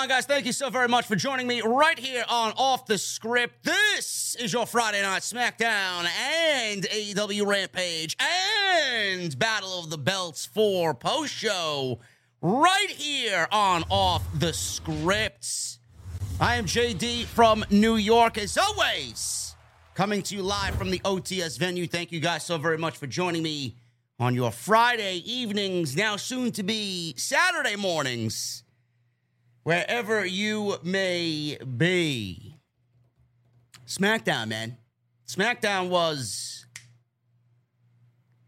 On, guys? Thank you so very much for joining me right here on Off the Script. This is your Friday Night SmackDown and AEW Rampage and Battle of the Belts for post show right here on Off the Script. I am JD from New York, as always, coming to you live from the OTS venue. Thank you guys so very much for joining me on your Friday evenings, now soon to be Saturday mornings wherever you may be. SmackDown, man. SmackDown was.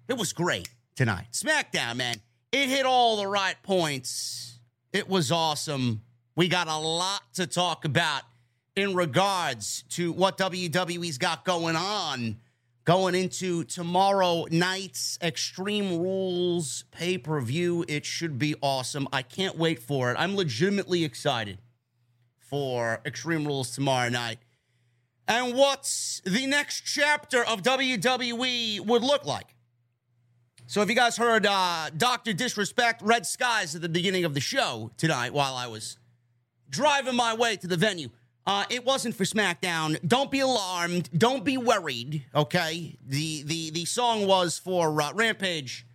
It was great tonight. SmackDown, man. It hit all the right points. It was awesome. We got a lot to talk about in regards to what WWE's got going on going into tomorrow night's Extreme Rules pay per view. It should be awesome. I can't wait for it. I'm legitimately excited for Extreme Rules tomorrow night. And what's the next chapter of WWE would look like. So, if you guys heard uh, Dr. Disrespect Red Skies at the beginning of the show tonight while I was driving my way to the venue, uh, it wasn't for SmackDown. Don't be alarmed. Don't be worried. Okay, the the the song was for uh, Rampage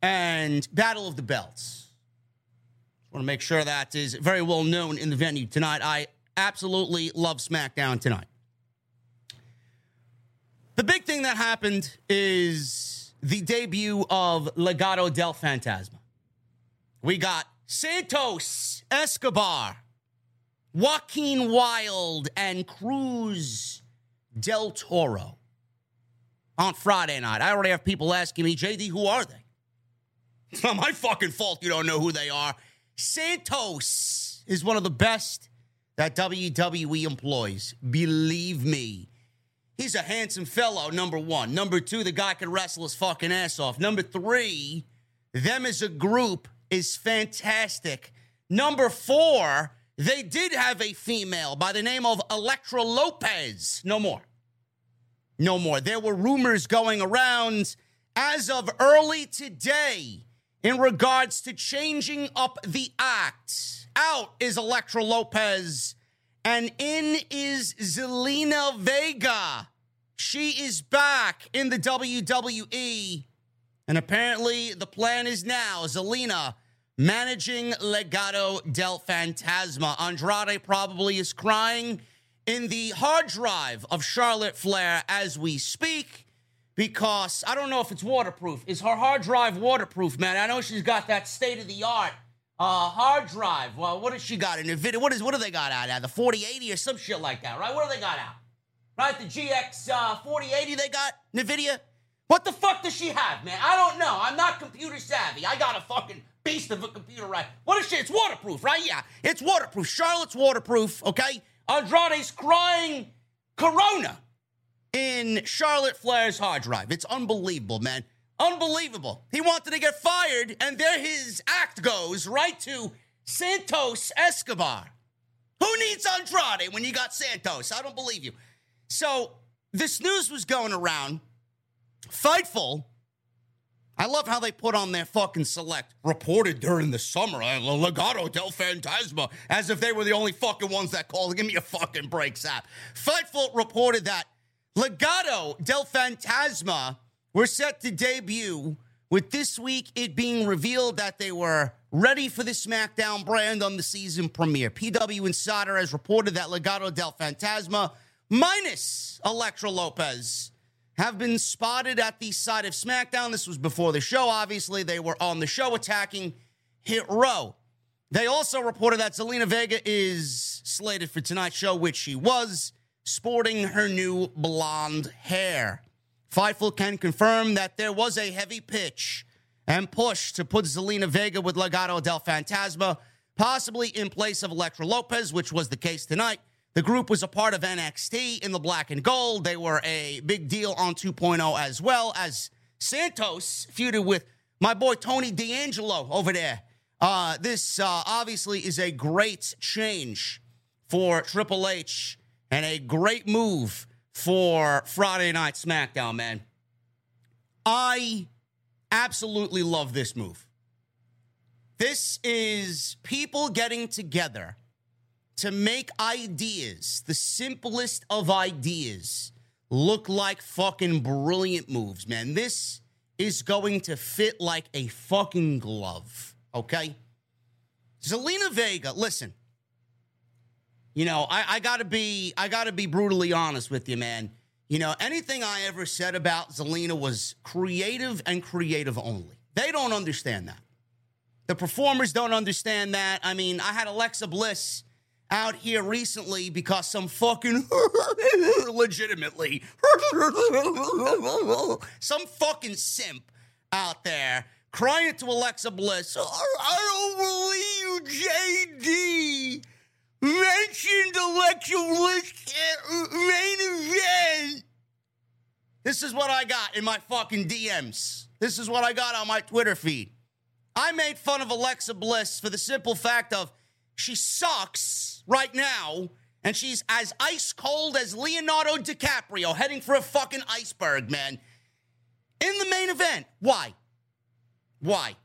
and Battle of the Belts. Want to make sure that is very well known in the venue tonight. I absolutely love SmackDown tonight. The big thing that happened is the debut of Legado del Fantasma. We got Santos Escobar Joaquin Wilde and Cruz Del Toro on Friday night. I already have people asking me, JD, who are they? It's not my fucking fault you don't know who they are. Santos is one of the best that WWE employs. Believe me. He's a handsome fellow, number one. Number two, the guy can wrestle his fucking ass off. Number three, them as a group is fantastic. Number four, they did have a female by the name of Elektra Lopez. No more. No more. There were rumors going around as of early today. in regards to changing up the act. Out is Elektra Lopez, and in is Zelina Vega. She is back in the WWE. And apparently, the plan is now Zelina managing Legado del Fantasma. Andrade probably is crying in the hard drive of Charlotte Flair as we speak because I don't know if it's waterproof. Is her hard drive waterproof, man? I know she's got that state of the art uh, hard drive. Well, what has she got in the video? What is what do they got out of The 4080 or some shit like that, right? What do they got out? Right, the GX uh, 4080 they got Nvidia. What the fuck does she have, man? I don't know. I'm not computer savvy. I got a fucking beast of a computer, right? What is shit? It's waterproof, right? Yeah, it's waterproof. Charlotte's waterproof, okay? Andrade's crying Corona in Charlotte Flair's hard drive. It's unbelievable, man. Unbelievable. He wanted to get fired, and there his act goes right to Santos Escobar. Who needs Andrade when you got Santos? I don't believe you. So this news was going around Fightful. I love how they put on their fucking select reported during the summer. Uh, Legado del Fantasma, as if they were the only fucking ones that called. Give me a fucking break, Sapp. Fightful reported that Legado del Fantasma were set to debut, with this week it being revealed that they were ready for the SmackDown brand on the season premiere. PW Insider has reported that Legado del Fantasma minus Elektra Lopez have been spotted at the side of SmackDown. This was before the show, obviously. They were on the show attacking Hit Row. They also reported that Zelina Vega is slated for tonight's show, which she was, sporting her new blonde hair. Fightful can confirm that there was a heavy pitch and push to put Zelina Vega with Legado del Fantasma, possibly in place of Elektra Lopez, which was the case tonight. The group was a part of NXT in the black and gold. They were a big deal on 2.0 as well as Santos feuded with my boy Tony D'Angelo over there. Uh, this uh, obviously is a great change for Triple H and a great move for Friday Night SmackDown, man. I absolutely love this move. This is people getting together to make ideas, the simplest of ideas, look like fucking brilliant moves, man. This is going to fit like a fucking glove, okay? Zelina Vega, listen. You know, I, I gotta be, I gotta be brutally honest with you, man. You know, anything I ever said about Zelina was creative and creative only. They don't understand that. The performers don't understand that. I mean, I had Alexa Bliss out here recently because some fucking legitimately some fucking simp out there crying to Alexa Bliss. I don't believe you, JD mentioned Alexa Bliss main event. This is what I got in my fucking DMs. This is what I got on my Twitter feed. I made fun of Alexa Bliss for the simple fact of she sucks right now, and she's as ice cold as Leonardo DiCaprio heading for a fucking iceberg, man. In the main event. Why? Why?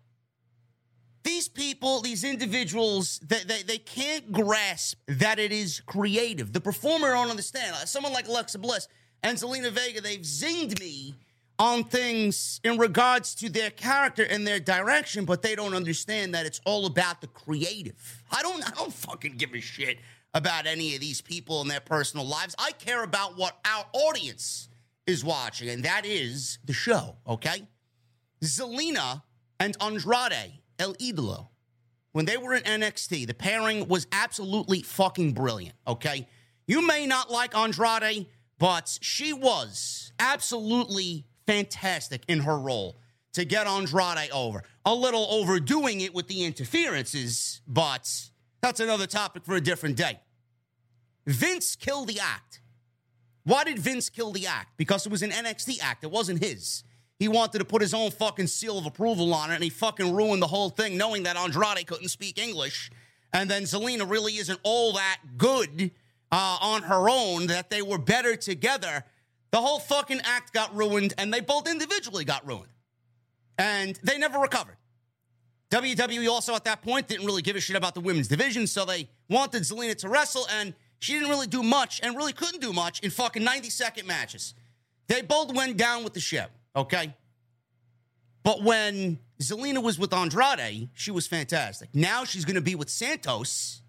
These people, these individuals, they, they, they can't grasp that it is creative. The performer don't understand. Someone like Alexa Bliss and Zelina Vega, they've zinged me on things in regards to their character and their direction, but they don't understand that it's all about the creative. I don't I don't fucking give a shit about any of these people and their personal lives. I care about what our audience is watching, and that is the show, okay? Zelina and Andrade El Idolo. When they were in NXT, the pairing was absolutely fucking brilliant, okay? You may not like Andrade, but she was absolutely fantastic in her role to get Andrade over. A little overdoing it with the interferences, but that's another topic for a different day. Vince killed the act. Why did Vince kill the act? Because it was an NXT act, it wasn't his. He wanted to put his own fucking seal of approval on it, and he fucking ruined the whole thing, knowing that Andrade couldn't speak English. And then Zelina really isn't all that good uh, on her own, that they were better together. The whole fucking act got ruined, and they both individually got ruined. And they never recovered. WWE also at that point didn't really give a shit about the women's division, so they wanted Zelina to wrestle, and she didn't really do much and really couldn't do much in fucking 90 second matches. They both went down with the ship, okay? But when Zelina was with Andrade, she was fantastic. Now she's going to be with Santos.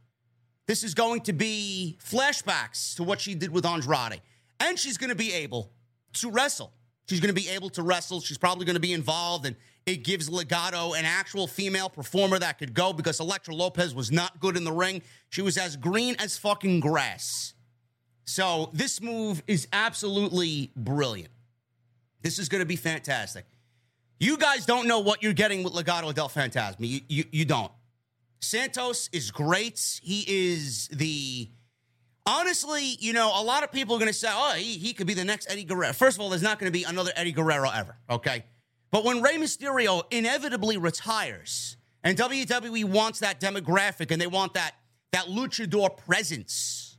This is going to be flashbacks to what she did with Andrade. And she's going to be able to wrestle. She's going to be able to wrestle. She's probably going to be involved, and it gives Legado an actual female performer that could go because Elektra Lopez was not good in the ring. She was as green as fucking grass. So this move is absolutely brilliant. This is going to be fantastic. You guys don't know what you're getting with Legado del Fantasma. You, you, you don't. Santos is great. He is the honestly, you know, a lot of people are going to say, oh, he, he could be the next Eddie Guerrero. First of all, there's not going to be another Eddie Guerrero ever, okay? But when Rey Mysterio inevitably retires and WWE wants that demographic and they want that, that luchador presence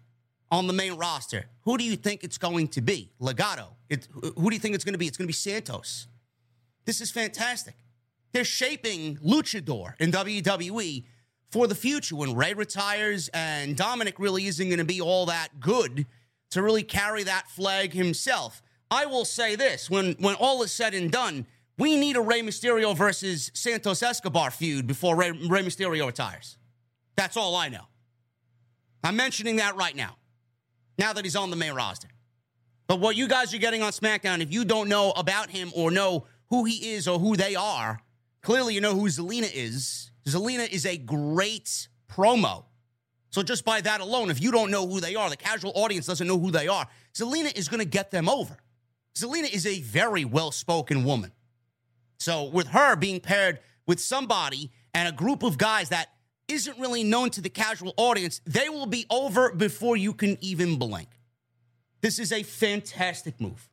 on the main roster, who do you think it's going to be? Legado. It, who do you think it's going to be? It's going to be Santos. This is fantastic. They're shaping luchador in WWE for the future when Rey retires and Dominik really isn't going to be all that good to really carry that flag himself. I will say this when, when all is said and done, we need a Rey Mysterio versus Santos Escobar feud before Rey, Rey Mysterio retires. That's all I know. I'm mentioning that right now, now that he's on the main roster. But what you guys are getting on SmackDown, if you don't know about him or know who he is or who they are, clearly you know who Zelina is. Zelina is a great promo. So just by that alone, if you don't know who they are, the casual audience doesn't know who they are, Zelina is going to get them over. Zelina is a very well spoken woman. So with her being paired with somebody and a group of guys that isn't really known to the casual audience, they will be over before you can even blink. This is a fantastic move.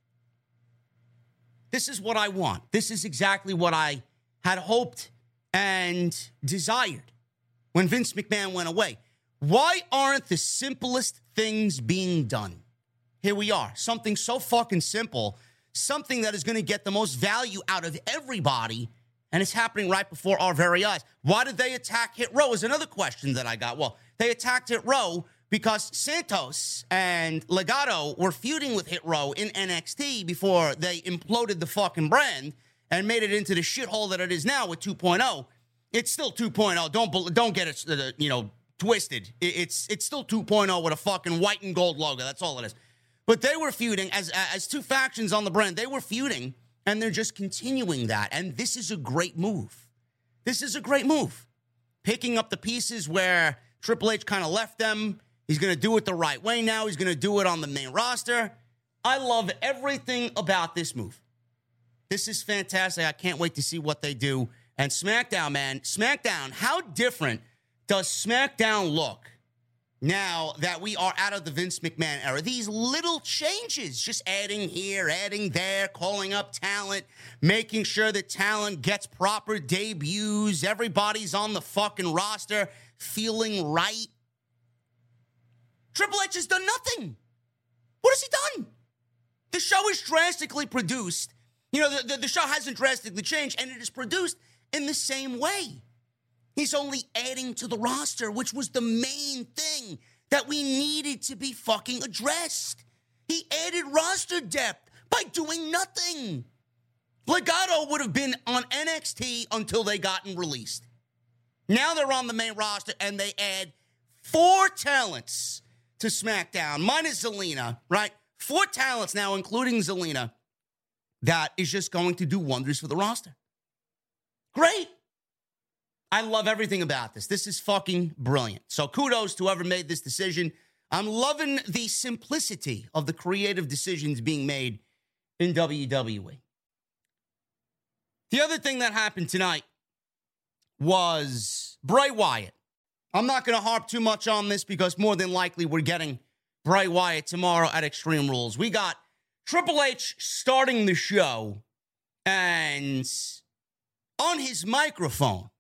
This is what I want. This is exactly what I had hoped and desired when Vince McMahon went away. Why aren't the simplest things being done? Here we are, something so fucking simple, something that is going to get the most value out of everybody, and it's happening right before our very eyes. Why did they attack Hit Row? Is another question that I got. Well, they attacked Hit Row because Santos and Legado were feuding with Hit Row in NXT before they imploded the fucking brand and made it into the shithole that it is now with 2.0. It's still 2.0. Don't don't get it uh, you know twisted. It's it's still 2.0 with a fucking white and gold logo. That's all it is. But they were feuding as as two factions on the brand. They were feuding and they're just continuing that. And this is a great move. This is a great move. Picking up the pieces where Triple H kind of left them. He's going to do it the right way now. He's going to do it on the main roster. I love everything about this move. This is fantastic. I can't wait to see what they do. And SmackDown, man, SmackDown, how different does SmackDown look now that we are out of the Vince McMahon era? These little changes, just adding here, adding there, calling up talent, making sure that talent gets proper debuts, everybody's on the fucking roster, feeling right. Triple H has done nothing. What has he done? The show is drastically produced you know, the, the, the show hasn't drastically changed, and it is produced in the same way. He's only adding to the roster, which was the main thing that we needed to be fucking addressed. He added roster depth by doing nothing. Legado would have been on NXT until they gotten released. Now they're on the main roster and they add four talents to SmackDown, minus Zelina, right? Four talents now, including Zelina that is just going to do wonders for the roster. Great. I love everything about this. This is fucking brilliant. So kudos to whoever made this decision. I'm loving the simplicity of the creative decisions being made in WWE. The other thing that happened tonight was Bray Wyatt. I'm not going to harp too much on this because more than likely we're getting Bray Wyatt tomorrow at Extreme Rules. We got Triple H starting the show and on his microphone,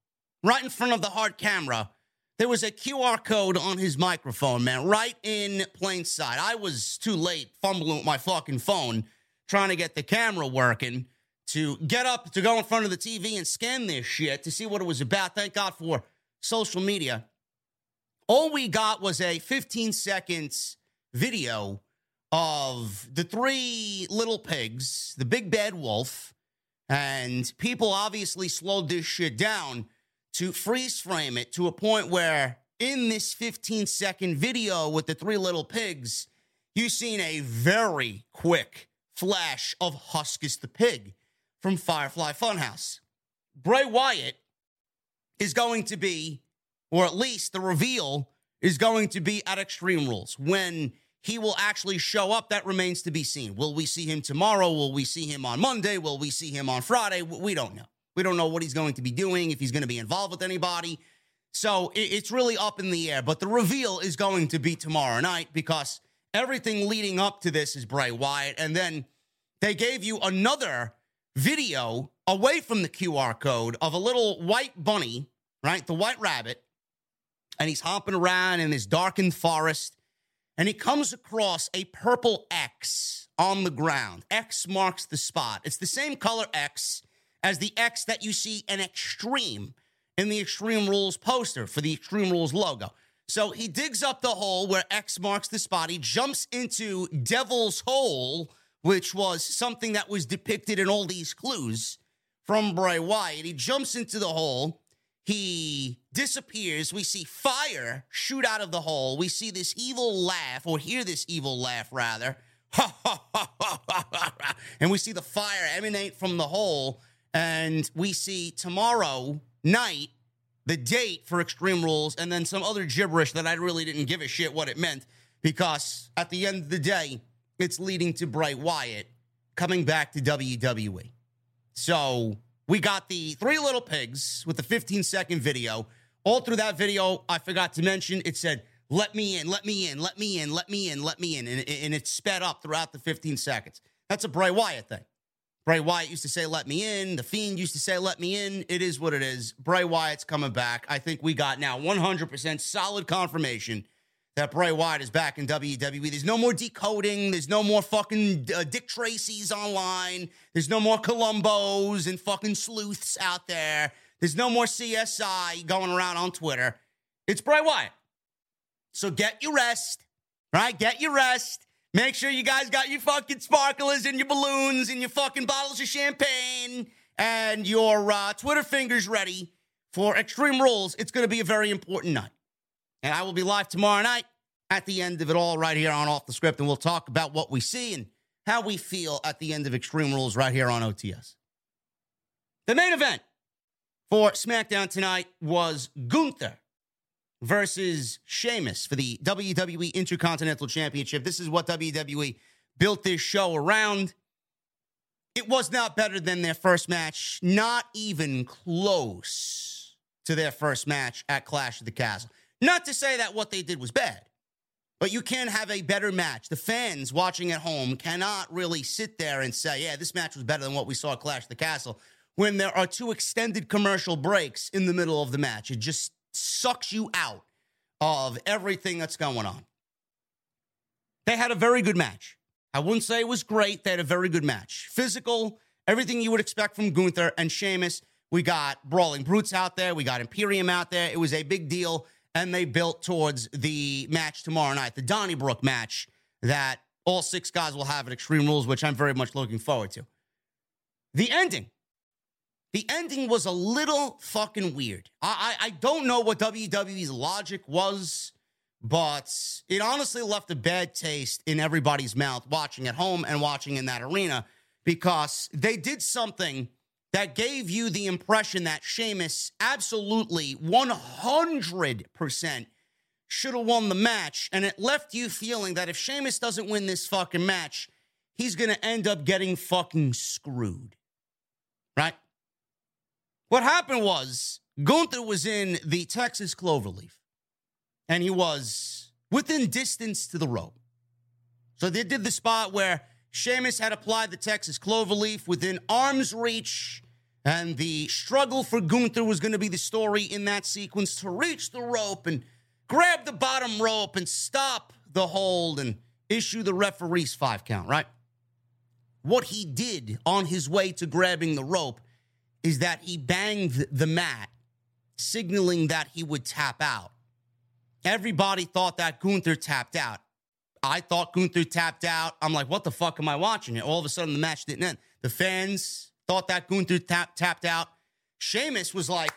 right in front of the hard camera, there was a QR code on his microphone, man, right in plain sight. I was too late fumbling with my fucking phone trying to get the camera working to get up to go in front of the TV and scan this shit to see what it was about. Thank God for social media. All we got was a 15 seconds video of the three little pigs, the big bad wolf, and people obviously slowed this shit down to freeze frame it to a point where in this 15 second video with the three little pigs, you've seen a very quick flash of Huskus the pig from Firefly Funhouse. Bray Wyatt is going to be, or at least the reveal is going to be at Extreme Rules. When he will actually show up, that remains to be seen. Will we see him tomorrow? Will we see him on Monday? Will we see him on Friday? We don't know. We don't know what he's going to be doing, if he's going to be involved with anybody. So it's really up in the air. But the reveal is going to be tomorrow night because everything leading up to this is Bray Wyatt. And then they gave you another video away from the QR code of a little white bunny, right? The white rabbit. And he's hopping around in this darkened forest. And he comes across a purple X on the ground. X marks the spot. It's the same color X as the X that you see in Extreme in the Extreme Rules poster for the Extreme Rules logo. So he digs up the hole where X marks the spot. He jumps into Devil's Hole, which was something that was depicted in all these clues from Bray Wyatt. He jumps into the hole. He disappears. We see fire shoot out of the hole. We see this evil laugh, or hear this evil laugh, rather. and we see the fire emanate from the hole. And we see tomorrow night the date for Extreme Rules and then some other gibberish that I really didn't give a shit what it meant because at the end of the day, it's leading to Bray Wyatt coming back to WWE. So we got the three little pigs with the 15 second video. All through that video, I forgot to mention it said, let me in, let me in, let me in, let me in, let me in. And, and it sped up throughout the 15 seconds. That's a Bray Wyatt thing. Bray Wyatt used to say, let me in. The Fiend used to say, let me in. It is what it is. Bray Wyatt's coming back. I think we got now 100% solid confirmation that Bray Wyatt is back in WWE. There's no more decoding. There's no more fucking uh, Dick Tracy's online. There's no more Columbos and fucking sleuths out there. There's no more CSI going around on Twitter. It's Bray Wyatt. So get your rest, right? Get your rest. Make sure you guys got your fucking sparklers and your balloons and your fucking bottles of champagne and your uh, Twitter fingers ready for Extreme Rules. It's going to be a very important night. And I will be live tomorrow night at the end of it all right here on Off the Script. And we'll talk about what we see and how we feel at the end of Extreme Rules right here on OTS. The main event for SmackDown tonight was Gunther versus Sheamus for the WWE Intercontinental Championship. This is what WWE built this show around. It was not better than their first match, not even close to their first match at Clash of the Castle. Not to say that what they did was bad, but you can have a better match. The fans watching at home cannot really sit there and say, yeah, this match was better than what we saw at Clash the Castle when there are two extended commercial breaks in the middle of the match. It just sucks you out of everything that's going on. They had a very good match. I wouldn't say it was great. They had a very good match. Physical, everything you would expect from Gunther and Sheamus. We got Brawling Brutes out there. We got Imperium out there. It was a big deal. And they built towards the match tomorrow night, the Donnybrook match that all six guys will have at Extreme Rules, which I'm very much looking forward to. The ending the ending was a little fucking weird. I, I, I don't know what WWE's logic was, but it honestly left a bad taste in everybody's mouth watching at home and watching in that arena because they did something that gave you the impression that Sheamus absolutely 100% should have won the match. And it left you feeling that if Sheamus doesn't win this fucking match, he's going to end up getting fucking screwed. Right? What happened was Gunther was in the Texas Cloverleaf and he was within distance to the rope. So they did the spot where Sheamus had applied the Texas Cloverleaf within arm's reach. And the struggle for Gunther was going to be the story in that sequence to reach the rope and grab the bottom rope and stop the hold and issue the referee's five count, right? what he did on his way to grabbing the rope is that he banged the mat, signaling that he would tap out. Everybody thought that Gunther tapped out. I thought Gunther tapped out. I'm like, what the fuck am I watching? And all of a sudden, the match didn't end. The fans thought that Gunther tap, tapped out. Sheamus was like,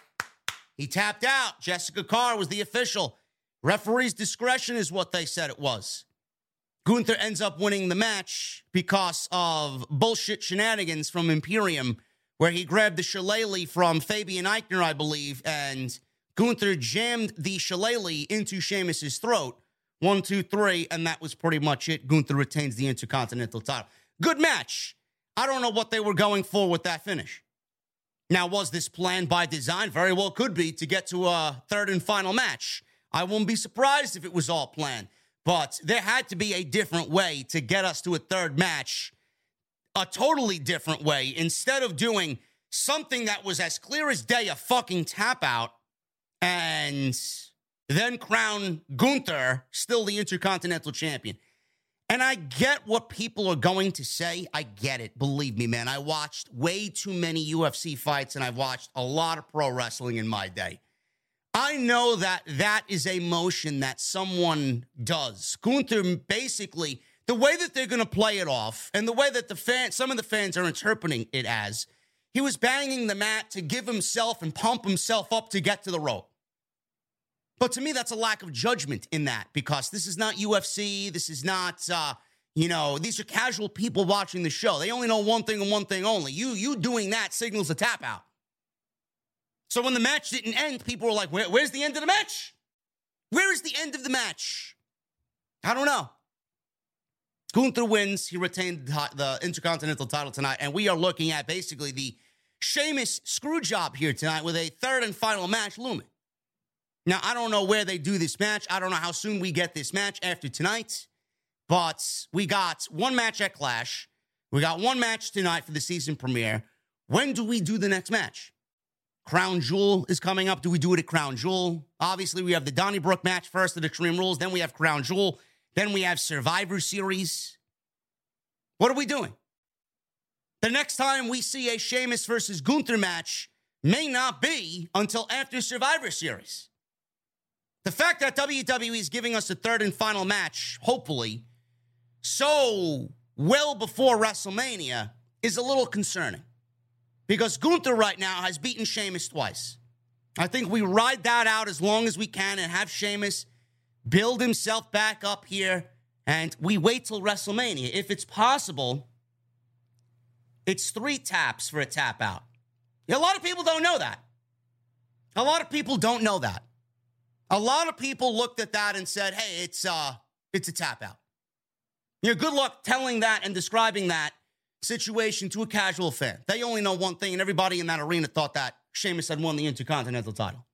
he tapped out. Jessika Carr was the official. Referee's discretion is what they said it was. Gunther ends up winning the match because of bullshit shenanigans from Imperium, where he grabbed the shillelagh from Fabian Aichner, I believe, and Gunther jammed the shillelagh into Sheamus's throat. One, two, three, and that was pretty much it. Gunther retains the Intercontinental title. Good match. I don't know what they were going for with that finish. Now, was this planned by design? Very well could be to get to a third and final match. I wouldn't be surprised if it was all planned, but there had to be a different way to get us to a third match, a totally different way. Instead of doing something that was as clear as day, a fucking tap out, and then crown Gunther still the Intercontinental Champion. And I get what people are going to say. I get it. Believe me, man. I watched way too many UFC fights and I've watched a lot of pro wrestling in my day. I know that that is a motion that someone does. Gunther basically, the way that they're going to play it off and the way that the fan, some of the fans are interpreting it as, he was banging the mat to give himself and pump himself up to get to the rope. But to me, that's a lack of judgment in that because this is not UFC. This is not, uh, you know, these are casual people watching the show. They only know one thing and one thing only. You, you doing that signals a tap out. So when the match didn't end, people were like, Where, where's the end of the match? Where is the end of the match? I don't know. Gunther wins. He retained the Intercontinental title tonight. And we are looking at basically the Sheamus screw job here tonight with a third and final match looming. Now, I don't know where they do this match. I don't know how soon we get this match after tonight, but we got one match at Clash. We got one match tonight for the season premiere. When do we do the next match? Crown Jewel is coming up. Do we do it at Crown Jewel? Obviously, we have the Donnybrook match first at Extreme Rules. Then we have Crown Jewel. Then we have Survivor Series. What are we doing? The next time we see a Sheamus versus Gunther match may not be until after Survivor Series. The fact that WWE is giving us a third and final match, hopefully, so well before WrestleMania is a little concerning because Gunther right now has beaten Sheamus twice. I think we ride that out as long as we can and have Sheamus build himself back up here and we wait till WrestleMania. If it's possible, it's three taps for a tap out. A lot of people don't know that. A lot of people don't know that. A lot of people looked at that and said, "Hey, it's uh it's a tap out." You know, good luck telling that and describing that situation to a casual fan. They only know one thing, and everybody in that arena thought that Sheamus had won the Intercontinental title.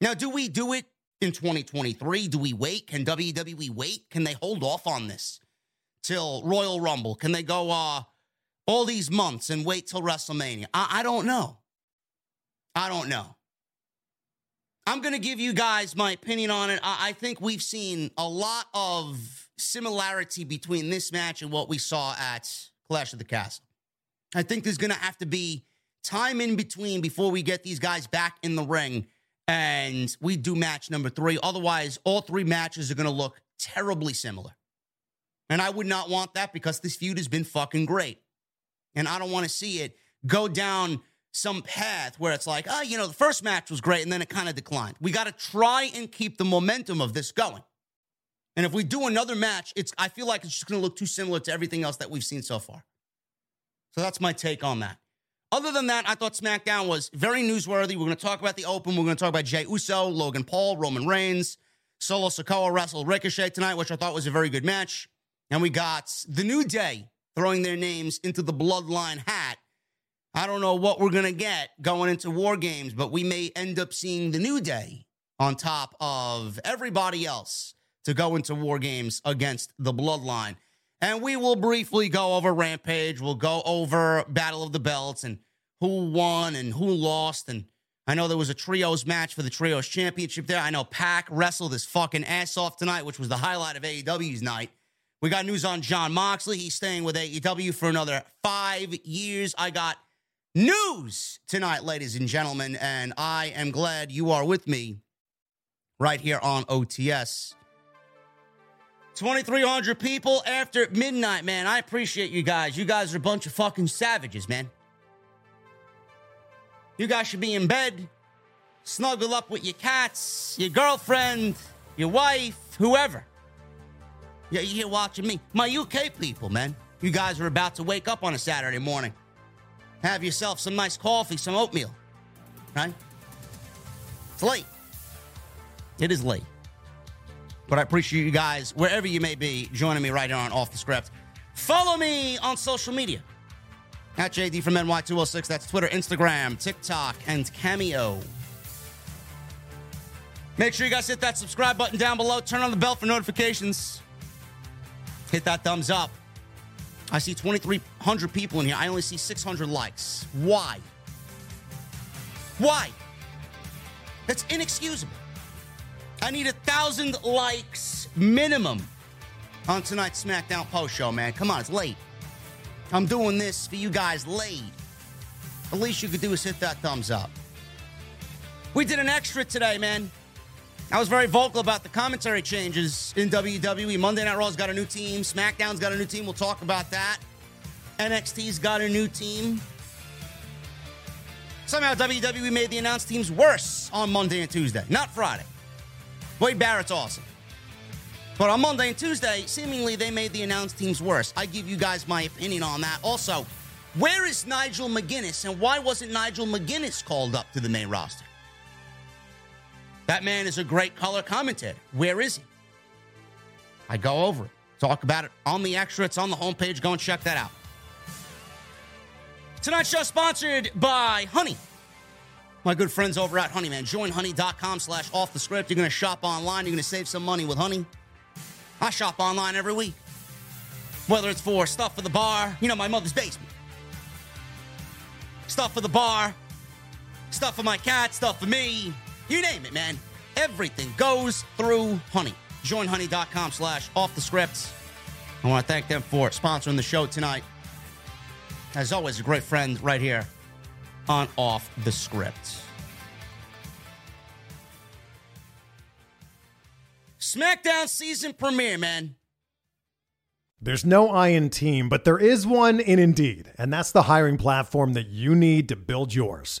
Now, do we do it in 2023? Do we wait? Can WWE wait? Can they hold off on this till Royal Rumble? Can they go uh, all these months and wait till WrestleMania? I, I don't know. I don't know. I'm going to give you guys my opinion on it. I, I think we've seen a lot of similarity between this match and what we saw at Clash of the Castle. I think there's going to have to be time in between before we get these guys back in the ring and we do match number three. Otherwise, all three matches are going to look terribly similar. And I would not want that because this feud has been fucking great. And I don't want to see it go down some path where it's like, oh, you know, the first match was great and then it kind of declined. We got to try and keep the momentum of this going. And if we do another match, it's I feel like it's just going to look too similar to everything else that we've seen so far. So that's my take on that. Other than that, I thought SmackDown was very newsworthy. We're going to talk about the Open. We're going to talk about Jey Uso, Logan Paul, Roman Reigns, Solo Sikoa wrestled Ricochet tonight, which I thought was a very good match. And we got the New Day throwing their names into the Bloodline hat I don't know what we're going to get going into war games, but we may end up seeing the New Day on top of everybody else to go into war games against the Bloodline. And we will briefly go over Rampage. We'll go over Battle of the Belts and who won and who lost. And I know there was a trios match for the trios championship there. I know Pac wrestled his fucking ass off tonight, which was the highlight of AEW's night We got news on Jon Moxley. He's staying with AEW for another five years. I got news tonight, ladies and gentlemen, and I am glad you are with me right here on OTS. 2,300 people after midnight, man. I appreciate you guys. You guys are a bunch of fucking savages, man. You guys should be in bed, snuggle up with your cats, your girlfriend, your wife, whoever. Yeah, you're here watching me. My UK people, man. You guys are about to wake up on a Saturday morning. Have yourself some nice coffee, some oatmeal. Right? It's late. It is late. But I appreciate you guys, wherever you may be, joining me right here on Off the Script. Follow me on social media at JD from NY206. That's Twitter, Instagram, TikTok, and Cameo. Make sure you guys hit that subscribe button down below. Turn on the bell for notifications. Hit that thumbs up. I see 2,300 people in here. I only see 600 likes. Why? Why? That's inexcusable. I need a thousand likes minimum on tonight's SmackDown post show, man. Come on, it's late. I'm doing this for you guys late. The least you could do is hit that thumbs up. We did an extra today, man. I was very vocal about the commentary changes in WWE. Monday Night Raw's got a new team. SmackDown's got a new team. We'll talk about that. NXT's got a new team. Somehow WWE made the announced teams worse on Monday and Tuesday, not Friday. Wade Barrett's awesome. But on Monday and Tuesday, seemingly they made the announced teams worse. I give you guys my opinion on that. Also, where is Nigel McGuinness and why wasn't Nigel McGuinness called up to the main roster? That man is a great color commentator. Where is he? I go over it, talk about it on the extra. It's on the homepage. Go and check that out. Tonight's show sponsored by Honey. My good friends over at Honey, man. Join honey.com slash off the script. You're going to shop online. You're going to save some money with Honey. I shop online every week. Whether it's for stuff for the bar, you know, my mother's basement. Stuff for the bar, stuff for my cat, stuff for me, you name it, man. Everything goes through Honey. Join honey.com slash off the scripts. I want to thank them for sponsoring the show tonight. As always, a great friend right here on Off the Script. SmackDown season premiere, man. There's no I in team, but there is one in Indeed, and that's the hiring platform that you need to build yours.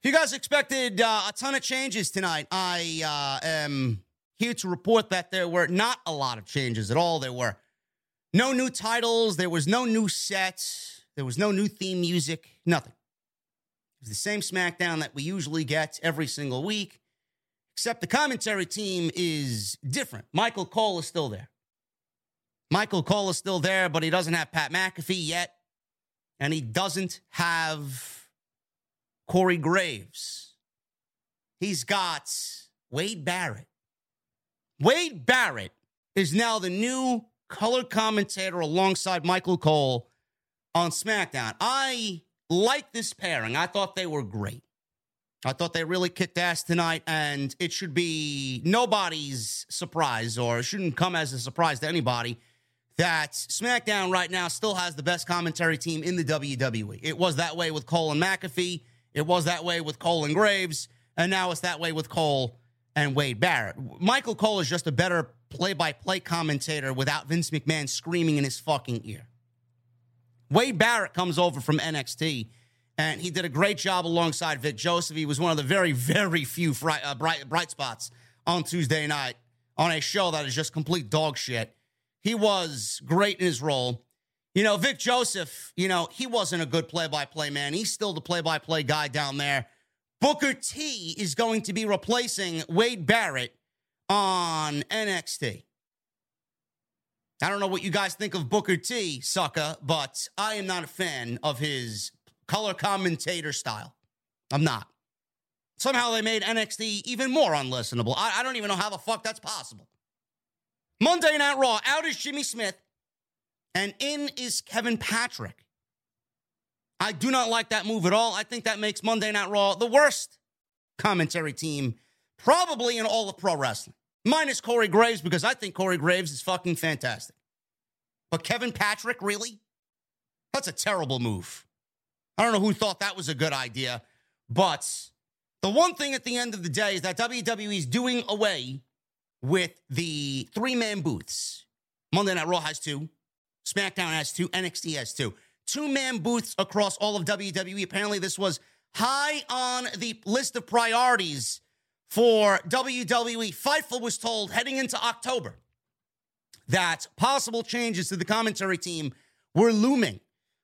If you guys expected uh, a ton of changes tonight, I uh, am here to report that there were not a lot of changes at all. There were no new titles, there was no new sets, there was no new theme music, nothing. It was the same SmackDown that we usually get every single week, except the commentary team is different. Michael Cole is still there. Michael Cole is still there, but he doesn't have Pat McAfee yet, and he doesn't have Corey Graves. He's got Wade Barrett. Wade Barrett is now the new color commentator alongside Michael Cole on SmackDown. I like this pairing. I thought they were great. I thought they really kicked ass tonight, and it should be nobody's surprise, or it shouldn't come as a surprise to anybody, that SmackDown right now still has the best commentary team in the WWE. It was that way with Cole and McAfee. It was that way with Cole and Graves, and now it's that way with Cole and Wade Barrett. Michael Cole is just a better play by play commentator without Vince McMahon screaming in his fucking ear. Wade Barrett comes over from NXT, and he did a great job alongside Vic Joseph. He was one of the very, very few fri- uh, bright, bright spots on Tuesday night on a show that is just complete dog shit. He was great in his role. You know, Vic Joseph, you know, he wasn't a good play by play man. He's still the play by play guy down there. Booker T is going to be replacing Wade Barrett on NXT. I don't know what you guys think of Booker T, sucker, but I am not a fan of his color commentator style. I'm not. Somehow they made NXT even more unlistenable. I, I don't even know how the fuck that's possible. Monday Night Raw, out is Jimmy Smith, and in is Kevin Patrick. I do not like that move at all. I think that makes Monday Night Raw the worst commentary team probably in all of pro wrestling minus Corey Graves because I think Corey Graves is fucking fantastic. But Kevin Patrick, really? That's a terrible move. I don't know who thought that was a good idea, but the one thing at the end of the day is that WWE is doing away with the three man booths. Monday Night Raw has two, SmackDown has two, NXT has two. Two man booths across all of WWE. Apparently, this was high on the list of priorities for WWE. Fightful was told heading into October that possible changes to the commentary team were looming.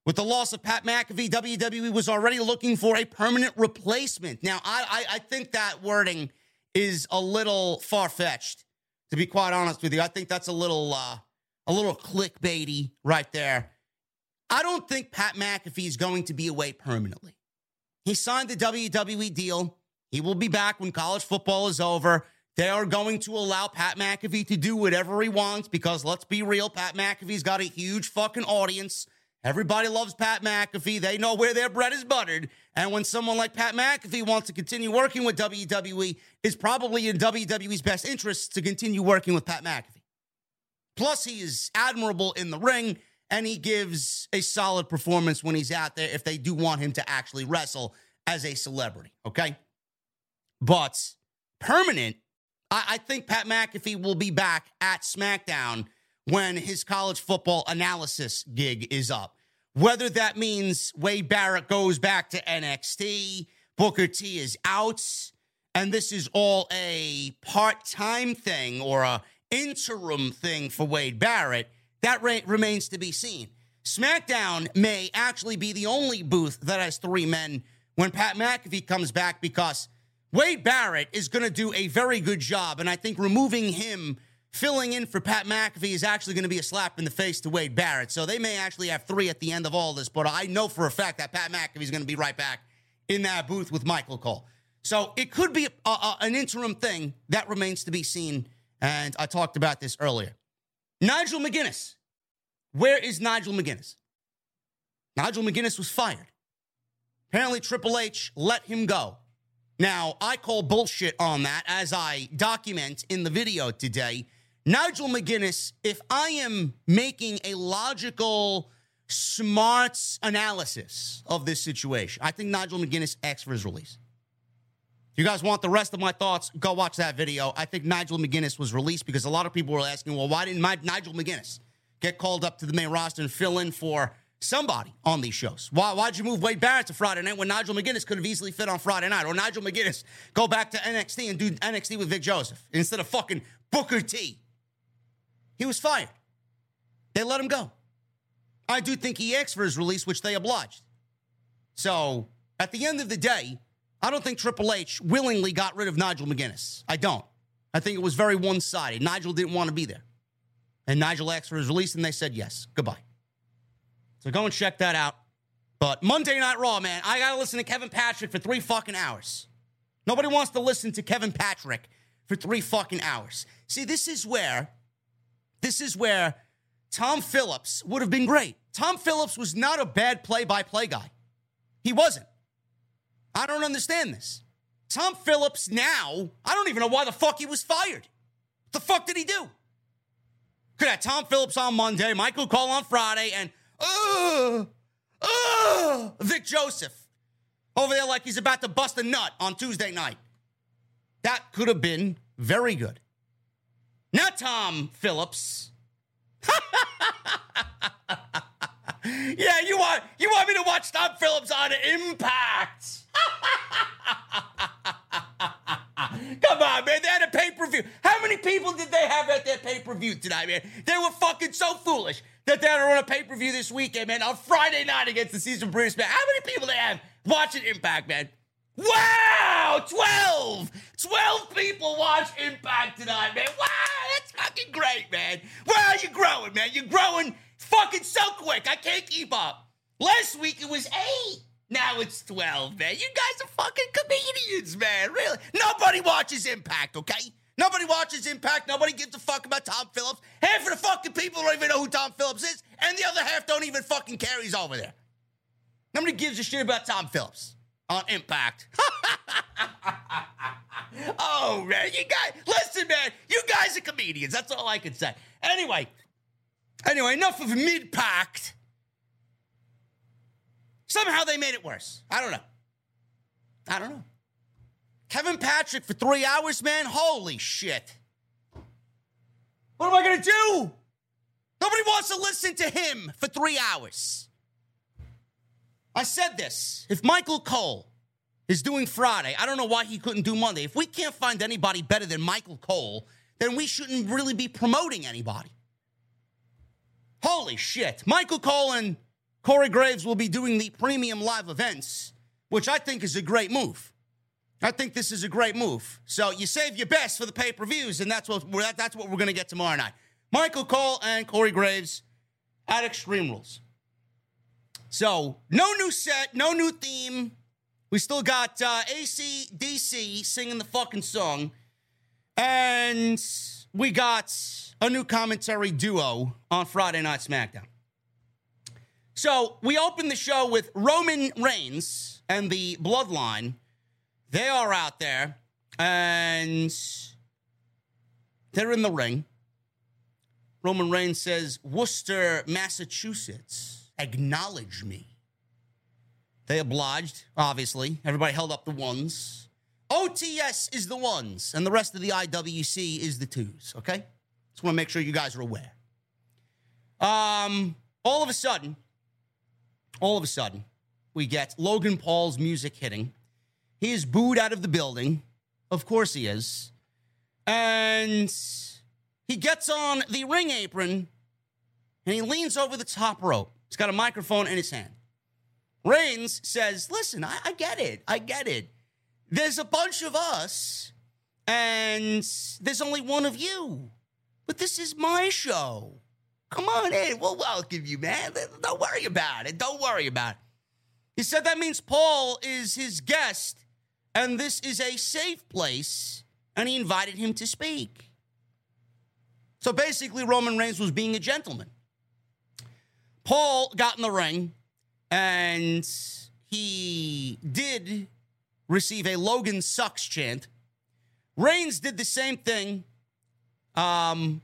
With the loss of Pat McAfee, WWE was already looking for a permanent replacement. Now, I, I, I think that wording is a little far fetched, to be quite honest with you. I think that's a little uh, a little clickbaity right there. I don't think Pat McAfee is going to be away permanently. He signed the WWE deal. He will be back when college football is over. They are going to allow Pat McAfee to do whatever he wants because let's be real, Pat McAfee's got a huge fucking audience. Everybody loves Pat McAfee. They know where their bread is buttered. And when someone like Pat McAfee wants to continue working with WWE, it's probably in WWE's best interest to continue working with Pat McAfee. Plus, he is admirable in the ring and he gives a solid performance when he's out there if they do want him to actually wrestle as a celebrity. Okay. But permanent, I, I think Pat McAfee will be back at SmackDown when his college football analysis gig is up. Whether that means Wade Barrett goes back to NXT, Booker T is out, and this is all a part-time thing or a interim thing for Wade Barrett, that remains to be seen. SmackDown may actually be the only booth that has three men when Pat McAfee comes back because Wade Barrett is going to do a very good job. And I think removing him, filling in for Pat McAfee, is actually going to be a slap in the face to Wade Barrett. So they may actually have three at the end of all this. But I know for a fact that Pat McAfee is going to be right back in that booth with Michael Cole. So it could be a, a, an interim thing. That remains to be seen. And I talked about this earlier. Nigel McGuinness. Where is Nigel McGuinness? Nigel McGuinness was fired. Apparently, Triple H let him go. Now, I call bullshit on that as I document in the video today. Nigel McGuinness, if I am making a logical, smart analysis of this situation, I think Nigel McGuinness acts for his release. If you guys want the rest of my thoughts, go watch that video. I think Nigel McGuinness was released because a lot of people were asking, well, why didn't my Nigel McGuinness get called up to the main roster and fill in for somebody on these shows. Why, why'd you move Wade Barrett to Friday night when Nigel McGuinness could have easily fit on Friday night? Or Nigel McGuinness go back to NXT and do NXT with Vic Joseph instead of fucking Booker T. He was fired. They let him go. I do think he asked for his release, which they obliged. So at the end of the day, I don't think Triple H willingly got rid of Nigel McGuinness. I don't. I think it was very one sided. Nigel didn't want to be there. And Nigel asked for his release, and they said yes. Goodbye. So go and check that out. But Monday Night Raw, man, I got to listen to Kevin Patrick for three fucking hours. Nobody wants to listen to Kevin Patrick for three fucking hours. See, this is where, this is where Tom Phillips would have been great. Tom Phillips was not a bad play by play guy. He wasn't. I don't understand this. Tom Phillips now, I don't even know why the fuck he was fired. What the fuck did he do? Could have Tom Phillips on Monday, Michael Cole on Friday, and uh, uh, Vic Joseph over there like he's about to bust a nut on Tuesday night. That could have been very good. Now not Tom Phillips. yeah, you want you want me to watch Tom Phillips on Impact? Come on, man. They had a pay per view. How many people did they have at their pay per view tonight, man? They were fucking so foolish that they had to run a pay per view this weekend, man, on Friday night against the Season British, man. How many people they have watching Impact, man? Wow, 12! 12 people watch Impact tonight, man. Wow, that's fucking great, man. Wow, you're growing, man. You're growing fucking so quick. I can't keep up. Last week it was eight. Now it's 12, man. You guys are fucking comedians, man. Really. Nobody watches Impact, okay? Nobody watches Impact. Nobody gives a fuck about Tom Phillips. Half of the fucking people don't even know who Tom Phillips is, and the other half don't even fucking care he's over there. Nobody gives a shit about Tom Phillips on Impact. oh, man. You guys, listen, man. You guys are comedians. That's all I can say. Anyway, anyway, enough of mid pact. Somehow they made it worse. I don't know. I don't know. Kevin Patrick for three hours, man. Holy shit. What am I going to do? Nobody wants to listen to him for three hours. I said this. If Michael Cole is doing Friday, I don't know why he couldn't do Monday. If we can't find anybody better than Michael Cole, then we shouldn't really be promoting anybody. Holy shit. Michael Cole and Corey Graves will be doing the premium live events, which I think is a great move. I think this is a great move. So you save your best for the pay per views, and that's what we're, that's what we're going to get tomorrow night. Michael Cole and Corey Graves at Extreme Rules. So no new set, no new theme. We still got uh, ACDC singing the fucking song, and we got a new commentary duo on Friday Night SmackDown. So we opened the show with Roman Reigns and the Bloodline. They are out there and they're in the ring. Roman Reigns says, Worcester, Massachusetts, acknowledge me. They obliged, obviously. Everybody held up the ones. OTS is the ones, and the rest of the IWC is the twos, okay? Just want to make sure you guys are aware. Um, all of a sudden, all of a sudden, we get Logan Paul's music hitting. He is booed out of the building. Of course he is. And he gets on the ring apron and he leans over the top rope. He's got a microphone in his hand. Reigns says, Listen, I, I get it. I get it. There's a bunch of us and there's only one of you. But this is my show. Come on in. We'll welcome you, man. Don't worry about it. Don't worry about it. He said that means Paul is his guest and this is a safe place, and he invited him to speak. So basically, Roman Reigns was being a gentleman. Paul got in the ring and he did receive a Logan sucks chant. Reigns did the same thing. Um,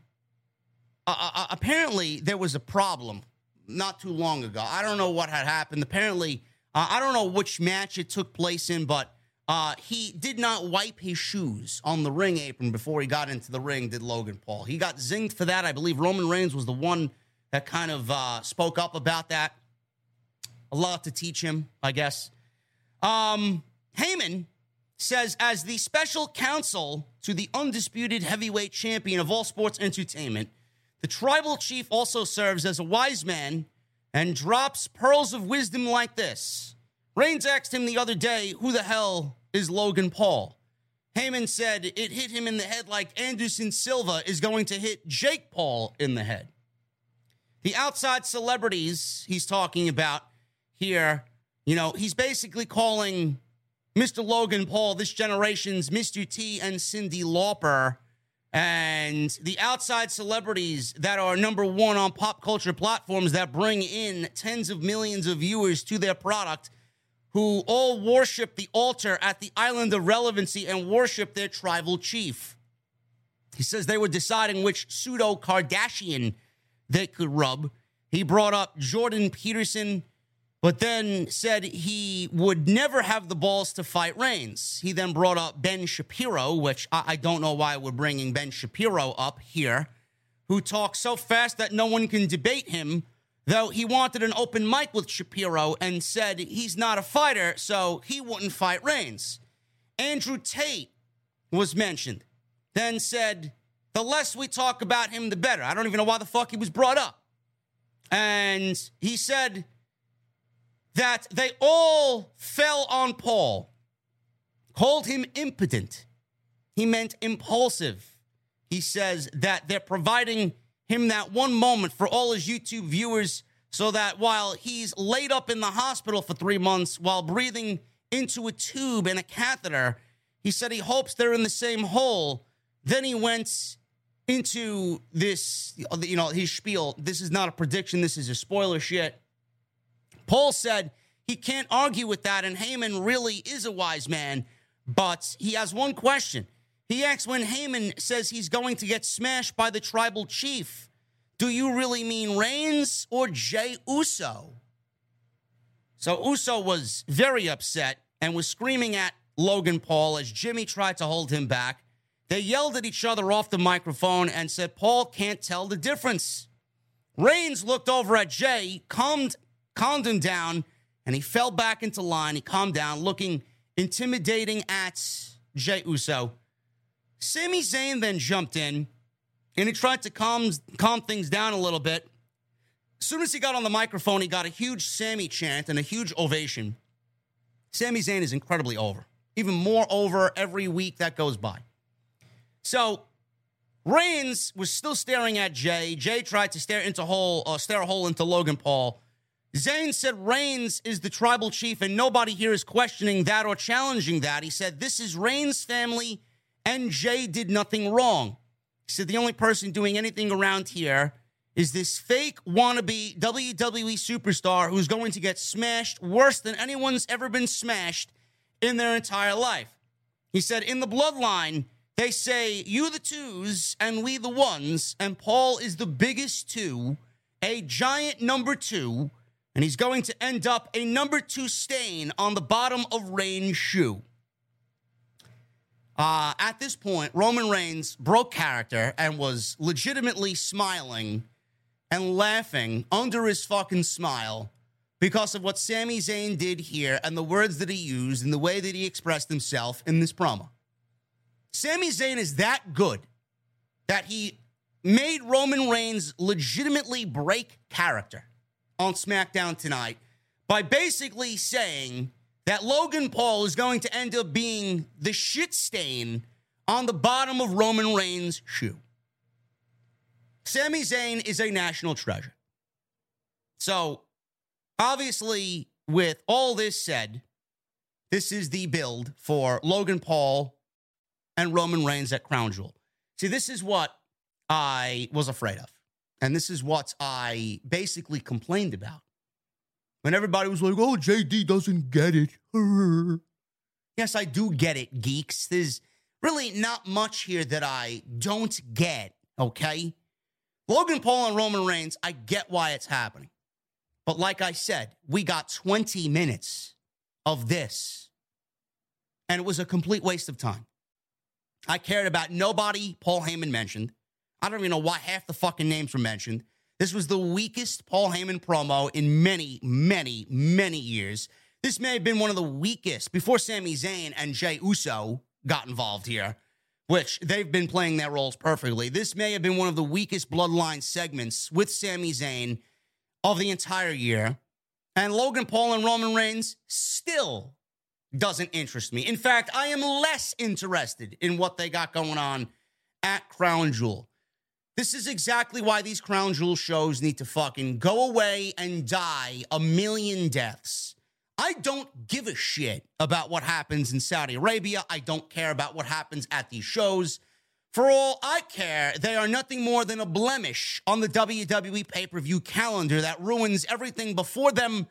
uh, uh, apparently, there was a problem not too long ago. I don't know what had happened. Apparently, uh, I don't know which match it took place in, but uh, he did not wipe his shoes on the ring apron before he got into the ring, did Logan Paul. He got zinged for that. I believe Roman Reigns was the one that kind of uh, spoke up about that. A lot to teach him, I guess. Um, Heyman says, as the special counsel to the undisputed heavyweight champion of all sports entertainment, the tribal chief also serves as a wise man and drops pearls of wisdom like this. Reigns asked him the other day, Who the hell is Logan Paul? Heyman said it hit him in the head like Anderson Silva is going to hit Jake Paul in the head. The outside celebrities he's talking about here, you know, he's basically calling Mr. Logan Paul this generation's Mr. T and Cyndi Lauper. And the outside celebrities that are number one on pop culture platforms that bring in tens of millions of viewers to their product who all worship the altar at the island of relevancy and worship their tribal chief. He says they were deciding which pseudo Kardashian they could rub. He brought up Jordan Peterson, but then said he would never have the balls to fight Reigns. He then brought up Ben Shapiro, which I, I don't know why we're bringing Ben Shapiro up here, who talks so fast that no one can debate him. Though he wanted an open mic with Shapiro and said he's not a fighter, so he wouldn't fight Reigns. Andrew Tate was mentioned, then said, the less we talk about him, the better. I don't even know why the fuck he was brought up. And he said, that they all fell on Paul, called him impotent. He meant impulsive. He says that they're providing him that one moment for all his YouTube viewers so that while he's laid up in the hospital for three months while breathing into a tube and a catheter, he said he hopes they're in the same hole. Then he went into this, you know, his spiel. This is not a prediction, this is a spoiler shit. Paul said he can't argue with that, and Heyman really is a wise man, but he has one question. He asks when Heyman says he's going to get smashed by the tribal chief, do you really mean Reigns or Jey Uso? So Uso was very upset and was screaming at Logan Paul as Jimmy tried to hold him back. They yelled at each other off the microphone and said Paul can't tell the difference. Reigns looked over at Jey, calmed calmed him down, and he fell back into line. He calmed down, looking intimidating at Jey Uso. Sami Zayn then jumped in and he tried to calm, calm things down a little bit. As soon as he got on the microphone, he got a huge Sami chant and a huge ovation. Sami Zayn is incredibly over, even more over every week that goes by. So Reigns was still staring at Jey. Jey tried to stare into hole, uh, stare a hole into Logan Paul. Zayn said Reigns is the tribal chief, and nobody here is questioning that or challenging that. He said, This is Reigns' family, and Jey did nothing wrong. He said, The only person doing anything around here is this fake wannabe WWE superstar who's going to get smashed worse than anyone's ever been smashed in their entire life. He said, In the bloodline, they say, You the twos and we the ones, and Paul is the biggest two, a giant number two and he's going to end up a number two stain on the bottom of Reigns' shoe. Uh, at this point, Roman Reigns broke character and was legitimately smiling and laughing under his fucking smile because of what Sami Zayn did here and the words that he used and the way that he expressed himself in this promo. Sami Zayn is that good that he made Roman Reigns legitimately break character on SmackDown tonight by basically saying that Logan Paul is going to end up being the shit stain on the bottom of Roman Reigns' shoe. Sami Zayn is a national treasure. So, obviously, with all this said, this is the build for Logan Paul and Roman Reigns at Crown Jewel. See, this is what I was afraid of. And this is what I basically complained about. When everybody was like, oh, JD doesn't get it. yes, I do get it, geeks. There's really not much here that I don't get, okay? Logan Paul and Roman Reigns, I get why it's happening. But like I said, we got 20 minutes of this, and it was a complete waste of time. I cared about nobody Paul Heyman mentioned. I don't even know why half the fucking names were mentioned. This was the weakest Paul Heyman promo in many, many, many years. This may have been one of the weakest before Sami Zayn and Jey Uso got involved here, which they've been playing their roles perfectly. This may have been one of the weakest bloodline segments with Sami Zayn of the entire year. And Logan Paul and Roman Reigns still doesn't interest me. In fact, I am less interested in what they got going on at Crown Jewel. This is exactly why these crown jewel shows need to fucking go away and die a million deaths. I don't give a shit about what happens in Saudi Arabia. I don't care about what happens at these shows. For all I care, they are nothing more than a blemish on the WWE pay per view calendar that ruins everything before them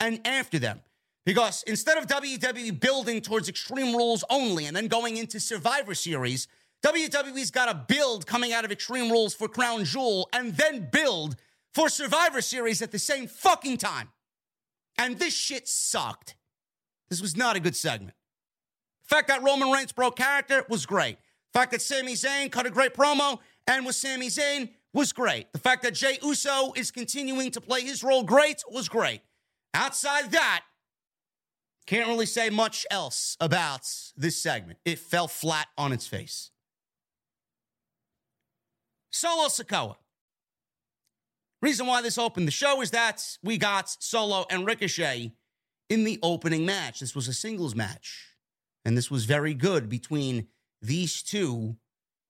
and after them. Because instead of WWE building towards Extreme Rules only and then going into Survivor Series, WWE's got to build coming out of Extreme Rules for Crown Jewel and then build for Survivor Series at the same fucking time. And this shit sucked. This was not a good segment. The fact that Roman Reigns broke character was great. The fact that Sami Zayn cut a great promo and was Sami Zayn was great. The fact that Jey Uso is continuing to play his role great was great. Outside that, can't really say much else about this segment. It fell flat on its face. Solo Sikoa. Reason why this opened the show is that we got Solo and Ricochet in the opening match. This was a singles match, and this was very good between these two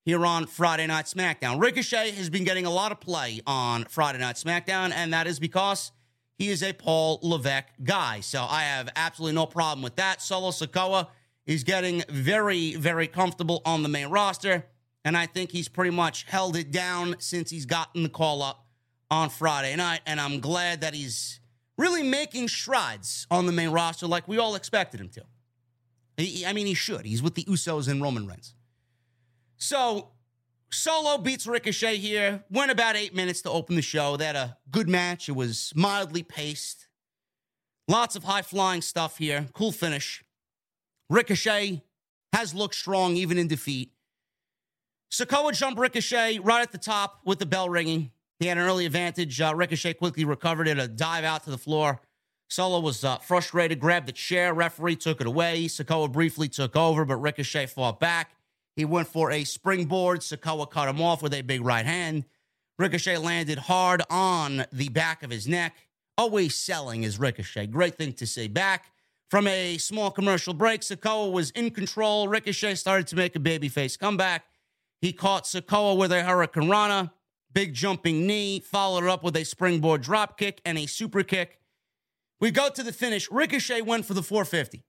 here on Friday Night SmackDown. Ricochet has been getting a lot of play on Friday Night SmackDown, and that is because he is a Paul Levesque guy. So I have absolutely no problem with that. Solo Sikoa is getting very, very comfortable on the main roster, and I think he's pretty much held it down since he's gotten the call up on Friday night, and I'm glad that he's really making strides on the main roster like we all expected him to. I mean, he should. He's with the Usos and Roman Reigns. So Solo beats Ricochet here. Went about eight minutes to open the show. They had a good match. It was mildly paced. Lots of high flying stuff here. Cool finish. Ricochet has looked strong even in defeat. Sikoa jumped Ricochet right at the top with the bell ringing. He had an early advantage. Uh, Ricochet quickly recovered it, a dive out to the floor. Solo was uh, frustrated, grabbed the chair. Referee took it away. Sikoa briefly took over, but Ricochet fought back. He went for a springboard. Sikoa cut him off with a big right hand. Ricochet landed hard on the back of his neck. Always selling is Ricochet. Great thing to say. Back from a small commercial break, Sikoa was in control. Ricochet started to make a babyface comeback. He caught Sikoa with a Hurricanrana, big jumping knee, followed up with a springboard drop kick and a super kick. We go to the finish. Ricochet went for the 450.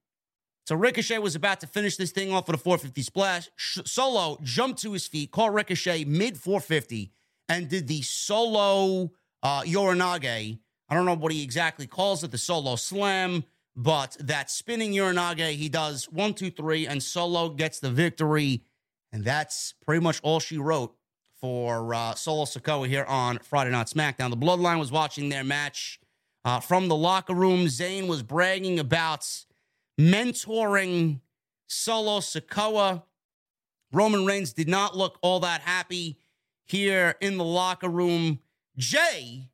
So Ricochet was about to finish this thing off with a 450 splash. Solo jumped to his feet, caught Ricochet mid 450, and did the solo uh, Uranage. I don't know what he exactly calls it, the solo slam, but that spinning Uranage, he does one, two, three, and Solo gets the victory. And that's pretty much all she wrote for uh, Solo Sikoa here on Friday Night SmackDown. The Bloodline was watching their match uh, from the locker room. Zayn was bragging about mentoring Solo Sikoa. Roman Reigns did not look all that happy here in the locker room. Jey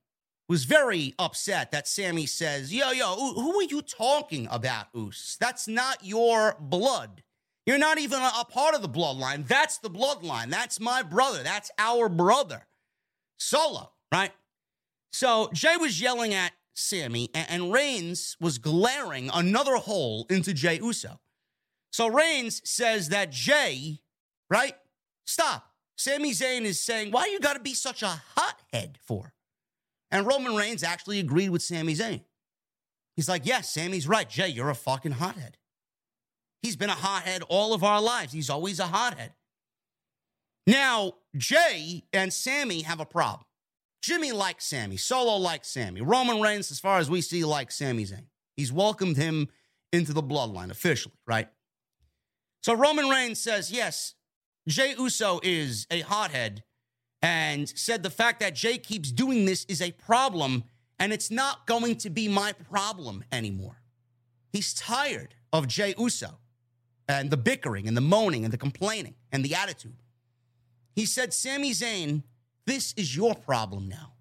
was very upset that Sami says, Yo, yo, who are you talking about, Oos? That's not your blood. You're not even a part of the bloodline. That's the bloodline. That's my brother. That's our brother. Solo, right? So Jey was yelling at Sami, and Reigns was glaring another hole into Jey Uso. So Reigns says that Jey, right? Stop. Sami Zayn is saying, why you got to be such a hothead for? And Roman Reigns actually agreed with Sami Zayn. He's like, yes, Sami's right. Jey, you're a fucking hothead. He's been a hothead all of our lives. He's always a hothead. Now, Jey and Sami have a problem. Jimmy likes Sami. Solo likes Sami. Roman Reigns, as far as we see, likes Sami Zayn. He's welcomed him into the bloodline officially, right? So Roman Reigns says, yes, Jey Uso is a hothead and said the fact that Jey keeps doing this is a problem and it's not going to be my problem anymore. He's tired of Jey Uso and the bickering and the moaning and the complaining and the attitude. He said Sami Zayn this is your problem now.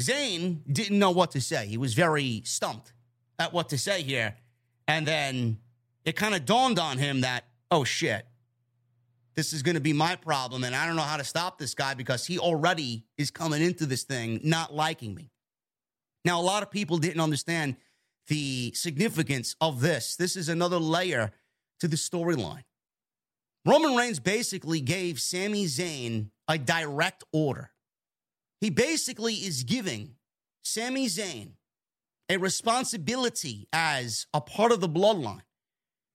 Zayn didn't know what to say. He was very stumped at what to say here. And then it kind of dawned on him that, oh shit, this is going to be my problem. And I don't know how to stop this guy because he already is coming into this thing not liking me. Now, a lot of people didn't understand the significance of this. This is another layer to the storyline. Roman Reigns basically gave Sami Zayn a direct order. He basically is giving Sami Zayn a responsibility as a part of the bloodline.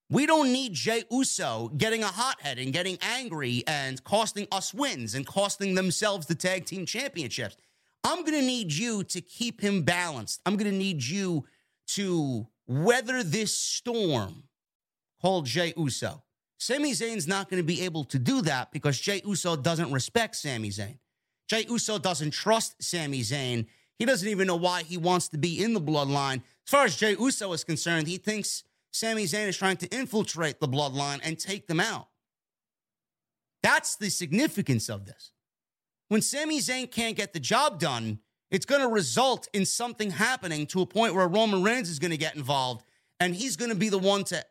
We don't need Jey Uso getting a hothead and getting angry and costing us wins and costing themselves the tag team championships. I'm going to need you to keep him balanced. I'm going to need you to weather this storm called Jey Uso. Sami Zayn's not going to be able to do that because Jey Uso doesn't respect Sami Zayn. Jey Uso doesn't trust Sami Zayn. He doesn't even know why he wants to be in the bloodline. As far as Jey Uso is concerned, he thinks Sami Zayn is trying to infiltrate the bloodline and take them out. That's the significance of this. When Sami Zayn can't get the job done, it's going to result in something happening to a point where Roman Reigns is going to get involved and he's going to be the one to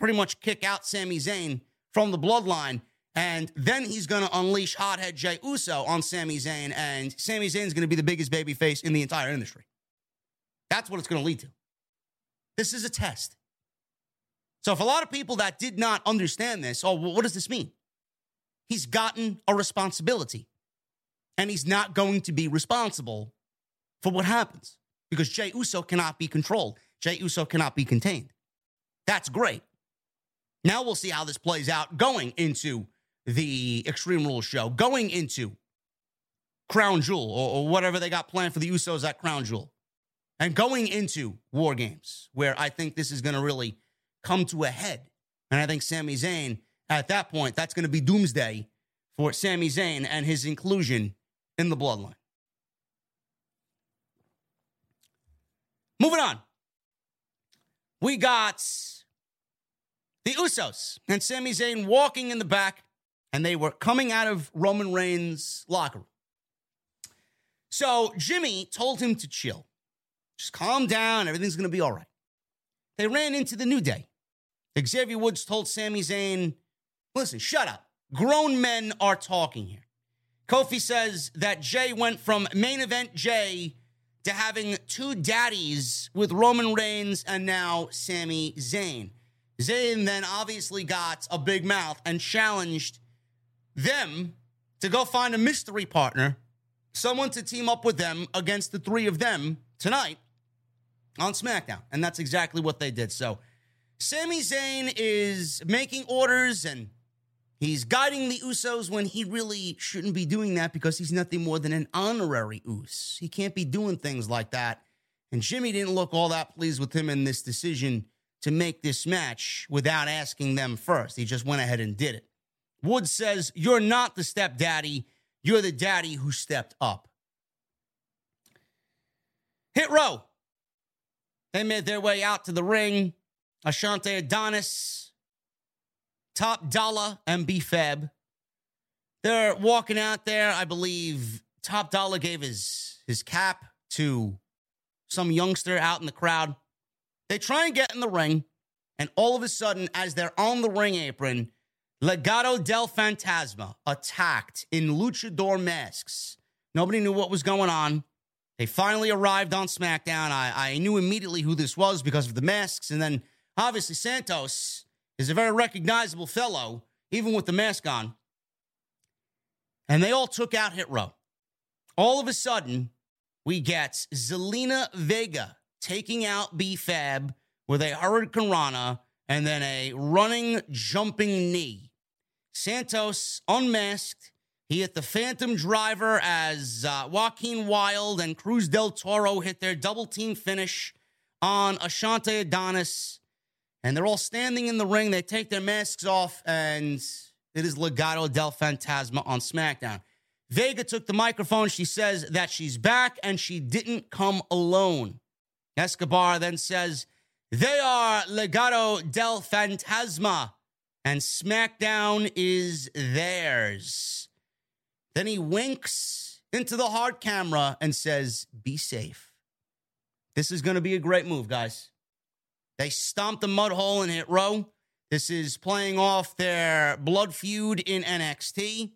pretty much kick out Sami Zayn from the bloodline. And then he's going to unleash hothead Jey Uso on Sami Zayn, and Sami Zayn is going to be the biggest babyface in the entire industry. That's what it's going to lead to. This is a test. So, if a lot of people that did not understand this, oh, well, what does this mean? He's gotten a responsibility, and he's not going to be responsible for what happens because Jey Uso cannot be controlled. Jey Uso cannot be contained. That's great. Now we'll see how this plays out going into the Extreme Rules show, going into Crown Jewel or, or whatever they got planned for the Usos at Crown Jewel, and going into War Games, where I think this is going to really come to a head. And I think Sami Zayn, at that point, that's going to be doomsday for Sami Zayn and his inclusion in the bloodline. Moving on. We got the Usos and Sami Zayn walking in the back, and they were coming out of Roman Reigns' locker room. So Jimmy told him to chill. Just calm down. Everything's going to be all right. They ran into the New Day. Xavier Woods told Sami Zayn, listen, shut up. Grown men are talking here. Kofi says that Jey went from main event Jey to having two daddies with Roman Reigns and now Sami Zayn. Zayn then obviously got a big mouth and challenged them to go find a mystery partner, someone to team up with them against the three of them tonight on SmackDown. And that's exactly what they did. So Sami Zayn is making orders and he's guiding the Usos when he really shouldn't be doing that because he's nothing more than an honorary Us. He can't be doing things like that. And Jimmy didn't look all that pleased with him in this decision to make this match without asking them first. He just went ahead and did it. Woods says, You're not the stepdaddy, you're the daddy who stepped up. Hit row. They made their way out to the ring. Ashante Adonis, Top Dollar, and B-Fab. They're walking out there. I believe Top Dollar gave his, his cap to some youngster out in the crowd. They try and get in the ring, and all of a sudden, as they're on the ring apron, Legado del Fantasma attacked in luchador masks. Nobody knew what was going on. They finally arrived on SmackDown. I, I knew immediately who this was because of the masks. And then obviously, Santos is a very recognizable fellow, even with the mask on. And they all took out Hit Row. All of a sudden, we get Zelina Vega taking out B-Fab with a hurricanrana and then a running, jumping knee. Santos unmasked. He hit the Phantom Driver as uh, Joaquin Wilde and Cruz del Toro hit their double team finish on Ashante Adonis. And they're all standing in the ring. They take their masks off, and it is Legado del Fantasma on SmackDown. Vega took the microphone. She says that she's back and she didn't come alone. Escobar then says, They are Legado del Fantasma, and SmackDown is theirs. Then he winks into the hard camera and says, Be safe. This is going to be a great move, guys. They stomped the mud hole and hit row. This is playing off their blood feud in NXT.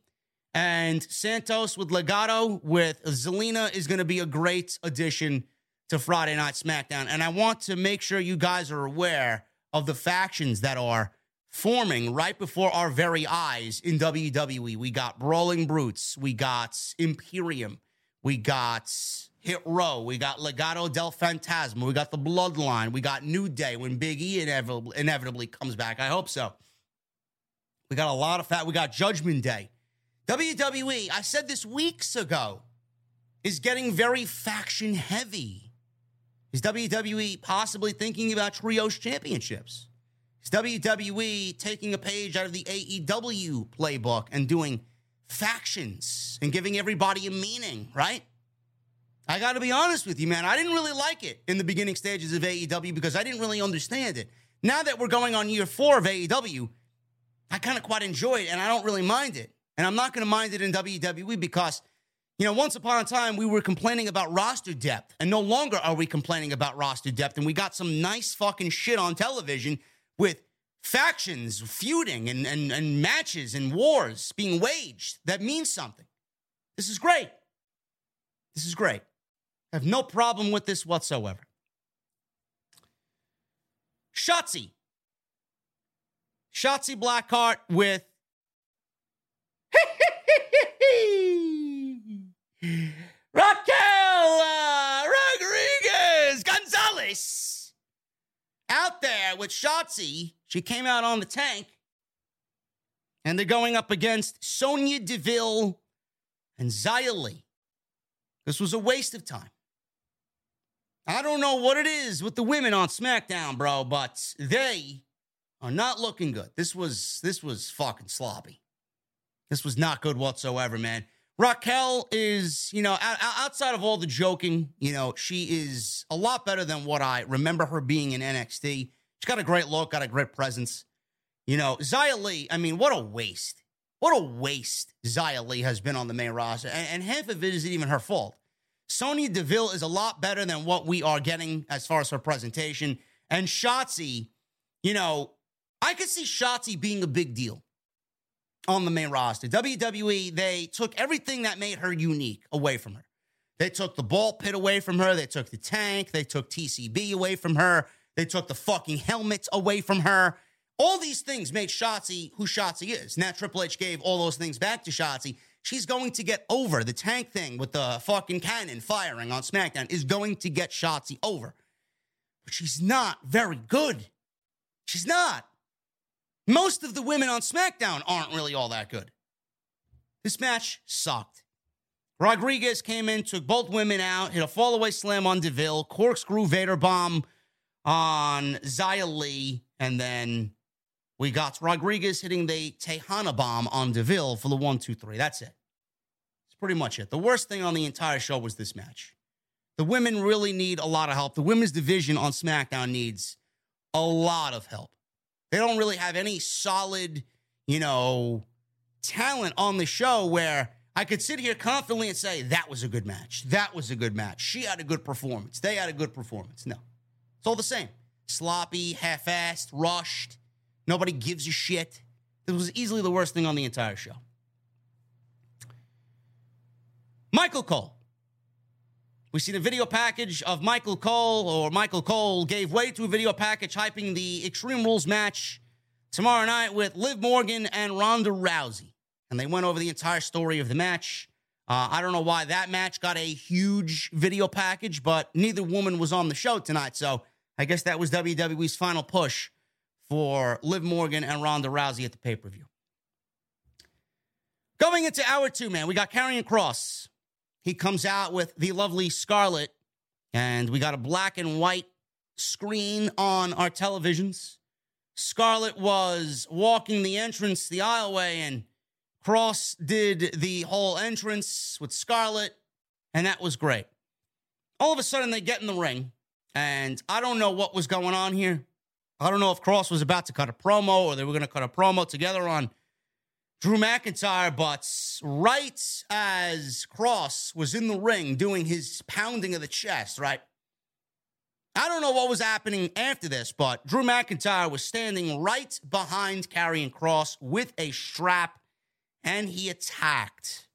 And Santos with Legado with Zelina is going to be a great addition to Friday Night SmackDown. And I want to make sure you guys are aware of the factions that are forming right before our very eyes in WWE. We got Brawling Brutes, we got Imperium, we got Hit Row, we got Legado del Fantasma, we got the Bloodline, we got New Day when Big E inevitably, inevitably comes back. I hope so. We got a lot of fat. We got Judgment Day. WWE, I said this weeks ago, is getting very faction heavy. Is WWE possibly thinking about trios championships? Is WWE taking a page out of the AEW playbook and doing factions and giving everybody a meaning, right? I got to be honest with you, man. I didn't really like it in the beginning stages of AEW because I didn't really understand it. Now that we're going on year four of AEW, I kind of quite enjoy it and I don't really mind it. And I'm not going to mind it in WWE because, you know, once upon a time we were complaining about roster depth and no longer are we complaining about roster depth. And we got some nice fucking shit on television with factions feuding and, and, and matches and wars being waged that means something. This is great. This is great. I have no problem with this whatsoever. Shotzi. Shotzi Blackheart with Raquel uh, Rodriguez Gonzalez out there with Shotzi. She came out on the tank. And they're going up against Sonya Deville and Xia. This was a waste of time. I don't know what it is with the women on SmackDown, bro, but they are not looking good. This was this was fucking sloppy. This was not good whatsoever, man. Raquel is, you know, outside of all the joking, you know, she is a lot better than what I remember her being in NXT. She's got a great look, got a great presence. You know, Xia Lee, I mean, what a waste. What a waste Xia Lee has been on the main roster. And, and half of it isn't even her fault. Sonya Deville is a lot better than what we are getting as far as her presentation. And Shotzi, you know, I could see Shotzi being a big deal on the main roster. WWE, they took everything that made her unique away from her. They took the ball pit away from her. They took the tank. They took TCB away from her. They took the fucking helmets away from her. All these things made Shotzi who Shotzi is. Now Triple H gave all those things back to Shotzi. She's going to get over the tank thing with the fucking cannon firing on SmackDown is going to get Shotzi over. But she's not very good. She's not. Most of the women on SmackDown aren't really all that good. This match sucked. Rodriguez came in, took both women out, hit a fallaway slam on Deville, corkscrew Vader bomb on Xia Lee, and then we got Rodriguez hitting the Tejana bomb on Deville for the one, two, three. That's it. That's pretty much it. The worst thing on the entire show was this match. The women really need a lot of help. The women's division on SmackDown needs a lot of help. They don't really have any solid, you know, talent on the show where I could sit here confidently and say, that was a good match. That was a good match. She had a good performance. They had a good performance. No, it's all the same. Sloppy, half assed, rushed. Nobody gives a shit. This was easily the worst thing on the entire show. Michael Cole. We seen a video package of Michael Cole, or Michael Cole gave way to a video package hyping the Extreme Rules match tomorrow night with Liv Morgan and Ronda Rousey. And they went over the entire story of the match. Uh, I don't know why that match got a huge video package, but neither woman was on the show tonight. So I guess that was WWE's final push for Liv Morgan and Ronda Rousey at the pay per view. Going into hour two, man, we got Karrion Kross. He comes out with the lovely Scarlett, and we got a black and white screen on our televisions. Scarlett was walking the entrance, the aisleway, and Kross did the whole entrance with Scarlett, and that was great. All of a sudden, they get in the ring, and I don't know what was going on here. I don't know if Kross was about to cut a promo or they were going to cut a promo together on Drew McIntyre, butts right as Kross was in the ring doing his pounding of the chest, right? I don't know what was happening after this, but Drew McIntyre was standing right behind Karrion Kross with a strap and he attacked.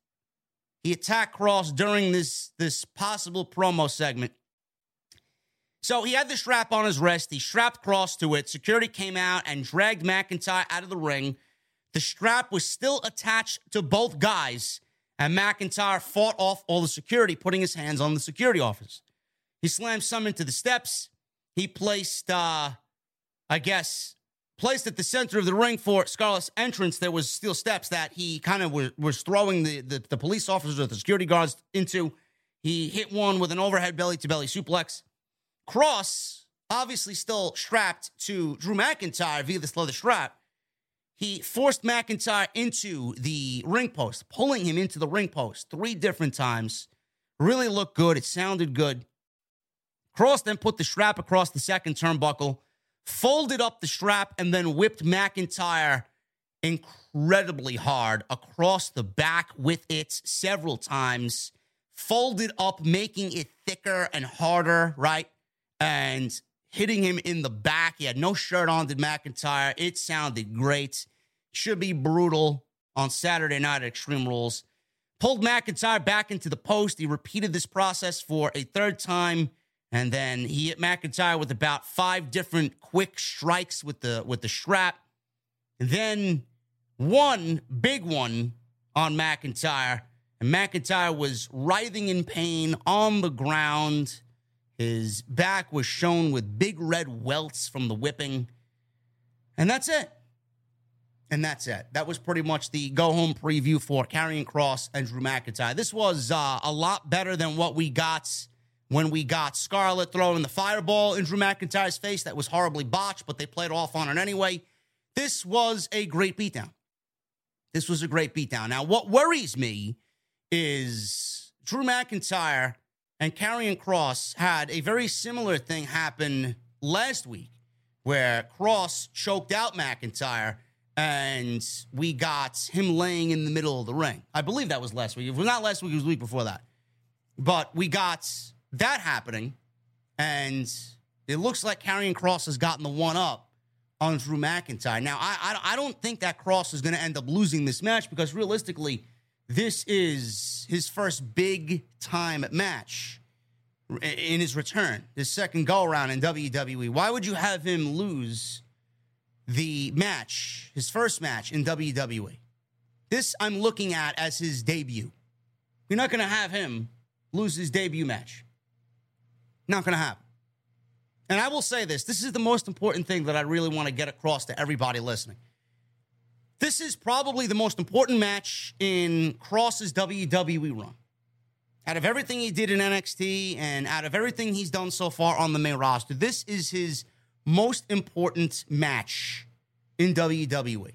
He attacked Kross during this, this possible promo segment. So he had the strap on his wrist. He strapped Kross to it. Security came out and dragged McIntyre out of the ring. The strap was still attached to both guys, and McIntyre fought off all the security, putting his hands on the security office. He slammed some into the steps. He placed, uh, I guess, placed at the center of the ring for Scarlett's entrance. There was steel steps that he kind of was, was throwing the, the, the police officers or the security guards into. He hit one with an overhead belly to belly suplex. Kross, obviously still strapped to Drew McIntyre via this leather strap, he forced McIntyre into the ring post, pulling him into the ring post three different times. Really looked good. It sounded good. Kross then put the strap across the second turnbuckle, folded up the strap, and then whipped McIntyre incredibly hard across the back with it several times, folded up, making it thicker and harder, right? And hitting him in the back. He had no shirt on, did McIntyre. It sounded great. Should be brutal on Saturday night at Extreme Rules. Pulled McIntyre back into the post. He repeated this process for a third time. And then he hit McIntyre with about five different quick strikes with the with the strap. Then one big one on McIntyre. And McIntyre was writhing in pain on the ground. His back was shown with big red welts from the whipping. And that's it. And that's it. That was pretty much the go home preview for Karrion Kross and Drew McIntyre. This was uh, a lot better than what we got when we got Scarlett throwing the fireball in Drew McIntyre's face. That was horribly botched, but they played off on it anyway. This was a great beatdown. This was a great beatdown. Now, what worries me is Drew McIntyre and Karrion Kross had a very similar thing happen last week where Kross choked out McIntyre and we got him laying in the middle of the ring. I believe that was last week. If it was not last week, it was the week before that. But we got that happening, and it looks like Karrion Kross has gotten the one up on Drew McIntyre. Now, I, I, I don't think that Kross is going to end up losing this match because realistically, this is his first big time match in his return, his second go around in WWE. Why would you have him lose the match, his first match in WWE? This I'm looking at as his debut. You're not going to have him lose his debut match. Not going to happen. And I will say this this is the most important thing that I really want to get across to everybody listening. This is probably the most important match in Kross's WWE run. Out of everything he did in NXT and out of everything he's done so far on the main roster, this is his most important match in WWE.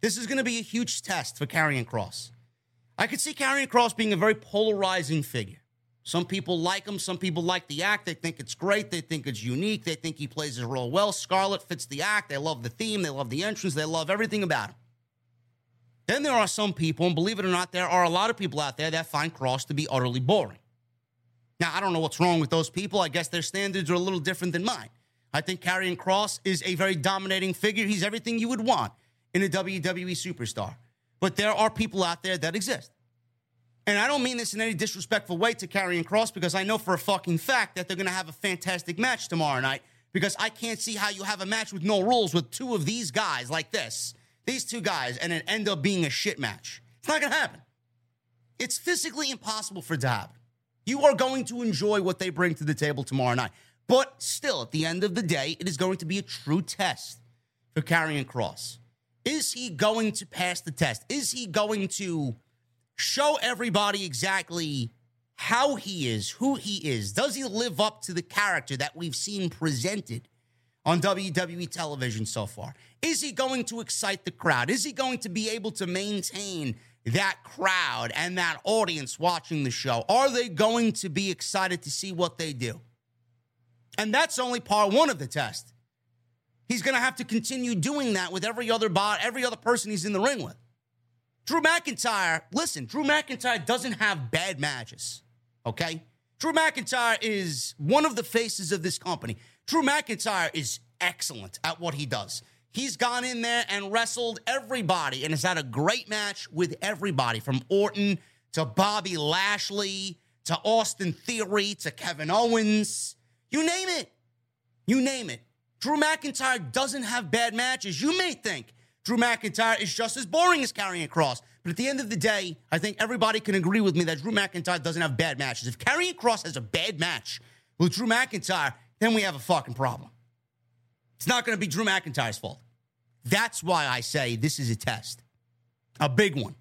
This is going to be a huge test for Karrion Kross. I could see Karrion Kross being a very polarizing figure. Some people like him. Some people like the act. They think it's great. They think it's unique. They think he plays his role well. Scarlett fits the act. They love the theme. They love the entrance. They love everything about him. Then there are some people, and believe it or not, there are a lot of people out there that find Kross to be utterly boring. Now, I don't know what's wrong with those people. I guess their standards are a little different than mine. I think Karrion Kross is a very dominating figure. He's everything you would want in a WWE superstar. But there are people out there that exist. And I don't mean this in any disrespectful way to Karrion Kross because I know for a fucking fact that they're going to have a fantastic match tomorrow night because I can't see how you have a match with no rules with two of these guys like this, these two guys, and it end up being a shit match. It's not going to happen. It's physically impossible for it to happen. You are going to enjoy what they bring to the table tomorrow night. But still, at the end of the day, it is going to be a true test for Karrion Kross. Is he going to pass the test? Is he going to show everybody exactly how he is, who he is. Does he live up to the character that we've seen presented on WWE television so far? Is he going to excite the crowd? Is he going to be able to maintain that crowd and that audience watching the show? Are they going to be excited to see what they do? And that's only part one of the test. He's going to have to continue doing that with every other bot, every other person he's in the ring with. Drew McIntyre, listen, Drew McIntyre doesn't have bad matches, okay? Drew McIntyre is one of the faces of this company. Drew McIntyre is excellent at what he does. He's gone in there and wrestled everybody and has had a great match with everybody from Orton to Bobby Lashley to Austin Theory to Kevin Owens. You name it. You name it. Drew McIntyre doesn't have bad matches. You may think Drew McIntyre is just as boring as Karrion Kross. But at the end of the day, I think everybody can agree with me that Drew McIntyre doesn't have bad matches. If Karrion Kross has a bad match with Drew McIntyre, then we have a fucking problem. It's not going to be Drew McIntyre's fault. That's why I say this is a test, a big one.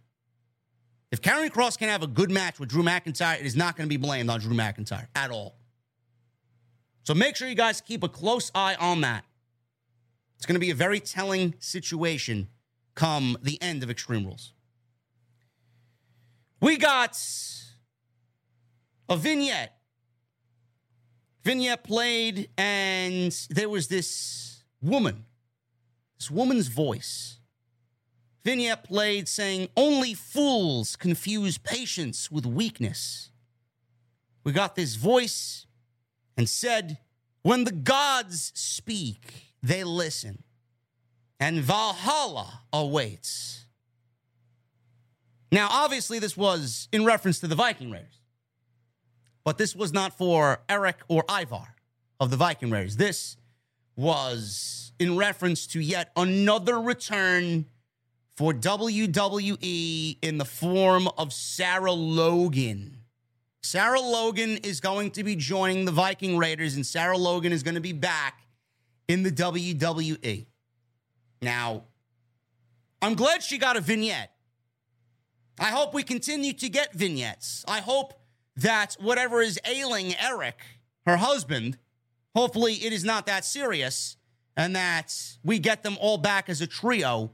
If Karrion Kross can have a good match with Drew McIntyre, it is not going to be blamed on Drew McIntyre at all. So make sure you guys keep a close eye on that. It's going to be a very telling situation come the end of Extreme Rules. We got a vignette. Vignette played, and there was this woman, this woman's voice. Vignette played saying, Only fools confuse patience with weakness. We got this voice and said, When the gods speak, they listen, and Valhalla awaits. Now, obviously, this was in reference to the Viking Raiders, but this was not for Erik or Ivar of the Viking Raiders. This was in reference to yet another return for WWE in the form of Sarah Logan. Sarah Logan is going to be joining the Viking Raiders, and Sarah Logan is going to be back in the WWE. Now, I'm glad she got a vignette. I hope we continue to get vignettes. I hope that whatever is ailing Erik, her husband, hopefully it is not that serious, and that we get them all back as a trio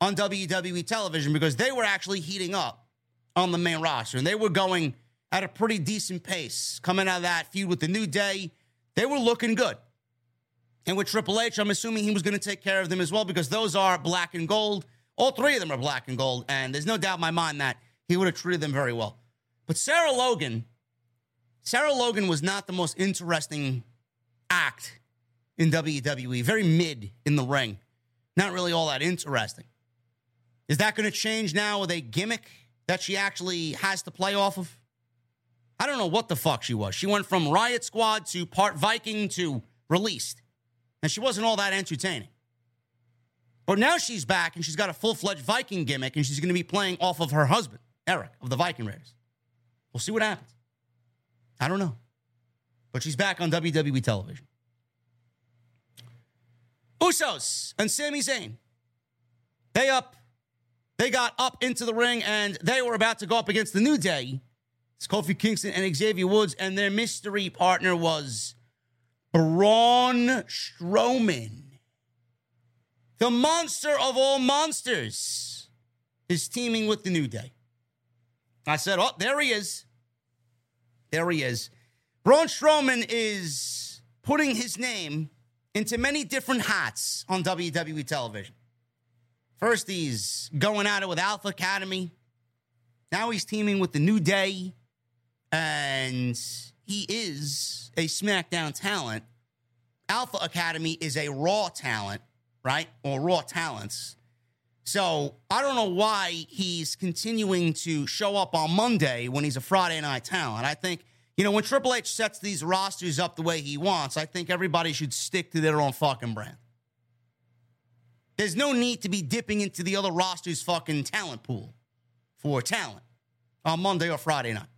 on WWE television because they were actually heating up on the main roster and they were going at a pretty decent pace coming out of that feud with the New Day. They were looking good. And with Triple H, I'm assuming he was going to take care of them as well because those are black and gold. All three of them are black and gold. And there's no doubt in my mind that he would have treated them very well. But Sarah Logan, Sarah Logan was not the most interesting act in WWE. Very mid in the ring. Not really all that interesting. Is that going to change now with a gimmick that she actually has to play off of? I don't know what the fuck she was. She went from Riot Squad to part Viking to released. And she wasn't all that entertaining. But now she's back and she's got a full fledged Viking gimmick and she's going to be playing off of her husband, Erik, of the Viking Raiders. We'll see what happens. I don't know. But she's back on WWE television. Usos and Sami Zayn. They up they got up into the ring and they were about to go up against the New Day. It's Kofi Kingston and Xavier Woods, and their mystery partner was Braun Strowman. The monster of all monsters is teaming with the New Day. I said, Oh, there he is. There he is. Braun Strowman is putting his name into many different hats on WWE television. First, he's going at it with Alpha Academy. Now he's teaming with the New Day. And he is a SmackDown talent. Alpha Academy is a Raw talent, right? Or Raw talents. So I don't know why he's continuing to show up on Monday when he's a Friday night talent. I think, you know, when Triple H sets these rosters up the way he wants, I think everybody should stick to their own fucking brand. There's no need to be dipping into the other roster's fucking talent pool for talent on Monday or Friday night.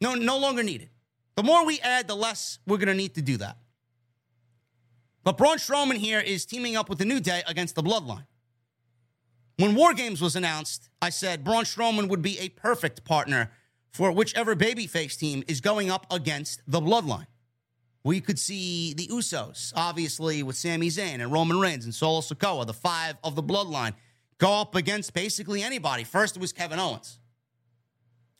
No, no longer needed. The more we add, the less we're going to need to do that. But Braun Strowman here is teaming up with the New Day against the Bloodline. When War Games was announced, I said Braun Strowman would be a perfect partner for whichever babyface team is going up against the Bloodline. We could see the Usos, obviously, with Sami Zayn and Roman Reigns and Solo Sikoa, the five of the bloodline, go up against basically anybody. First, it was Kevin Owens.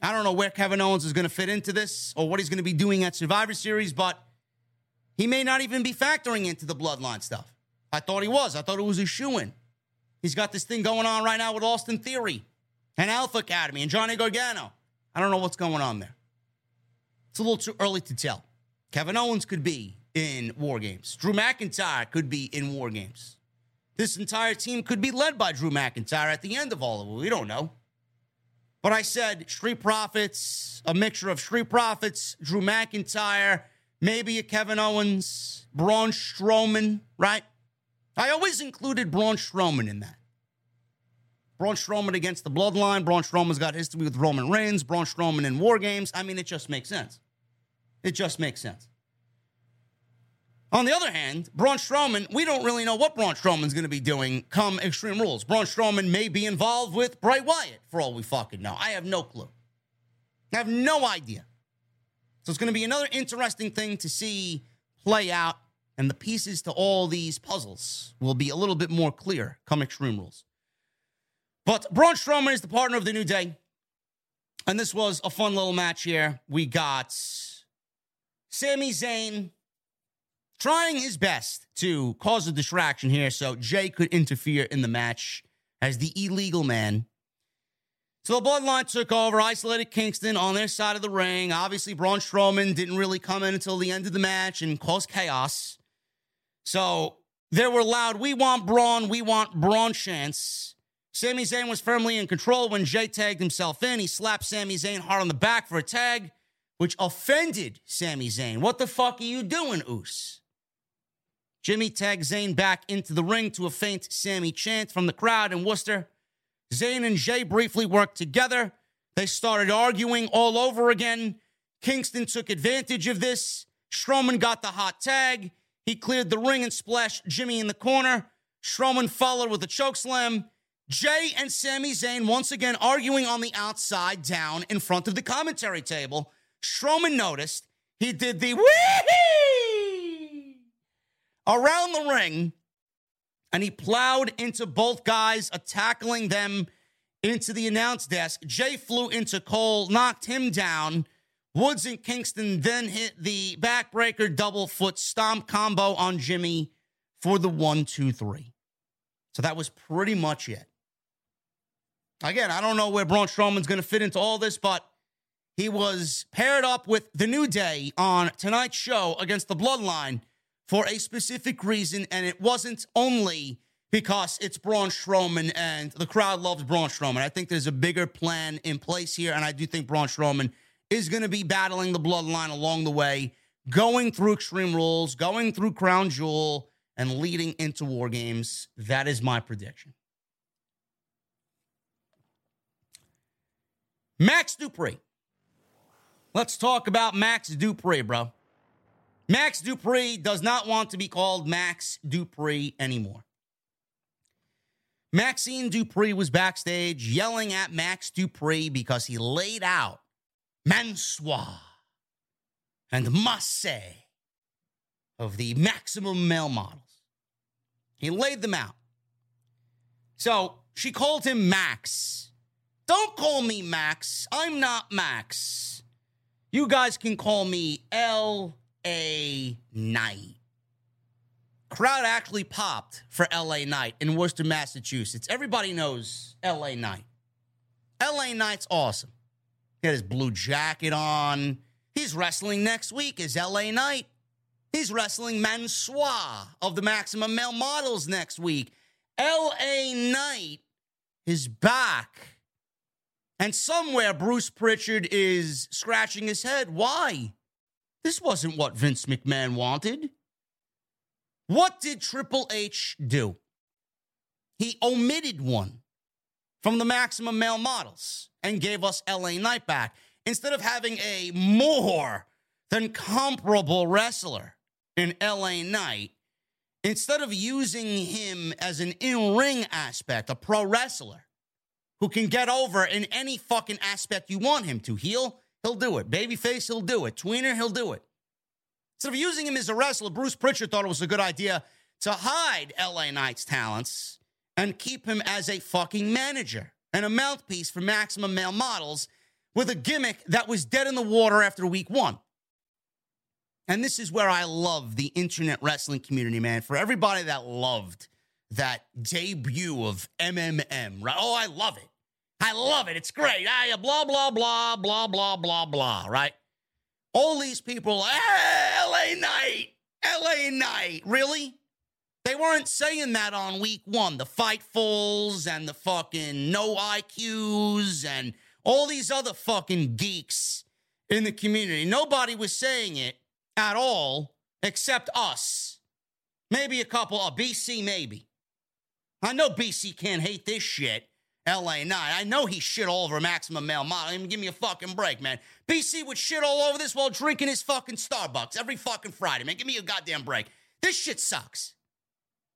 I don't know where Kevin Owens is going to fit into this or what he's going to be doing at Survivor Series, but he may not even be factoring into the bloodline stuff. I thought he was. I thought it was a shoe in. He's got this thing going on right now with Austin Theory and Alpha Academy and Johnny Gargano. I don't know what's going on there. It's a little too early to tell. Kevin Owens could be in War Games. Drew McIntyre could be in War Games. This entire team could be led by Drew McIntyre at the end of all of it. We don't know. But I said Street Profits, a mixture of Street Profits, Drew McIntyre, maybe a Kevin Owens, Braun Strowman, right? I always included Braun Strowman in that. Braun Strowman against the Bloodline. Braun Strowman's got history with Roman Reigns. Braun Strowman in War Games. I mean, it just makes sense. It just makes sense. On the other hand, Braun Strowman, we don't really know what Braun Strowman's going to be doing come Extreme Rules. Braun Strowman may be involved with Bray Wyatt for all we fucking know. I have no clue. I have no idea. So it's going to be another interesting thing to see play out, and the pieces to all these puzzles will be a little bit more clear come Extreme Rules. But Braun Strowman is the partner of the New Day. And this was a fun little match here. We got Sami Zayn trying his best to cause a distraction here so Jey could interfere in the match as the illegal man. So the Bloodline took over, isolated Kingston on their side of the ring. Obviously, Braun Strowman didn't really come in until the end of the match and caused chaos. So there were loud, we want Braun, we want Braun chants. Sami Zayn was firmly in control when Jey tagged himself in. He slapped Sami Zayn hard on the back for a tag, which offended Sami Zayn. What the fuck are you doing, Uce? Jimmy tagged Zayn back into the ring to a faint Sami chant from the crowd in Worcester. Zayn and Jey briefly worked together. They started arguing all over again. Kingston took advantage of this. Strowman got the hot tag. He cleared the ring and splashed Jimmy in the corner. Strowman followed with a chokeslam. Jey and Sami Zayn once again arguing on the outside down in front of the commentary table. Strowman noticed. He did the around the ring and he plowed into both guys, tackling them into the announce desk. Jey flew into Cole, knocked him down. Woods and Kingston then hit the backbreaker double foot stomp combo on Jimmy for the one, two, three. So that was pretty much it. Again, I don't know where Braun Strowman's going to fit into all this, but he was paired up with the New Day on tonight's show against the Bloodline for a specific reason, and it wasn't only because it's Braun Strowman and the crowd loves Braun Strowman. I think there's a bigger plan in place here, and I do think Braun Strowman is going to be battling the bloodline along the way, going through Extreme Rules, going through Crown Jewel, and leading into War Games. That is my prediction. Max Dupri. Let's talk about Max Dupri, bro. Max Dupri does not want to be called Max Dupri anymore. Maxxine Dupri was backstage yelling at Max Dupri because he laid out Mansoor and Massey of the maximum male models. He laid them out. So she called him Max. Don't call me Max. I'm not Max. You guys can call me L.A. Knight. Crowd actually popped for LA Knight in Worcester, Massachusetts. Everybody knows LA Knight. LA Knight's awesome. He had his blue jacket on. He's wrestling next week is LA Knight. He's wrestling Mansoor of the Maximum Male Models next week. LA Knight is back. And somewhere Bruce Pritchard is scratching his head. Why? This wasn't what Vince McMahon wanted. What did Triple H do? He omitted one from the maximum male models and gave us LA Knight back instead of having a more than comparable wrestler in LA Knight. Instead of using him as an in ring aspect, a pro wrestler who can get over in any fucking aspect you want him to. Heel, he'll do it. Babyface, he'll do it. Tweener, he'll do it. Instead of using him as a wrestler, Bruce Pritchard thought it was a good idea to hide LA Knight's talents and keep him as a fucking manager and a mouthpiece for maximum male models with a gimmick that was dead in the water after week one. And this is where I love the internet wrestling community, man. For everybody that loved that debut of MMM, right? Oh, I love it. I love it. It's great. I uh, blah blah blah blah blah blah blah. Right? All these people, ah, LA Knight, LA Knight. Really? They weren't saying that on week one. The Fightfuls and the fucking no IQs and all these other fucking geeks in the community. Nobody was saying it at all except us. Maybe a couple, uh, of BC, maybe. I know BC can't hate this shit. LA Knight. I know he shit all over Maximum Male Model. I mean, give me a fucking break, man. BC would shit all over this while drinking his fucking Starbucks every fucking Friday, man. Give me a goddamn break. This shit sucks.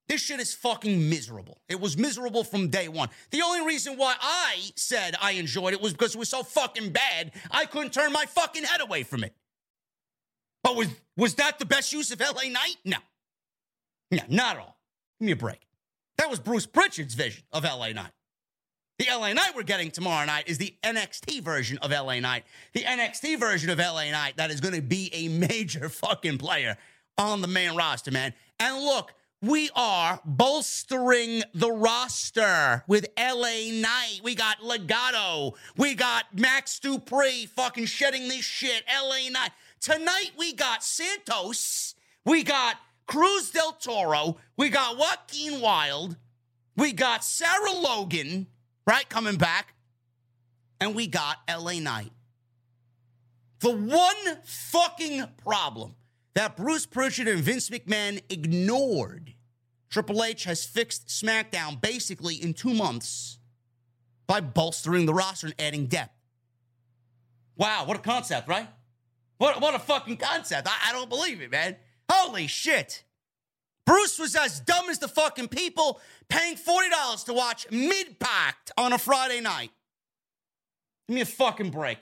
This shit is fucking miserable. It was miserable from day one. The only reason why I said I enjoyed it was because it was so fucking bad, I couldn't turn my fucking head away from it. But was, was that the best use of LA Knight? No. No, not at all. Give me a break. That was Bruce Pritchard's vision of LA Knight. The LA Knight we're getting tomorrow night is the NXT version of LA Knight. The NXT version of LA Knight that is going to be a major fucking player on the main roster, man. And look, we are bolstering the roster with LA Knight. We got Legado. We got Max Dupri fucking shedding this shit. LA Knight. Tonight we got Santos. We got Cruz del Toro. We got Joaquin Wilde. We got Sarah Logan, right, coming back. And we got LA Knight. The one fucking problem that Bruce Pritchard and Vince McMahon ignored. Triple H has fixed SmackDown basically in two months by bolstering the roster and adding depth. Wow, what a concept, right? What, what a fucking concept. I, I don't believe it, man. Holy shit. Bruce was as dumb as the fucking people paying $40 to watch Mid Pact on a Friday night. Give me a fucking break.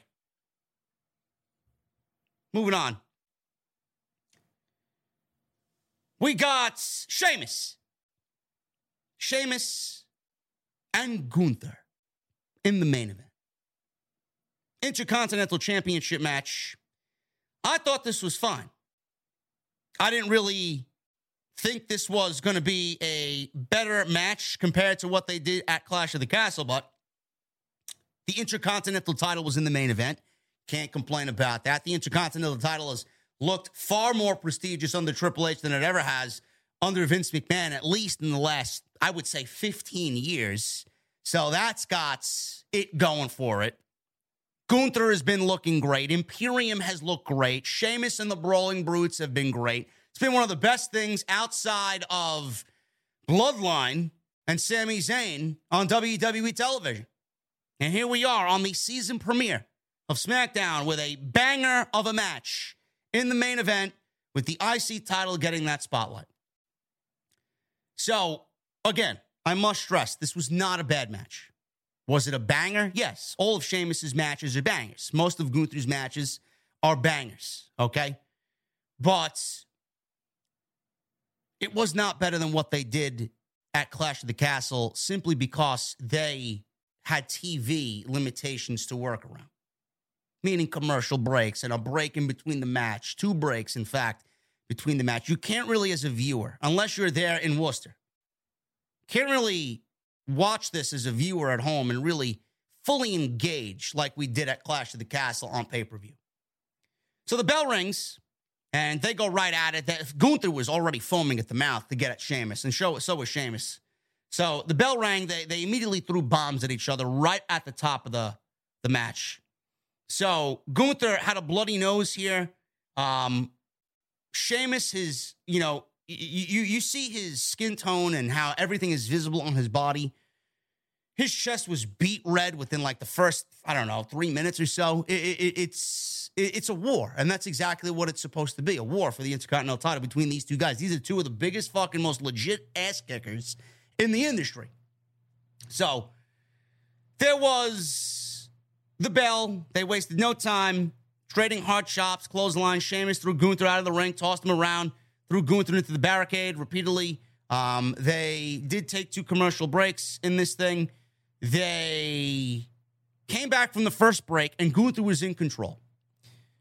Moving on. We got Sheamus. Sheamus and Gunther in the main event. Intercontinental Championship match. I thought this was fine. I didn't really think this was going to be a better match compared to what they did at Clash of the Castle, but the Intercontinental title was in the main event. Can't complain about that. The Intercontinental title has looked far more prestigious under Triple H than it ever has under Vince McMahon, at least in the last, I would say, 15 years. So that's got it going for it. Gunther has been looking great. Imperium has looked great. Sheamus and the Brawling Brutes have been great. It's been one of the best things outside of Bloodline and Sami Zayn on WWE television. And here we are on the season premiere of SmackDown with a banger of a match in the main event with the IC title getting that spotlight. So, again, I must stress this was not a bad match. Was it a banger? Yes. All of Sheamus's matches are bangers. Most of Gunther's matches are bangers, okay? But it was not better than what they did at Clash of the Castle simply because they had TV limitations to work around meaning commercial breaks and a break in between the match, two breaks, in fact, between the match. You can't really, as a viewer, unless you're there in Worcester, can't really watch this as a viewer at home and really fully engage like we did at Clash of the Castle on pay per view. So the bell rings and they go right at it. That Gunther was already foaming at the mouth to get at Sheamus, and so, was Sheamus. So the bell rang. They, they immediately threw bombs at each other right at the top of the, the match. So Gunther had a bloody nose here. Um, Sheamus his, you know, you, you see his skin tone and how everything is visible on his body. His chest was beat red within like the first, I don't know, three minutes or so. It, it, it's it, it's a war, and that's exactly what it's supposed to be—a war for the Intercontinental title between these two guys. These are two of the biggest, fucking, most legit ass kickers in the industry. So there was the bell. They wasted no time trading hard chops, clothesline. Sheamus threw Gunther out of the ring, tossed him around, threw Gunther into the barricade repeatedly. Um, they did take two commercial breaks in this thing. They came back from the first break, and Gunther was in control.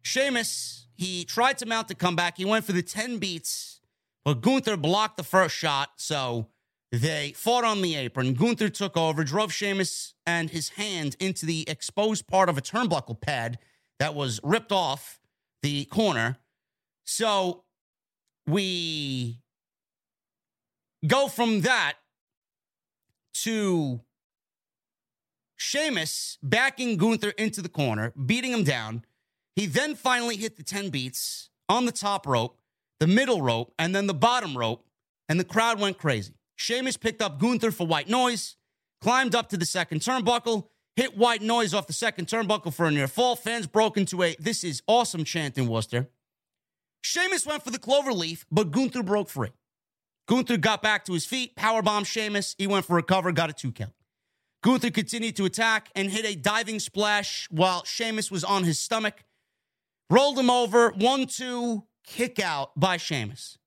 Sheamus, he tried to mount the comeback. He went for the 10 beats, but Gunther blocked the first shot. So they fought on the apron. Gunther took over, drove Sheamus and his hand into the exposed part of a turnbuckle pad that was ripped off the corner. So we go from that to Sheamus backing Gunther into the corner, beating him down. He then finally hit the 10 beats on the top rope, the middle rope, and then the bottom rope, and the crowd went crazy. Sheamus picked up Gunther for white noise, climbed up to the second turnbuckle, hit white noise off the second turnbuckle for a near fall. Fans broke into a this is awesome chant in Worcester. Sheamus went for the clover leaf, but Gunther broke free. Gunther got back to his feet, powerbomb Sheamus. He went for a cover, got a two count. Gunther continued to attack and hit a diving splash while Sheamus was on his stomach. Rolled him over, one, two, kick out by Sheamus.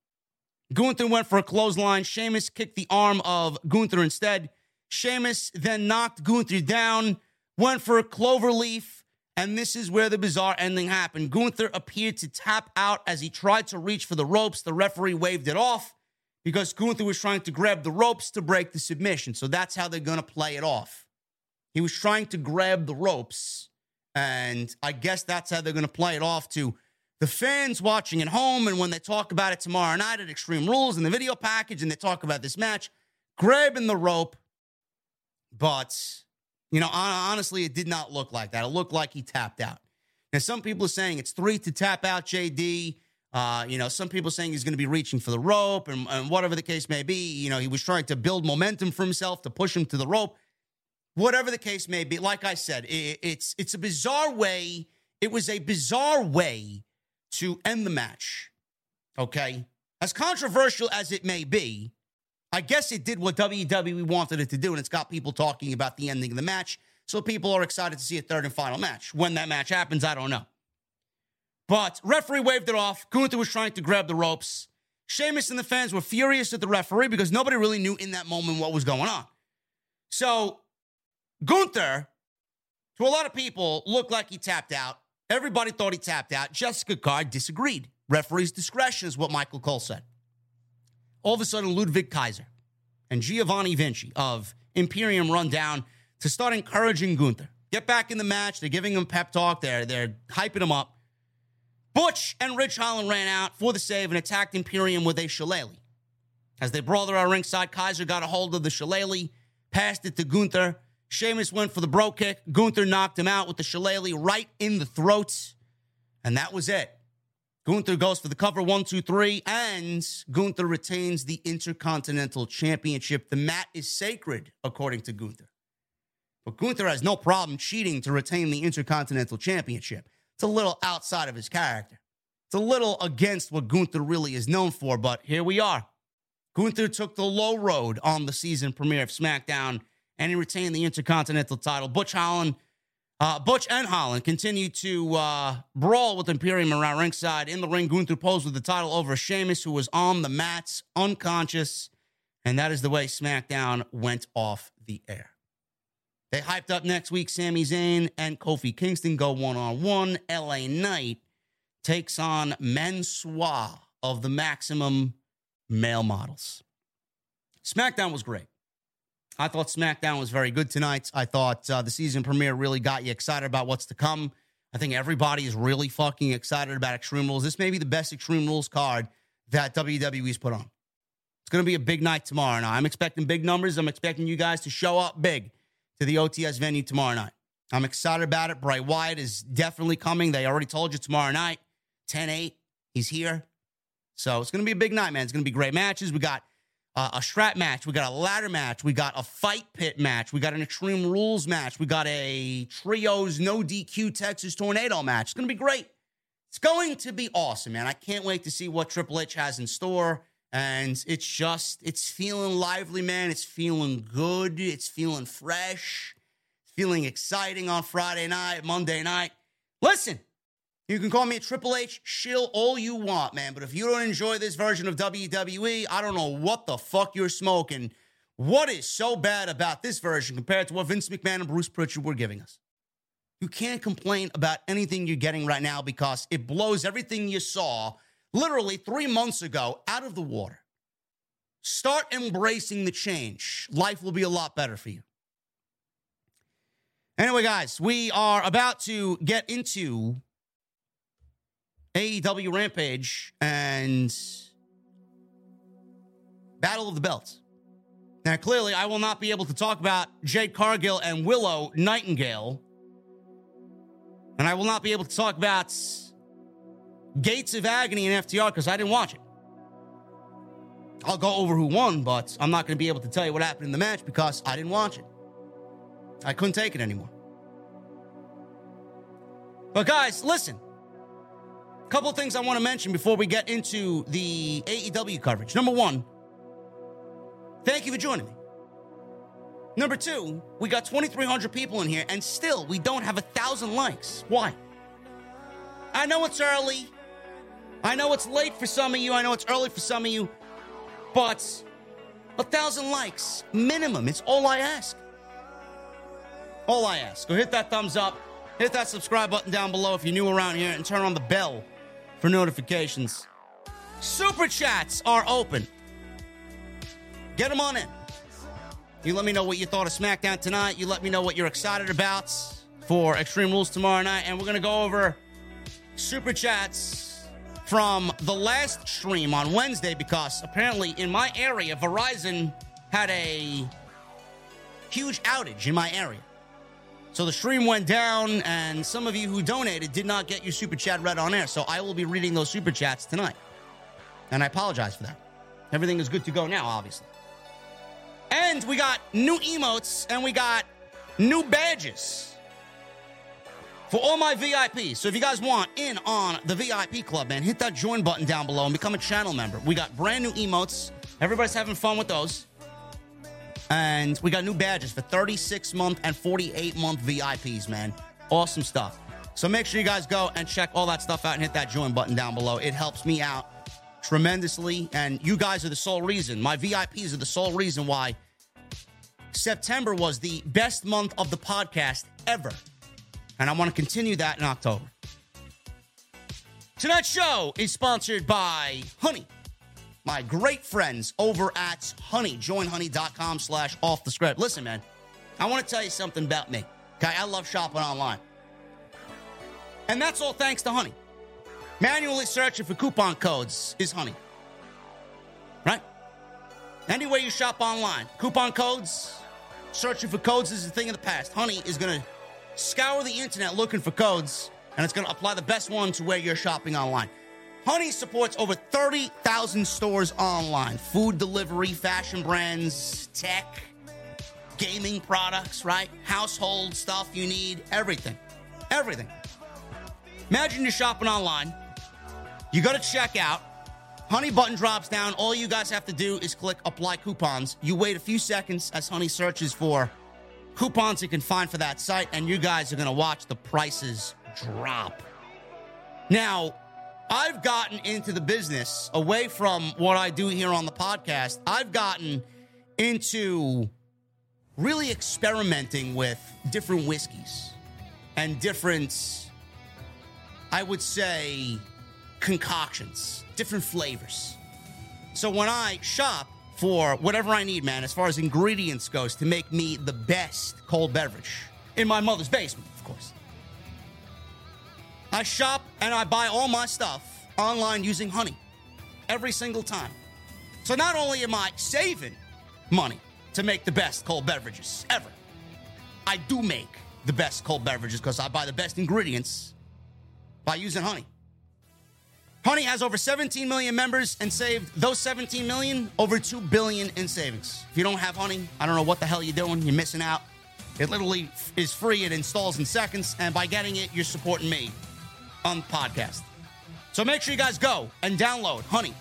Gunther went for a clothesline. Sheamus kicked the arm of Gunther instead. Sheamus then knocked Gunther down, went for a clover leaf, and this is where the bizarre ending happened. Gunther appeared to tap out as he tried to reach for the ropes. The referee waved it off because Gunther was trying to grab the ropes to break the submission. So that's how they're going to play it off. He was trying to grab the ropes, and I guess that's how they're going to play it off to the fans watching at home. And when they talk about it tomorrow night at Extreme Rules in the video package and they talk about this match, grabbing the rope. But, you know, honestly, it did not look like that. It looked like he tapped out. Now, some people are saying it's three to tap out JD. Uh, you know, some people saying he's going to be reaching for the rope and, and whatever the case may be. You know, he was trying to build momentum for himself to push him to the rope. Whatever the case may be, like I said, it, it's it's a bizarre way. It was a bizarre way to end the match. Okay, as controversial as it may be, I guess it did what WWE wanted it to do, and it's got people talking about the ending of the match. So people are excited to see a third and final match. When that match happens, I don't know. But referee waved it off. Gunther was trying to grab the ropes. Sheamus and the fans were furious at the referee because nobody really knew in that moment what was going on. So Gunther, to a lot of people, looked like he tapped out. Everybody thought he tapped out. Jessika Carr disagreed. Referee's discretion is what Michael Cole said. All of a sudden, Ludwig Kaiser and Giovanni Vinci of Imperium run down to start encouraging Gunther. Get back in the match. They're giving him pep talk. They're, they're hyping him up. Butch and Ridge Holland ran out for the save and attacked Imperium with a shillelagh. As they brawled around ringside, Kaiser got a hold of the shillelagh, passed it to Gunther. Sheamus went for the bro kick. Gunther knocked him out with the shillelagh right in the throat. And that was it. Gunther goes for the cover one, two, three, and Gunther retains the Intercontinental Championship. The mat is sacred, according to Gunther. But Gunther has no problem cheating to retain the Intercontinental Championship. It's a little outside of his character. It's a little against what Gunther really is known for, but here we are. Gunther took the low road on the season premiere of SmackDown and he retained the Intercontinental title. Butch Holland, uh, Butch and Holland continued to uh, brawl with Imperium around ringside. In the ring, Gunther posed with the title over Sheamus, who was on the mats, unconscious. And that is the way SmackDown went off the air. They hyped up next week. Sami Zayn and Kofi Kingston go one on one. LA Knight takes on Mansoor of the Maximum Male Models. SmackDown was great. I thought SmackDown was very good tonight. I thought uh, the season premiere really got you excited about what's to come. I think everybody is really fucking excited about Extreme Rules. This may be the best Extreme Rules card that WWE's put on. It's going to be a big night tomorrow. Now, I'm expecting big numbers. I'm expecting you guys to show up big to the OTS venue tomorrow night. I'm excited about it. Bray Wyatt is definitely coming. They already told you tomorrow night, 10 8. He's here. So it's going to be a big night, man. It's going to be great matches. We got uh, a strap match. We got a ladder match. We got a fight pit match. We got an Extreme Rules match. We got a Trios No DQ Texas Tornado match. It's going to be great. It's going to be awesome, man. I can't wait to see what Triple H has in store. And it's just, it's feeling lively, man. It's feeling good. It's feeling fresh. It's feeling exciting on Friday night, Monday night. Listen, you can call me a Triple H shill all you want, man. But if you don't enjoy this version of WWE, I don't know what the fuck you're smoking. What is so bad about this version compared to what Vince McMahon and Bruce Pritchard were giving us? You can't complain about anything you're getting right now because it blows everything you saw literally three months ago out of the water. Start embracing the change. Life will be a lot better for you. Anyway, guys, we are about to get into AEW Rampage and Battle of the Belts. Now, clearly, I will not be able to talk about Jade Cargill and Willow Nightingale. And I will not be able to talk about Gates of Agony and FTR because I didn't watch it. I'll go over who won, but I'm not going to be able to tell you what happened in the match because I didn't watch it. I couldn't take it anymore. But guys, listen. A couple things I want to mention before we get into the AEW coverage. Number one, thank you for joining me. Number two, we got 2,300 people in here, and still we don't have a thousand likes. Why? I know it's early. I know it's late for some of you. I know it's early for some of you. But A thousand likes, minimum. It's all I ask. All I ask. Go hit that thumbs up, hit that subscribe button down below if you're new around here, and turn on the bell for notifications. Super chats are open. Get them on in. You let me know what you thought of SmackDown tonight. You let me know what you're excited about for Extreme Rules tomorrow night. And we're going to go over super chats from the last stream on Wednesday because apparently in my area, Verizon had a huge outage in my area. So the stream went down, and some of you who donated did not get your super chat read on air. So I will be reading those super chats tonight. And I apologize for that. Everything is good to go now, obviously. And we got new emotes and we got new badges for all my VIPs. So if you guys want in on the VIP club, man, hit that join button down below and become a channel member. We got brand new emotes. Everybody's having fun with those. And we got new badges for 36 month and 48 month VIPs, man. Awesome stuff. So make sure you guys go and check all that stuff out and hit that join button down below. It helps me out tremendously. And you guys are the sole reason. My VIPs are the sole reason why September was the best month of the podcast ever. And I want to continue that in October. Tonight's show is sponsored by Honey, my great friends over at Honey. JoinHoney.com slash off the script. Listen, man, I want to tell you something about me. Okay, I love shopping online. And that's all thanks to Honey. Manually searching for coupon codes is Honey. Right? Anywhere you shop online, coupon codes, searching for codes is a thing of the past. Honey is going to scour the internet looking for codes, and it's going to apply the best one to where you're shopping online. Honey supports over 30,000 stores online food delivery, fashion brands, tech, gaming products, right? Household stuff you need, everything. Everything. Imagine you're shopping online, you go to checkout, Honey button drops down. All you guys have to do is click apply coupons. You wait a few seconds as Honey searches for coupons you can find for that site, and you guys are going to watch the prices drop. Now, I've gotten into the business away from what I do here on the podcast. I've gotten into really experimenting with different whiskeys and different, I would say, concoctions, different flavors. So when I shop for whatever I need, man, as far as ingredients goes, to make me the best cold beverage in my mother's basement, of course. I shop and I buy all my stuff online using Honey every single time. So not only am I saving money to make the best cold beverages ever, I do make the best cold beverages because I buy the best ingredients by using Honey. Honey has over 17 million members and saved those 17 million over 2 billion in savings. If you don't have Honey, I don't know what the hell you're doing. You're missing out. It literally is free. It installs in seconds. And by getting it, you're supporting me on the podcast. So make sure you guys go and download Honey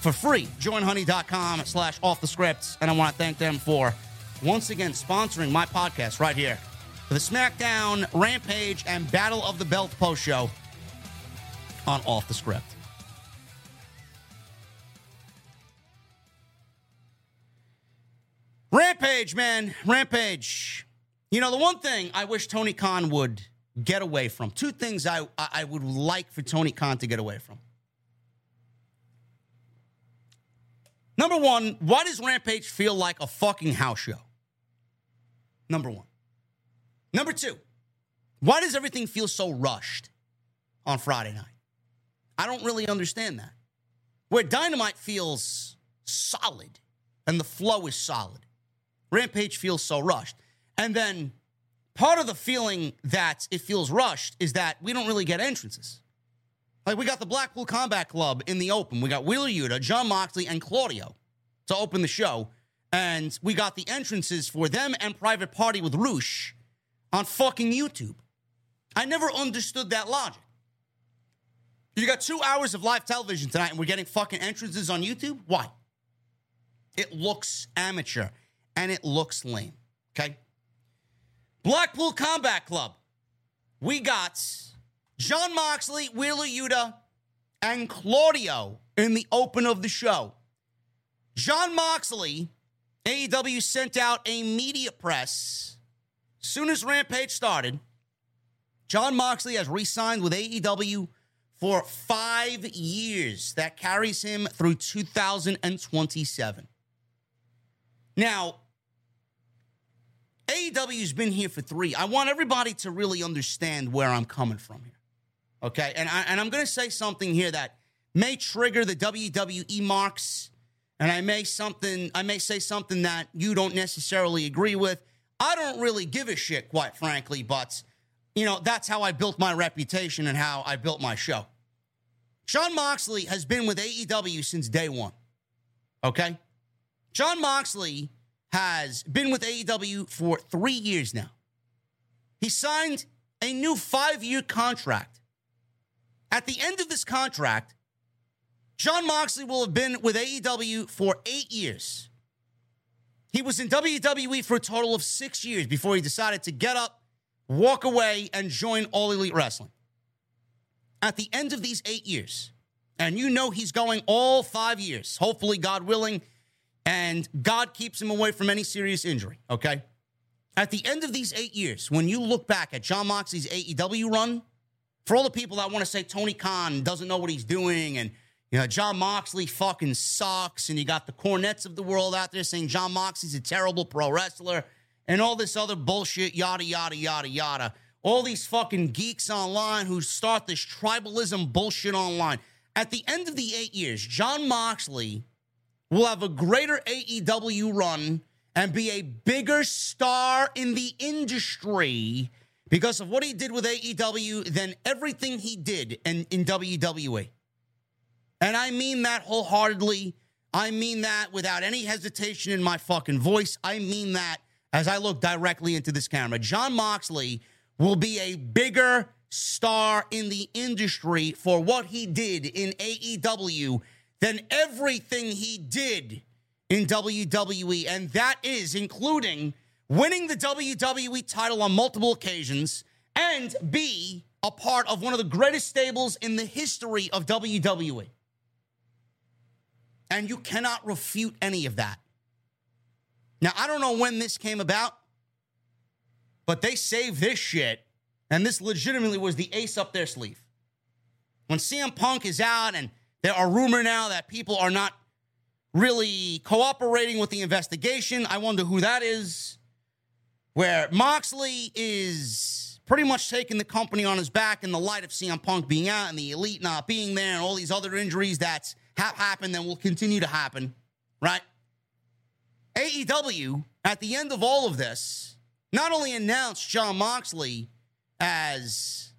for free. Join honey.com slash off the scripts. And I want to thank them for once again sponsoring my podcast right here for the SmackDown, Rampage, and Battle of the Belt post show on Off the Script. Rampage, man. Rampage. You know, the one thing I wish Tony Khan would get away from, two things I, I would like for Tony Khan to get away from. Number one, why does Rampage feel like a fucking house show? Number one. Number two, why does everything feel so rushed on Friday night? I don't really understand that. Where Dynamite feels solid and the flow is solid, Rampage feels so rushed. And then part of the feeling that it feels rushed is that we don't really get entrances. Like we got the Blackpool Combat Club in the open. We got Wheeler Yuta, Jon Moxley, and Claudio to open the show. And we got the entrances for them and Private Party with RUSH on fucking YouTube. I never understood that logic. You got two hours of live television tonight and we're getting fucking entrances on YouTube? Why? It looks amateur and it looks lame. Okay? Blackpool Combat Club. We got Jon Moxley, Wheeler Yuta, and Claudio in the open of the show. Jon Moxley AEW sent out a media press. Soon as Rampage started, Jon Moxley has re signed with AEW for five years. That carries him through 2027. Now, AEW's been here for three. I want everybody to really understand where I'm coming from here. Okay. And, I, and I'm going to say something here that may trigger the WWE marks. And I may something I may say something that you don't necessarily agree with. I don't really give a shit, quite frankly, but you know, that's how I built my reputation and how I built my show. Sean Moxley has been with AEW since day one. Okay? Jon Moxley has been with AEW for three years now. He signed a new five year contract. At the end of this contract, Jon Moxley will have been with AEW for eight years. He was in WWE for a total of six years before he decided to get up, walk away, and join All Elite Wrestling. At the end of these eight years, and you know he's going all five years, hopefully, God willing, and God keeps him away from any serious injury, okay? At the end of these eight years, when you look back at Jon Moxley's AEW run, for all the people that want to say Tony Khan doesn't know what he's doing and you know, Jon Moxley fucking sucks, and you got the Cornettes of the world out there saying Jon Moxley's a terrible pro wrestler, and all this other bullshit, yada, yada, yada, yada. All these fucking geeks online who start this tribalism bullshit online. At the end of the eight years, Jon Moxley will have a greater AEW run and be a bigger star in the industry because of what he did with AEW than everything he did in, in WWE. And I mean that wholeheartedly. I mean that without any hesitation in my fucking voice. I mean that as I look directly into this camera. Jon Moxley will be a bigger star in the industry for what he did in AEW than everything he did in WWE. And that is including winning the WWE title on multiple occasions and be a part of one of the greatest stables in the history of WWE. And you cannot refute any of that. Now, I don't know when this came about, but they saved this shit. And this legitimately was the ace up their sleeve. When CM Punk is out, and there are rumor now that people are not really cooperating with the investigation, I wonder who that is. Where Moxley is pretty much taking the company on his back in the light of CM Punk being out and the elite not being there and all these other injuries that's have happened and will continue to happen, right? AEW, at the end of all of this, not only announced Jon Moxley as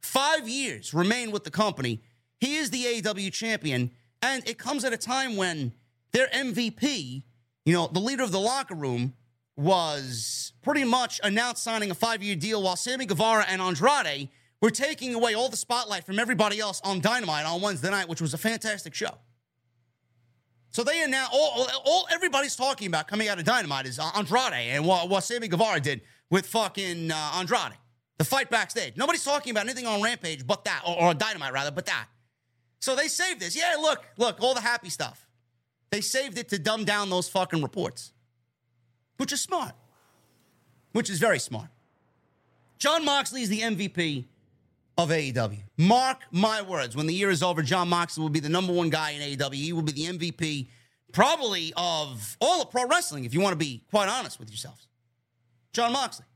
five years remain with the company, he is the AEW champion, and it comes at a time when their MVP, you know, the leader of the locker room, was pretty much announced signing a five year deal while Sammy Guevara and Andrade were taking away all the spotlight from everybody else on Dynamite on Wednesday night, which was a fantastic show. So they announced all, all everybody's talking about coming out of Dynamite is Andrade and what, what Sammy Guevara did with fucking uh, Andrade. The fight backstage. Nobody's talking about anything on Rampage but that, or, or Dynamite rather, but that. So they saved this. Yeah, look, look, all the happy stuff. They saved it to dumb down those fucking reports, which is smart, which is very smart. Jon Moxley is the MVP of AEW. Mark my words. When the year is over, Jon Moxley will be the number one guy in AEW. He will be the MVP, probably of all of pro wrestling, if you want to be quite honest with yourselves. Jon Moxley.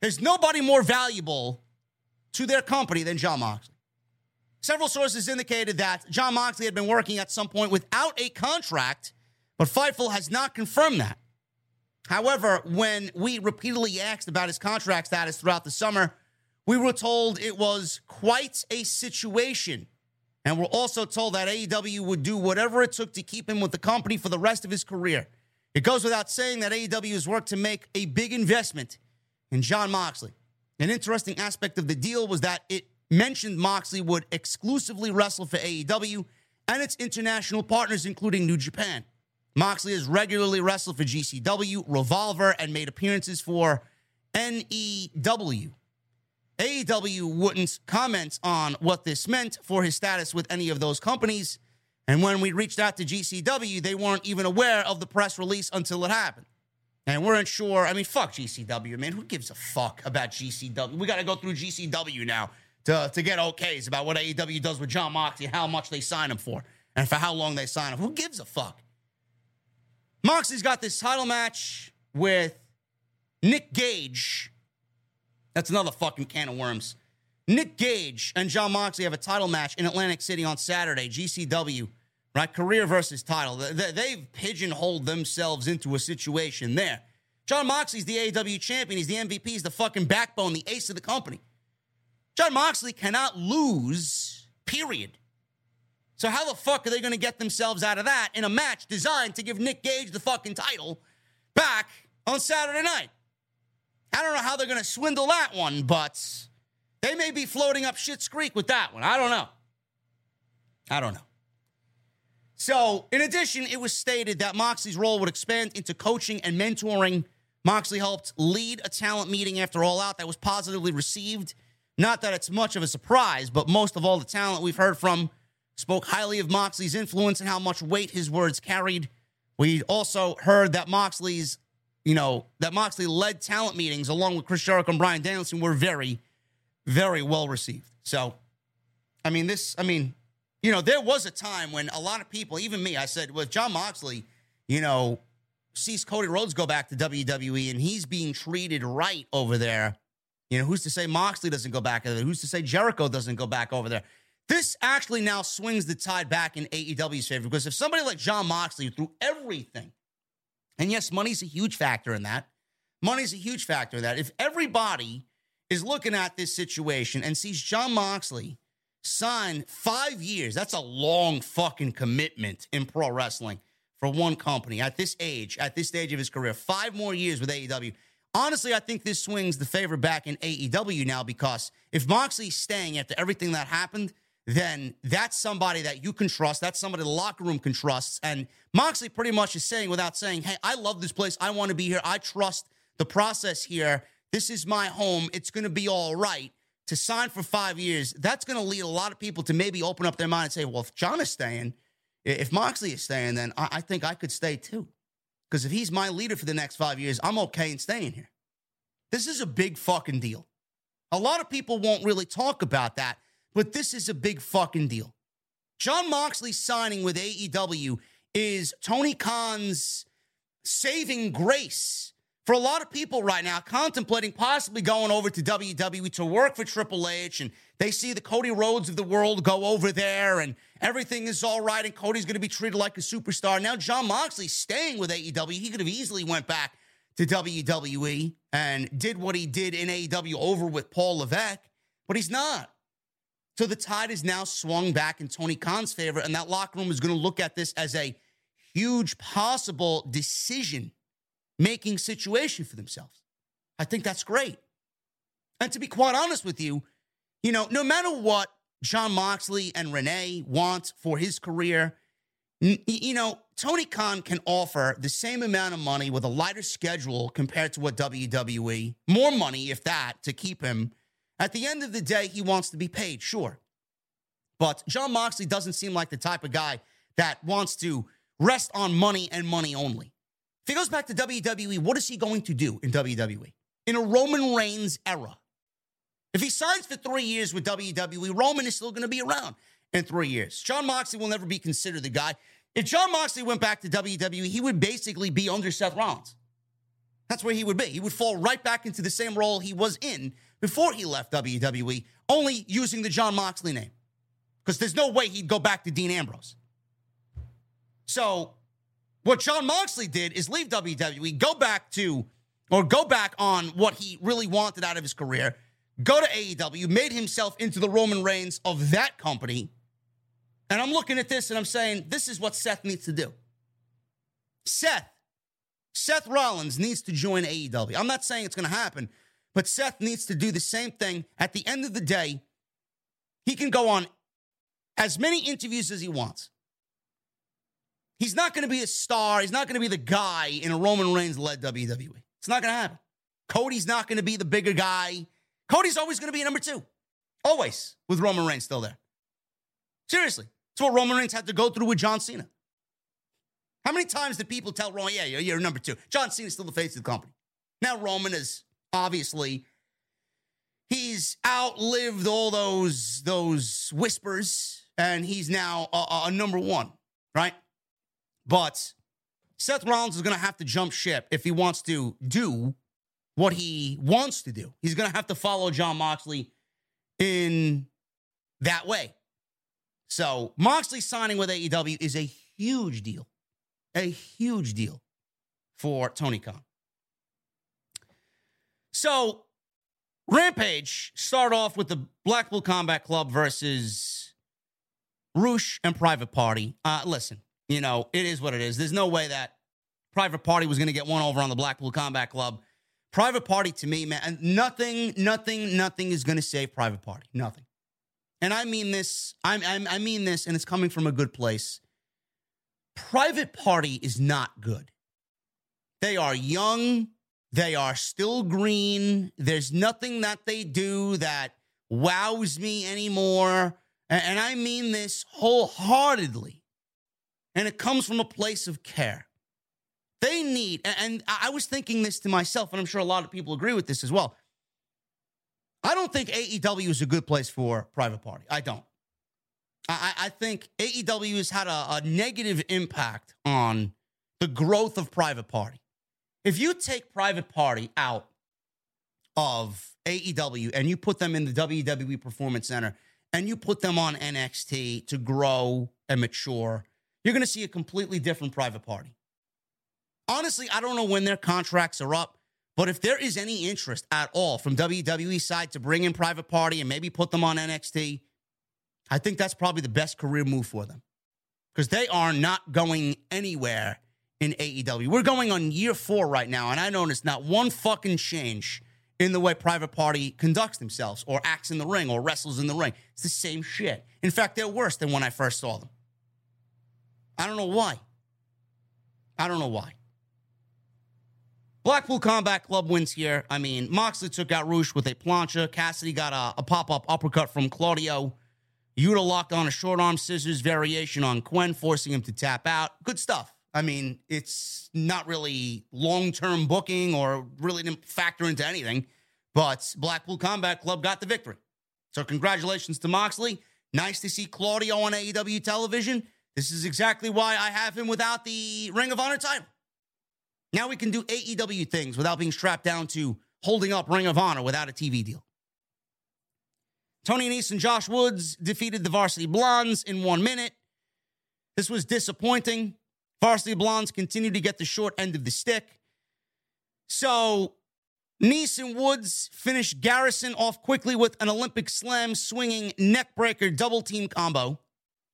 There's nobody more valuable to their company than Jon Moxley. Several sources indicated that Jon Moxley had been working at some point without a contract, but Fightful has not confirmed that. However, when we repeatedly asked about his contract status throughout the summer, we were told it was quite a situation. And we're also told that AEW would do whatever it took to keep him with the company for the rest of his career. It goes without saying that AEW has worked to make a big investment in Jon Moxley. An interesting aspect of the deal was that it mentioned Moxley would exclusively wrestle for AEW and its international partners, including New Japan. Moxley has regularly wrestled for GCW, Revolver, and made appearances for NEW. AEW wouldn't comment on what this meant for his status with any of those companies. And when we reached out to GCW, they weren't even aware of the press release until it happened. And weren't sure. I mean, fuck GCW, man. Who gives a fuck about GCW? We got to go through GCW now to, to get okays about what AEW does with Jon Moxley, how much they sign him for, and for how long they sign him. Who gives a fuck? Moxley's got this title match with Nick Gage. That's another fucking can of worms. Nick Gage and Jon Moxley have a title match in Atlantic City on Saturday, GCW, right? Career versus title. They've pigeonholed themselves into a situation there. Jon Moxley's the AEW champion. He's the MVP. He's the fucking backbone, the ace of the company. Jon Moxley cannot lose, period. So how the fuck are they going to get themselves out of that in a match designed to give Nick Gage the fucking title back on Saturday night? I don't know how they're going to swindle that one, but they may be floating up Shit's Creek with that one. I don't know. I don't know. So, in addition, it was stated that Moxley's role would expand into coaching and mentoring. Moxley helped lead a talent meeting after All Out that was positively received. Not that it's much of a surprise, but most of all the talent we've heard from spoke highly of Moxley's influence and how much weight his words carried. We also heard that Moxley's, you know, that Moxley led talent meetings along with Chris Jericho and Bryan Danielson were very, very well received. So, I mean, this, I mean, you know, there was a time when a lot of people, even me, I said, with Jon Moxley, you know, sees Cody Rhodes go back to WWE and he's being treated right over there. You know, who's to say Moxley doesn't go back over there? Who's to say Jericho doesn't go back over there? This actually now swings the tide back in AEW's favor because if somebody like Jon Moxley threw everything, and yes, money's a huge factor in that. Money's a huge factor in that. If everybody is looking at this situation and sees Jon Moxley sign five years, that's a long fucking commitment in pro wrestling for one company at this age, at this stage of his career. Five more years with AEW. Honestly, I think this swings the favor back in AEW now because if Moxley's staying after everything that happened, then that's somebody that you can trust. That's somebody the locker room can trust. And Moxley pretty much is saying, without saying, hey, I love this place. I want to be here. I trust the process here. This is my home. It's going to be all right. To sign for five years, that's going to lead a lot of people to maybe open up their mind and say, well, if Jon is staying, if Moxley is staying, then I, I think I could stay too. Because if he's my leader for the next five years, I'm okay in staying here. This is a big fucking deal. A lot of people won't really talk about that but this is a big fucking deal. Jon Moxley signing with AEW is Tony Khan's saving grace for a lot of people right now contemplating possibly going over to WWE to work for Triple H and they see the Cody Rhodes of the world go over there and everything is all right and Cody's going to be treated like a superstar. Now Jon Moxley staying with AEW. He could have easily went back to WWE and did what he did in AEW over with Paul Levesque, but he's not. So the tide is now swung back in Tony Khan's favor, and that locker room is going to look at this as a huge possible decision making situation for themselves. I think that's great. And to be quite honest with you, you know, no matter what Jon Moxley and Renee want for his career, you know, Tony Khan can offer the same amount of money with a lighter schedule compared to what WWE, more money, if that, to keep him at the end of the day, he wants to be paid, sure. But Jon Moxley doesn't seem like the type of guy that wants to rest on money and money only. If he goes back to WWE, what is he going to do in WWE? In a Roman Reigns era. If he signs for three years with WWE, Roman is still going to be around in three years. Jon Moxley will never be considered the guy. If Jon Moxley went back to WWE, he would basically be under Seth Rollins. That's where he would be. He would fall right back into the same role he was in before he left WWE, only using the Jon Moxley name. Because there's no way he'd go back to Dean Ambrose. So, what Jon Moxley did is leave WWE, go back to, or go back on what he really wanted out of his career, go to AEW, made himself into the Roman Reigns of that company. And I'm looking at this and I'm saying, this is what Seth needs to do. Seth, Seth Rollins needs to join AEW. I'm not saying it's going to happen, but Seth needs to do the same thing. At the end of the day, he can go on as many interviews as he wants. He's not going to be a star. He's not going to be the guy in a Roman Reigns led WWE. It's not going to happen. Cody's not going to be the bigger guy. Cody's always going to be number two. Always with Roman Reigns still there. Seriously. It's what Roman Reigns had to go through with John Cena. How many times did people tell Roman, yeah, you're, you're number two? John Cena's still the face of the company. Now Roman is obviously he's outlived all those those whispers, and he's now a, a number one, right? But Seth Rollins is going to have to jump ship if he wants to do what he wants to do. He's going to have to follow Jon Moxley in that way. So Moxley signing with AEW is a huge deal, a huge deal for Tony Khan. So Rampage start off with the Blackpool Combat Club versus Rush and Private Party. Uh, listen, you know, it is what it is. There's no way that Private Party was going to get one over on the Blackpool Combat Club. Private Party to me, man, nothing, nothing, nothing is going to save Private Party. Nothing. And I mean this, I'm, I'm, I mean this, and it's coming from a good place. Private Party is not good. They are young. They are still green. There's nothing that they do that wows me anymore. And I mean this wholeheartedly. And it comes from a place of care. They need, and I was thinking this to myself, and I'm sure a lot of people agree with this as well. I don't think AEW is a good place for private party. I don't. I, I think AEW has had a, a negative impact on the growth of private party. If you take private party out of AEW and you put them in the WWE Performance Center and you put them on NXT to grow and mature, you're going to see a completely different private party. Honestly, I don't know when their contracts are up, but if there is any interest at all from WWE side to bring in private party and maybe put them on NXT, I think that's probably the best career move for them because they are not going anywhere in AEW. We're going on year four right now, and I noticed not one fucking change in the way Private Party conducts themselves or acts in the ring or wrestles in the ring. It's the same shit. In fact, they're worse than when I first saw them. I don't know why. I don't know why. Blackpool Combat Club wins here. I mean, Moxley took out Rush with a plancha. Cassidy got a, a pop up uppercut from Claudio. Yuta locked on a short arm scissors variation on Quen, forcing him to tap out. Good stuff. I mean, it's not really long term booking or really didn't factor into anything, but Blackpool Combat Club got the victory. So, congratulations to Moxley. Nice to see Claudio on AEW television. This is exactly why I have him without the Ring of Honor title. Now we can do AEW things without being strapped down to holding up Ring of Honor without a TV deal. Tony Nese and Josh Woods defeated the Varsity Blondes in one minute. This was disappointing. Varsity Blondes continued to get the short end of the stick. So Nese and Woods finished Garrison off quickly with an Olympic slam swinging neckbreaker double team combo.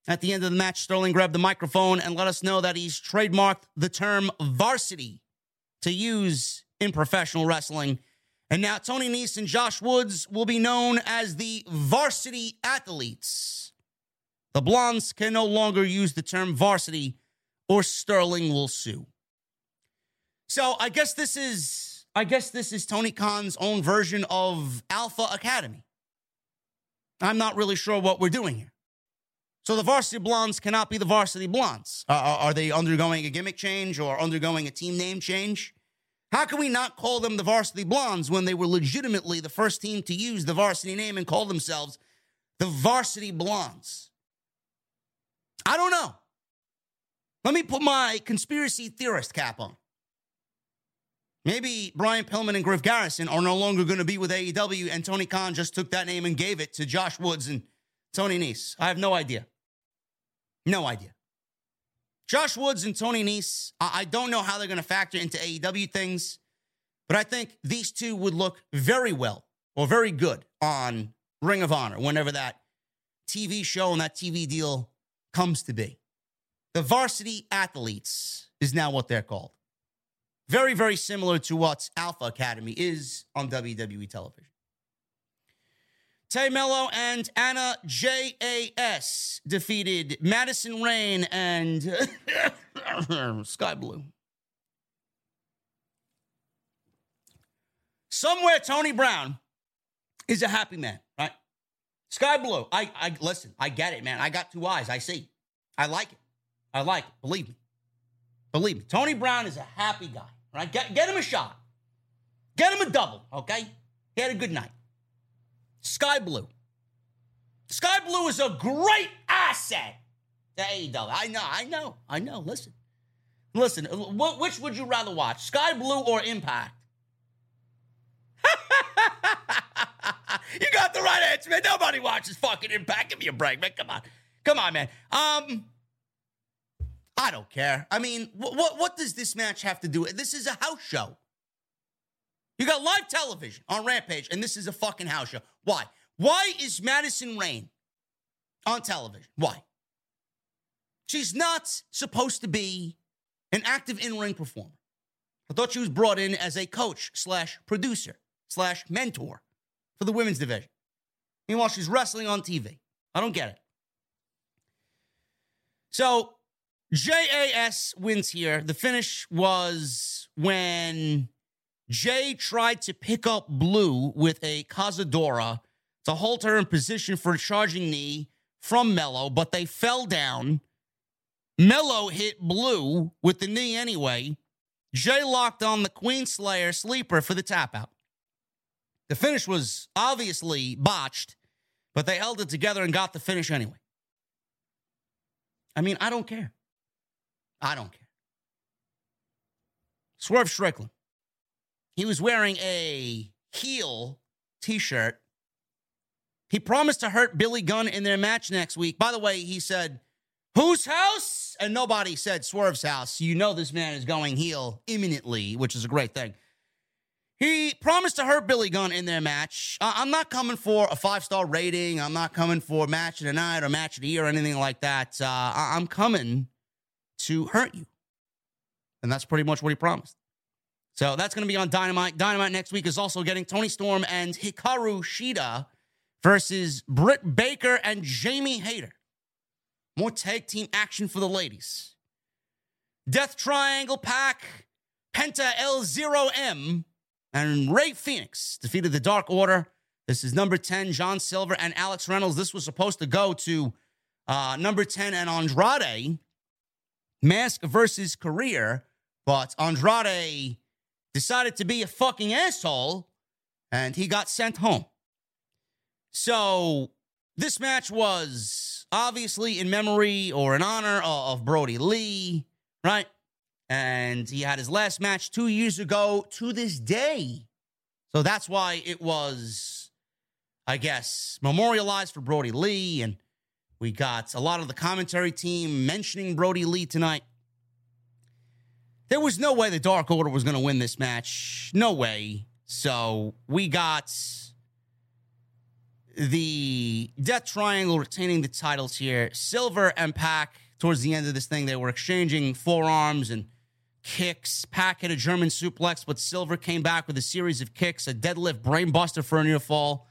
At the end of the match, Sterling grabbed the microphone and let us know that he's trademarked the term varsity to use in professional wrestling. And now Tony Nese and Josh Woods will be known as the varsity athletes. The Blondes can no longer use the term varsity or Sterling will sue. So I guess this is I guess this is Tony Khan's own version of Alpha Academy. I'm not really sure what we're doing here. So the varsity blondes cannot be the varsity blondes. Uh, are they undergoing a gimmick change or undergoing a team name change? How can we not call them the varsity blondes when they were legitimately the first team to use the varsity name and call themselves the varsity blondes? I don't know. Let me put my conspiracy theorist cap on. Maybe Brian Pillman and Griff Garrison are no longer going to be with AEW, and Tony Khan just took that name and gave it to Josh Woods and Tony Nese. I have no idea. No idea. Josh Woods and Tony Nese, I don't know how they're going to factor into AEW things, but I think these two would look very well or very good on Ring of Honor whenever that TV show and that TV deal comes to be. The varsity athletes is now what they're called. Very, very similar to what Alpha Academy is on WWE television. Tay Melo and Anna Jay defeated Madison Rayne and Skye Blue. Somewhere Tony Brown is a happy man, right? Skye Blue. I, I listen, I get it, man. I got two eyes. I see. I like it. I like it. Believe me. Believe me. Tony Brown is a happy guy. Right? Get, get him a shot. Get him a double, okay? He had a good night. Skye Blue. Skye Blue is a great asset to AEW. I know, I know, I know. Listen. Listen, which would you rather watch? Skye Blue or Impact? you got the right answer, man. Nobody watches fucking Impact. Give me a break, man. Come on. Come on, man. Um, I don't care. I mean, what, what, what does this match have to do? This is a house show. You got live television on Rampage, and this is a fucking house show. Why? Why is Madison Rayne on television? Why? She's not supposed to be an active in-ring performer. I thought she was brought in as a coach slash producer slash mentor for the women's division. Meanwhile, she's wrestling on TV. I don't get it. So JAS wins here. The finish was when Jay tried to pick up Blue with a Cazadora to hold her in position for a charging knee from Melo, but they fell down. Melo hit Blue with the knee anyway. Jay locked on the Queen Slayer sleeper for the tap out. The finish was obviously botched, but they held it together and got the finish anyway. I mean, I don't care. I don't care. Swerve Strickland. He was wearing a heel t shirt. He promised to hurt Billy Gunn in their match next week. By the way, he said, Whose house? And nobody said Swerve's house. You know this man is going heel imminently, which is a great thing. He promised to hurt Billy Gunn in their match. I'm not coming for a five star rating. I'm not coming for match of the night or match of the year or anything like that. Uh, I'm coming to hurt you. And that's pretty much what he promised. So that's going to be on Dynamite. Dynamite next week is also getting Toni Storm and Hikaru Shida versus Britt Baker and Jamie Hayter. More tag team action for the ladies. Death Triangle Pac, Penta L0M, and Rey Fenix defeated the Dark Order. This is number 10, John Silver and Alex Reynolds. This was supposed to go to uh, number 10 and Andrade. Mask versus career, but Andrade decided to be a fucking asshole and he got sent home. So this match was obviously in memory or in honor of Brodie Lee, right? And he had his last match two years ago to this day. So that's why it was, I guess, memorialized for Brodie Lee. And we got a lot of the commentary team mentioning Brodie Lee tonight. There was no way the Dark Order was going to win this match. No way. So we got the Death Triangle retaining the titles here. Silver and Pac, towards the end of this thing, they were exchanging forearms and kicks. Pac hit a German suplex, but Silver came back with a series of kicks, a deadlift brainbuster for a near fall.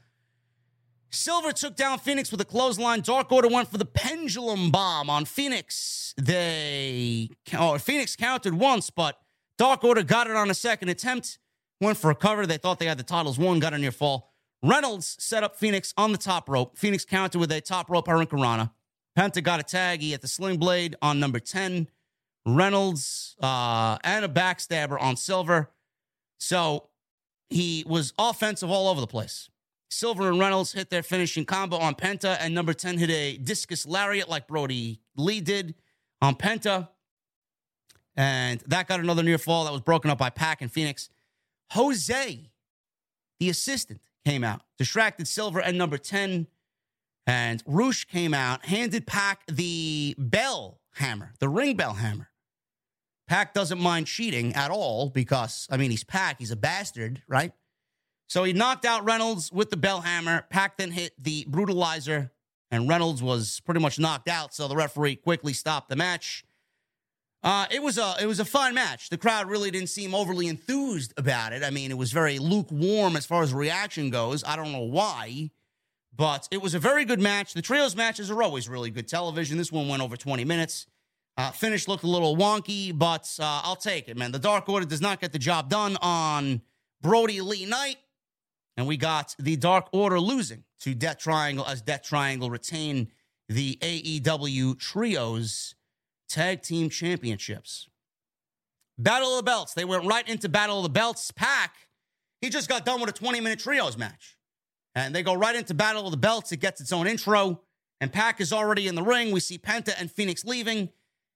Silver took down Fenix with a clothesline. Dark Order went for the pendulum bomb on Fenix. They oh, Fenix counted once, but Dark Order got it on a second attempt. Went for a cover. They thought they had the titles won, got a near fall. Reynolds set up Fenix on the top rope. Fenix countered with a top rope Hurricanrana. Penta got a taggy at the sling blade on number 10. Reynolds uh, and a backstabber on Silver. So he was offensive all over the place. Silver and Reynolds hit their finishing combo on Penta, and number 10 hit a discus lariat like Brodie Lee did on Penta. And that got another near fall that was broken up by Pac and Fenix. Jose, the assistant, came out, distracted Silver and number 10. And Rush came out, handed Pac the bell hammer, the ring bell hammer. Pac doesn't mind cheating at all because, I mean, he's Pac. He's a bastard, right? So he knocked out Reynolds with the bell hammer. Pac then hit the brutalizer, and Reynolds was pretty much knocked out. So the referee quickly stopped the match. Uh, it was a it was a fun match. The crowd really didn't seem overly enthused about it. I mean, it was very lukewarm as far as reaction goes. I don't know why, but it was a very good match. The trios matches are always really good television. This one went over 20 minutes. Uh, finish looked a little wonky, but uh, I'll take it, man. The Dark Order does not get the job done on Brodie Lee night. And we got the Dark Order losing to Death Triangle as Death Triangle retain the AEW Trios Tag Team Championships. Battle of the Belts. They went right into Battle of the Belts. Pac, he just got done with a 20 minute Trios match. And they go right into Battle of the Belts. It gets its own intro. And Pac is already in the ring. We see Penta and Fenix leaving.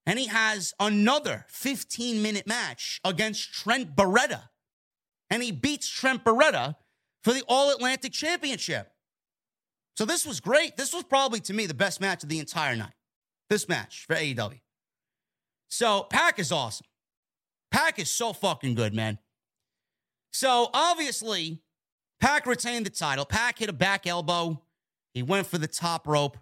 And he has another 15 minute match against Trent Beretta. And he beats Trent Beretta for the All Atlantic Championship. So this was great. This was probably to me the best match of the entire night. This match for AEW. So Pac is awesome. Pac is so fucking good, man. So obviously, Pac retained the title. Pac hit a back elbow. He went for the top rope.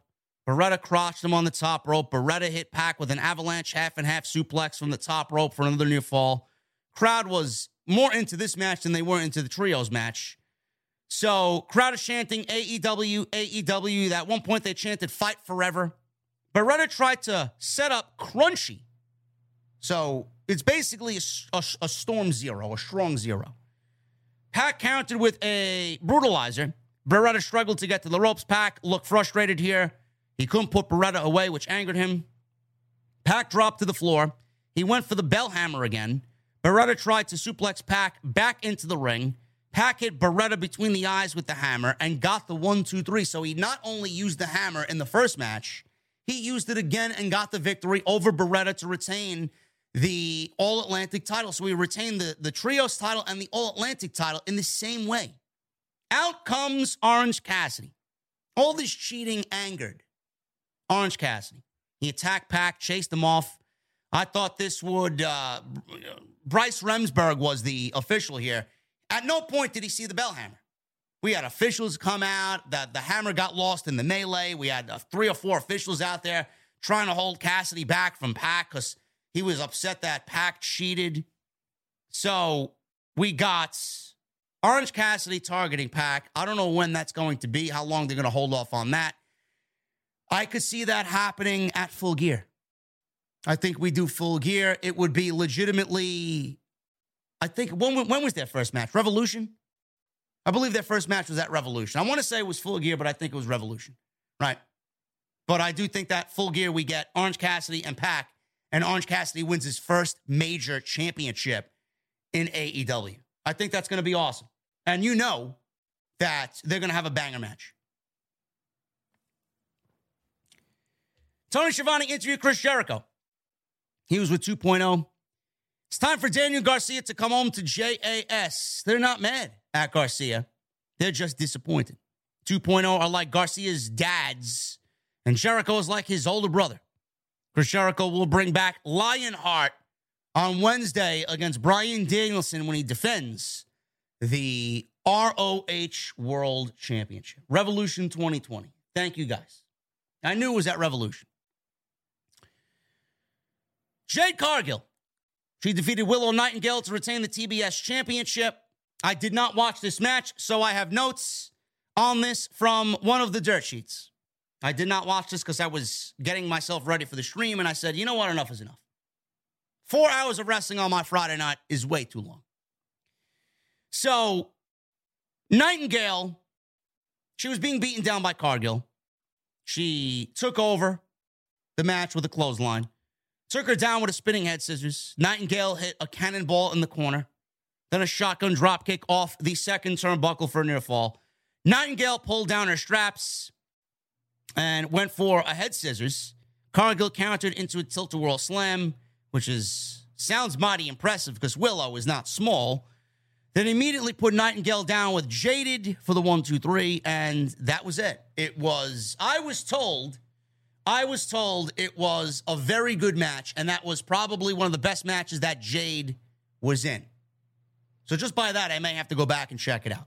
Beretta crotched him on the top rope. Beretta hit Pac with an avalanche half and half suplex from the top rope for another near fall. Crowd was more into this match than they were into the trios match. So, crowd is chanting AEW, AEW. At one point, they chanted fight forever. Beretta tried to set up Crunchy. So, it's basically a, a, a storm zero, a strong zero. Pac countered with a brutalizer. Beretta struggled to get to the ropes. Pac looked frustrated here. He couldn't put Beretta away, which angered him. Pac dropped to the floor. He went for the bell hammer again. Beretta tried to suplex Pac back into the ring. Hit Beretta between the eyes with the hammer and got the one, two, three. So he not only used the hammer in the first match, he used it again and got the victory over Beretta to retain the All Atlantic title. So he retained the, the Trios title and the All Atlantic title in the same way. Out comes Orange Cassidy. All this cheating angered Orange Cassidy. He attacked Pac, chased him off. I thought this would. Uh, Bryce Remsburg was the official here. At no point did he see the bell hammer. We had officials come out. that the hammer got lost in the melee. We had uh, three or four officials out there trying to hold Cassidy back from Pac because he was upset that Pac cheated. So we got Orange Cassidy targeting Pac. I don't know when that's going to be, how long they're going to hold off on that. I could see that happening at full gear. I think we do full gear. It would be legitimately, I think, when, when was their first match? Revolution? I believe their first match was at Revolution. I want to say it was full gear, but I think it was Revolution, right? But I do think that full gear we get Orange Cassidy and Pac, and Orange Cassidy wins his first major championship in AEW. I think that's going to be awesome. And you know that they're going to have a banger match. Tony Schiavone interviewed Chris Jericho. He was with 2.0. It's time for Daniel Garcia to come home to JAS. They're not mad at Garcia, they're just disappointed. 2.0 are like Garcia's dads, and Jericho is like his older brother. Chris Jericho will bring back Lionheart on Wednesday against Bryan Danielson when he defends the ROH World Championship. Revolution 2020. Thank you guys. I knew it was at Revolution. Jade Cargill. She defeated Willow Nightingale to retain the TBS championship. I did not watch this match, so I have notes on this from one of the dirt sheets. I did not watch this because I was getting myself ready for the stream, and I said, you know what? Enough is enough. Four hours of wrestling on my Friday night is way too long. So, Nightingale, she was being beaten down by Cargill. She took over the match with a clothesline. Took her down with a spinning head scissors. Nightingale hit a cannonball in the corner. Then a shotgun dropkick off the second turnbuckle for a near fall. Nightingale pulled down her straps and went for a head scissors. Cargill countered into a tilt-a-whirl slam, which is sounds mighty impressive because Willow is not small. Then immediately put Nightingale down with Jaded for the one, two, three, and that was it. It was, I was told I was told it was a very good match, and that was probably one of the best matches that Jade was in. So just by that, I may have to go back and check it out.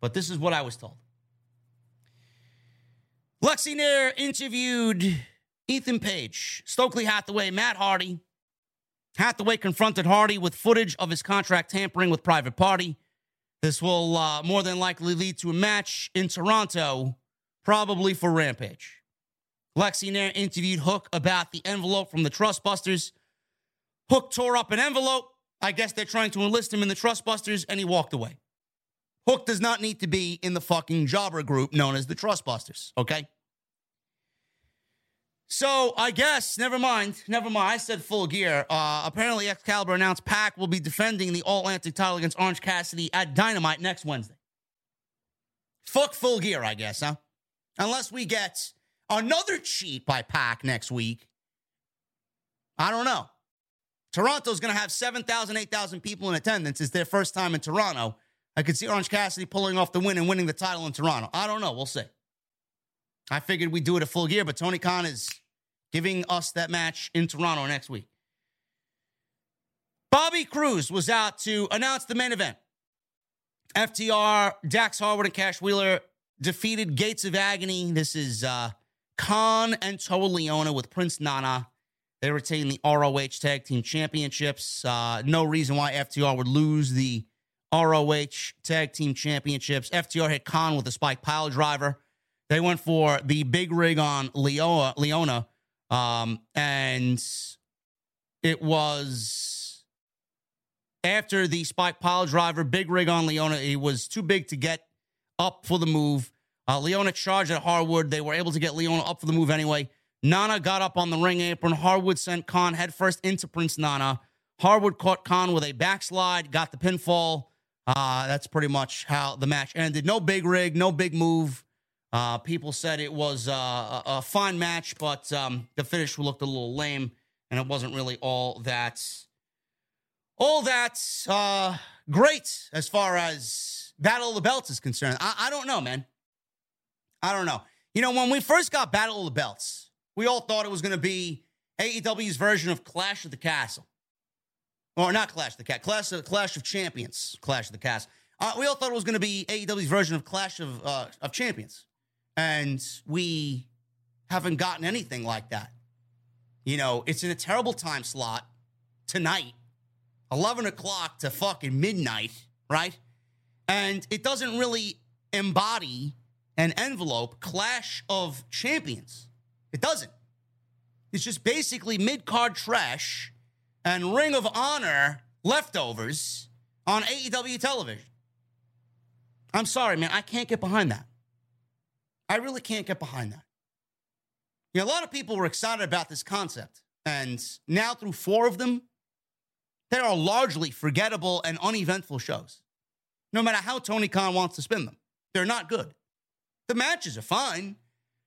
But this is what I was told. Lexi Nair interviewed Ethan Page, Stokely Hathaway, Matt Hardy. Hathaway confronted Hardy with footage of his contract tampering with Private Party. This will uh, more than likely lead to a match in Toronto, probably for Rampage. Lexi Nair interviewed Hook about the envelope from the Trustbusters. Hook tore up an envelope. I guess they're trying to enlist him in the Trustbusters, and he walked away. Hook does not need to be in the fucking jobber group known as the Trustbusters, okay? So I guess, never mind, never mind. I said full gear. Uh, apparently, Excalibur announced Pac will be defending the All Atlantic title against Orange Cassidy at Dynamite next Wednesday. Fuck full gear, I guess, huh? Unless we get another cheat by Pac next week. I don't know. Toronto's going to have 7,000, 8,000 people in attendance. It's their first time in Toronto. I could see Orange Cassidy pulling off the win and winning the title in Toronto. I don't know. We'll see. I figured we'd do it a full gear, but Tony Khan is giving us that match in Toronto next week. Bobby Cruz was out to announce the main event. FTR, Dax Harwood, and Cash Wheeler defeated Gates of Agony. This is uh, Kaun and Toa Liona with Prince Nana. They retain the ROH Tag Team Championships. Uh, no reason why FTR would lose the ROH Tag Team Championships. FTR hit Kaun with a spike pile driver. They went for the big rig on Liona, Liona um, and it was after the spike pile driver, big rig on Liona. It was too big to get up for the move. Uh, Liona charged at Harwood. They were able to get Liona up for the move anyway. Nana got up on the ring apron. Harwood sent Kaun headfirst into Prince Nana. Harwood caught Kaun with a backslide, got the pinfall. Uh, that's pretty much how the match ended. No big rig, no big move. Uh, people said it was uh, a, a fine match, but um, the finish looked a little lame, and it wasn't really all that, all that uh, great as far as Battle of the Belts is concerned. I, I don't know, man. I don't know. You know, when we first got Battle of the Belts, we all thought it was going to be AEW's version of Clash of the Castle. Or not Clash of the Cat, Clash of, Clash of Champions, Clash of the Castle. Uh, we all thought it was going to be AEW's version of Clash of, uh, of Champions. And we haven't gotten anything like that. You know, it's in a terrible time slot tonight, 11 o'clock to fucking midnight, right? And it doesn't really embody an envelope Clash of Champions. It doesn't. It's just basically mid card trash and Ring of Honor leftovers on AEW television. I'm sorry, man. I can't get behind that. I really can't get behind that. You know, a lot of people were excited about this concept. And now, through four of them, they are largely forgettable and uneventful shows. No matter how Tony Khan wants to spin them, they're not good. The matches are fine,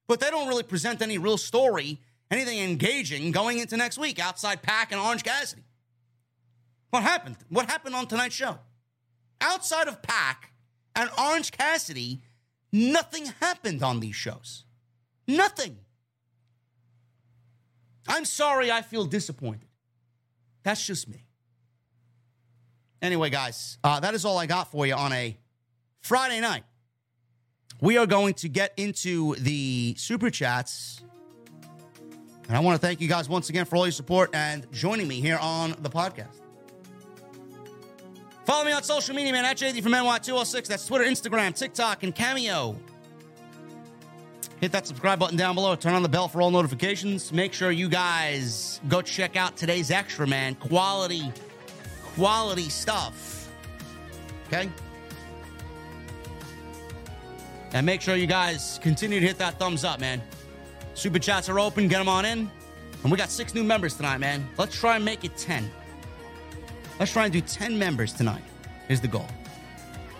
but they don't really present any real story, anything engaging going into next week outside Pac and Orange Cassidy. What happened? What happened on tonight's show? Outside of Pac and Orange Cassidy, nothing happened on these shows. Nothing. I'm sorry I feel disappointed. That's just me. Anyway, guys, uh, that is all I got for you on a Friday night. We are going to get into the super chats. And I want to thank you guys once again for all your support and joining me here on the podcast. Follow me on social media, man, at JD from NY206. That's Twitter, Instagram, TikTok, and Cameo. Hit that subscribe button down below. Turn on the bell for all notifications. Make sure you guys go check out today's extra, man. Quality, quality stuff. Okay? And make sure you guys continue to hit that thumbs up, man. Super chats are open. Get them on in. And we got six new members tonight, man. Let's try and make it 10. Let's try and do 10 members tonight, is the goal.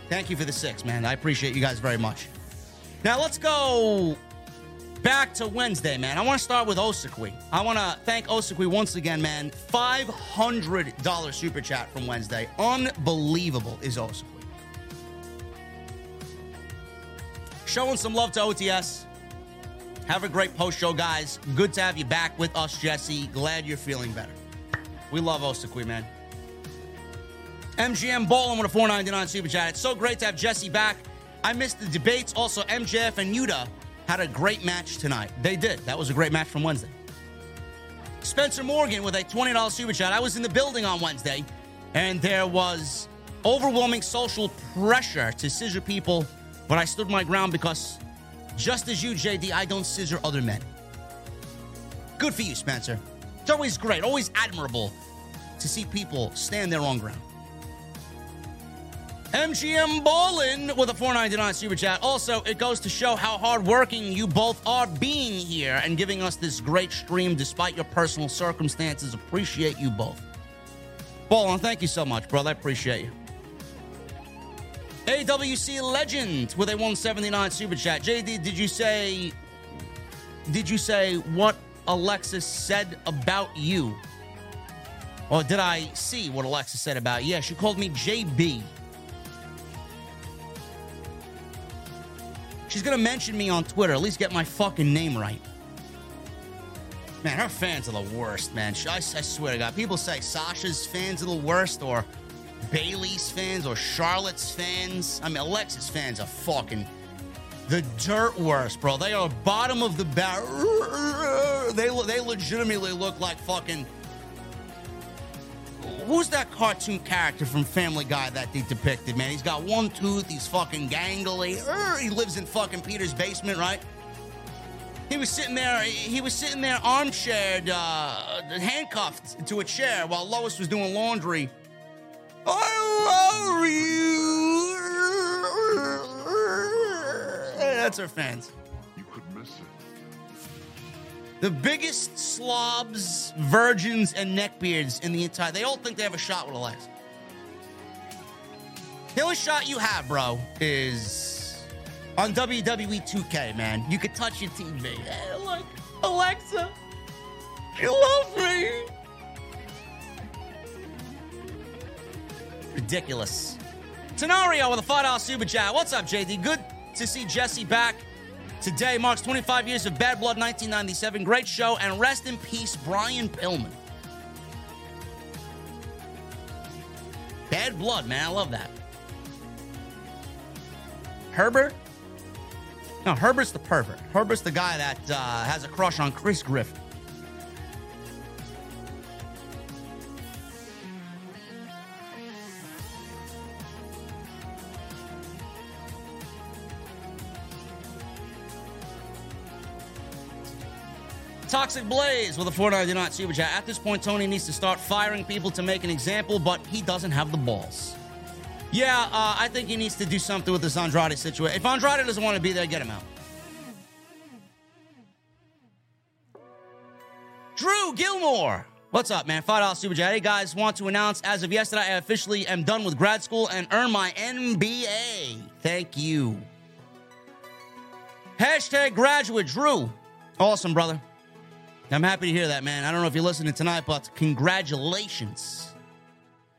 Thank you for the six, man. I appreciate you guys very much. Now let's go back to Wednesday, man. I want to start with Osakui. I want to thank Osakui once again, man. $500 super chat from Wednesday. Unbelievable is Osakui. Showing some love to OTS. Have a great post show, guys. Good to have you back with us, Jesse. Glad you're feeling better. We love Osakui, man. MGM Ballin with a 499 super chat. It's so great to have Jesse back. I missed the debates. Also, MJF and Yuta had a great match tonight. They did. That was a great match from Wednesday. Spencer Morgan with a $20 super chat. I was in the building on Wednesday, and there was overwhelming social pressure to scissor people, but I stood my ground because, just as you, JD, I don't scissor other men. Good for you, Spencer. It's always great, always admirable to see people stand their own ground. MGM Ballin with a 499 super chat. Also, it goes to show how hardworking you both are being here and giving us this great stream despite your personal circumstances. Appreciate you both. Ballin, thank you so much, brother. I appreciate you. AWC Legend with a 179 super chat. JD, did you say did you say what Alexis said about you? Or did I see what Alexis said about you? Yeah, she called me JB. She's gonna mention me on Twitter. At least get my fucking name right. Man, her fans are the worst, man. I, I swear to God. People say Sasha's fans are the worst, or Bayley's fans, or Charlotte's fans. I mean, Alexis fans are fucking the dirt worst, bro. They are bottom of the barrel. They, they legitimately look like fucking. Who's that cartoon character from Family Guy that they depicted, man? He's got one tooth, he's fucking gangly. He lives in fucking Peter's basement, right? He was sitting there. He was sitting there, armchaired, uh, handcuffed to a chair while Lois was doing laundry. I love you. That's our fans. You could miss it. The biggest slobs, virgins, and neckbeards in the entire. They all think they have a shot with Alexa. The only shot you have, bro, is on WWE 2K, man. You could touch your TV. Hey, like, Alexa, you love me. Ridiculous. Tenario with a $5 super chat. What's up, JD? Good to see Jesse back. Today marks 25 years of Bad Blood 1997. Great show, and rest in peace, Brian Pillman. Bad Blood, man. I love that. Herbert? No, Herbert's the pervert. Herbert's the guy that uh, has a crush on Chris Griffin. Toxic Blaze with a 499 super chat. At this point, Tony needs to start firing people to make an example, but he doesn't have the balls. Yeah, uh, I think he needs to do something with this Andrade situation. If Andrade doesn't want to be there, get him out. Drew Gilmore. What's up, man? $5 super chat. Hey, guys, want to announce as of yesterday, I officially am done with grad school and earn my MBA. Thank you. Hashtag graduate Drew. Awesome, brother. I'm happy to hear that, man. I don't know if you're listening tonight, but congratulations.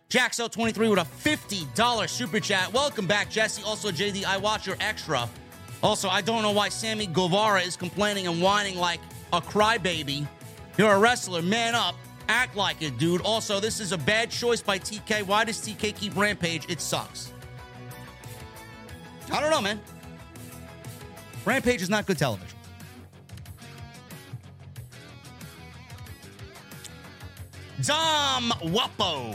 Jaxo23 with a $50 super chat. Welcome back, Jesse. Also, JD, I watch your extra. Also, I don't know why Sammy Guevara is complaining and whining like a crybaby. You're a wrestler. Man up. Act like it, dude. Also, this is a bad choice by TK. Why does TK keep Rampage? It sucks. I don't know, man. Rampage is not good television. Dom Wapo.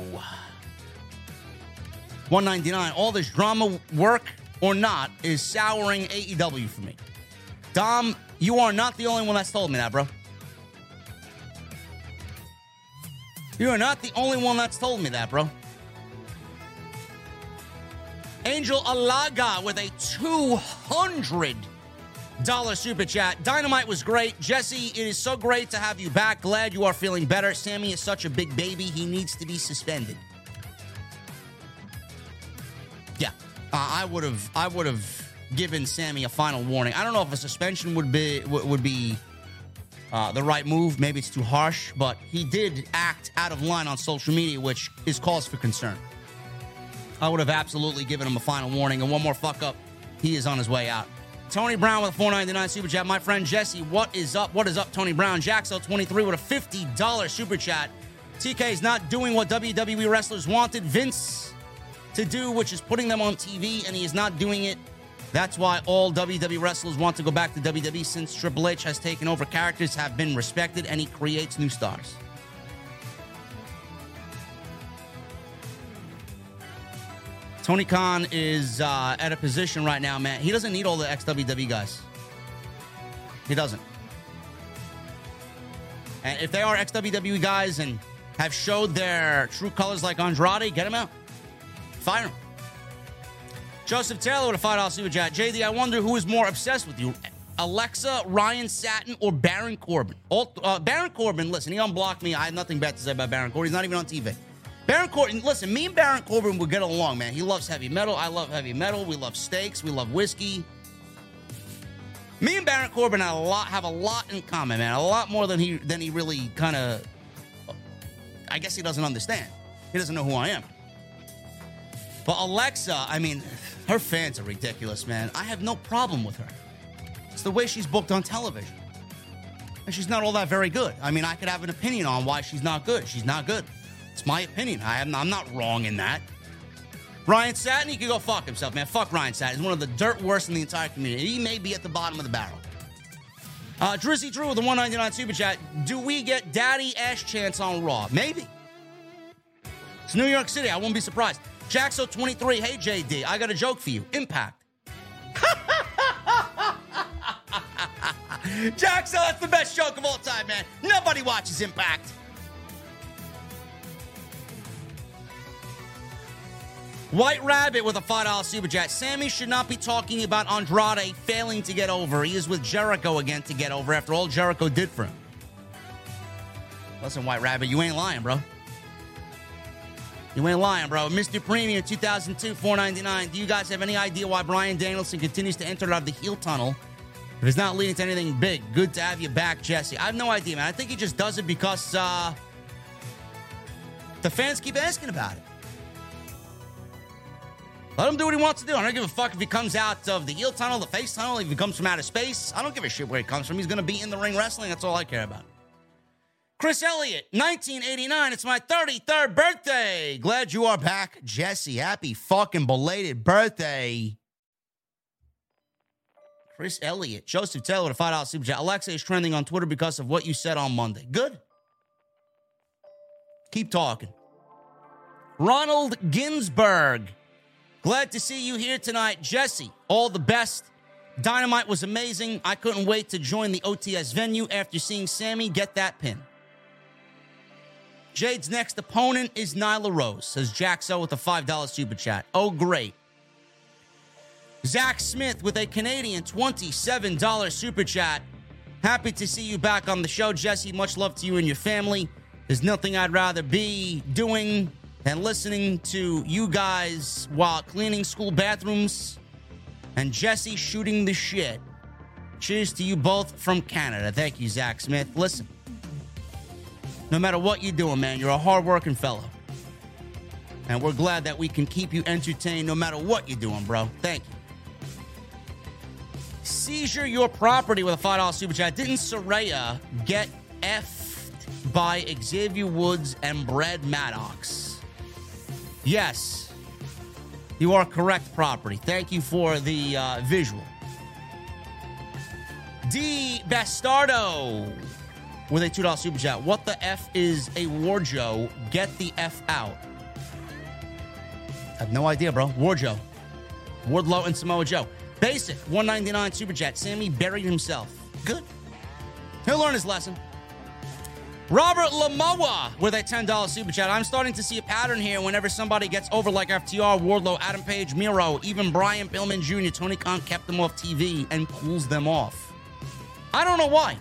199. All this drama work or not is souring AEW for me. Dom, you are not the only one that's told me that, bro. You are not the only one that's told me that, bro. Angel Alaga with a 200 dollar super chat. Dynamite was great. Jesse, it is so great to have you back. Glad you are feeling better. Sammy is such a big baby. He needs to be suspended. Yeah, uh, I would have. I would have given Sammy a final warning. I don't know if a suspension would be would be uh, the right move. Maybe it's too harsh, but he did act out of line on social media, which is cause for concern. I would have absolutely given him a final warning. And one more fuck up, he is on his way out. Tony Brown with a 499 super chat. My friend Jesse, what is up? What is up, Tony Brown? Jaxo23 with a $50 super chat. TK is not doing what WWE wrestlers wanted Vince to do, which is putting them on TV, and he is not doing it. That's why all WWE wrestlers want to go back to WWE since Triple H has taken over. Characters have been respected, and he creates new stars. Tony Khan is uh, at a position right now, man. He doesn't need all the XWW guys. He doesn't. And if they are XWW guys and have showed their true colors like Andrade, get him out. Fire him. Joseph Taylor with a $5 super chat. JD, I wonder who is more obsessed with you. Alexa, Ryan Satin, or Baron Corbin? All, uh, Baron Corbin, listen, he unblocked me. I have nothing bad to say about Baron Corbin. He's not even on TV. Baron Corbin, listen, me and Baron Corbin will get along, man. He loves heavy metal. I love heavy metal. We love steaks. We love whiskey. Me and Baron Corbin have a lot have a lot in common, man. A lot more than he than he really kind of. I guess he doesn't understand. He doesn't know who I am. But Alexa, I mean, her fans are ridiculous, man. I have no problem with her. It's the way she's booked on television. And she's not all that very good. I mean, I could have an opinion on why she's not good. She's not good. It's my opinion. I am, I'm not wrong in that. Ryan Satin, he can go fuck himself, man. Fuck Ryan Satin. He's one of the dirt worst in the entire community. He may be at the bottom of the barrel. Uh, Drizzy Drew with the 199 Super Chat. Do we get Daddy Ash Chance on Raw? Maybe. It's New York City. I won't be surprised. Jaxo23, hey JD, I got a joke for you. Impact. Jaxo, that's the best joke of all time, man. Nobody watches Impact. White Rabbit with a $5 super chat. Sammy should not be talking about Andrade failing to get over. He is with Jericho again to get over after all Jericho did for him. Listen, White Rabbit, you ain't lying, bro. You ain't lying, bro. Mr. Premium 2002, 499. Do you guys have any idea why Bryan Danielson continues to enter out of the heel tunnel? If it's not leading to anything big, good to have you back, Jesse. I have no idea, man. I think he just does it because uh, the fans keep asking about it. Let him do what he wants to do. I don't give a fuck if he comes out of the heel tunnel, the face tunnel, if he comes from outer space. I don't give a shit where he comes from. He's going to be in the ring wrestling. That's all I care about. Chris Elliott, 1989. It's my 33rd birthday. Glad you are back, Jesse. Happy fucking belated birthday. Chris Elliott, Joseph Taylor with a $5 super chat. Alexa is trending on Twitter because of what you said on Monday. Good. Keep talking. Ronald Ginsburg. Glad to see you here tonight. Jesse, all the best. Dynamite was amazing. I couldn't wait to join the OTS venue after seeing Sammy get that pin. Jade's next opponent is Nyla Rose, says Jaxo with a $5 super chat. Oh, great. Zach Smith with a Canadian $27 super chat. Happy to see you back on the show, Jesse. Much love to you and your family. There's nothing I'd rather be doing than listening to you guys while cleaning school bathrooms and Jesse shooting the shit. Cheers to you both from Canada. Thank you, Zach Smith. Listen, no matter what you're doing, man, you're a hardworking fellow. And we're glad that we can keep you entertained no matter what you're doing, bro. Thank you. Seizure your property with a $5 super chat. Didn't Saraya get effed by Xavier Woods and Brad Maddox? Yes. You are correct, property. Thank you for the uh, visual. D. Bastardo with a $2 super chat. What the F is a Warjo? Get the F out. I have no idea, bro. Warjo. Wardlow and Samoa Joe. Basic, 199 super. Sammy buried himself. Good. He'll learn his lesson. Robert Lamoa with a $10 super chat. I'm starting to see a pattern here whenever somebody gets over like FTR, Wardlow, Adam Page, Miro, even Brian Pillman Jr., Tony Khan kept them off TV and cools them off. I don't know why.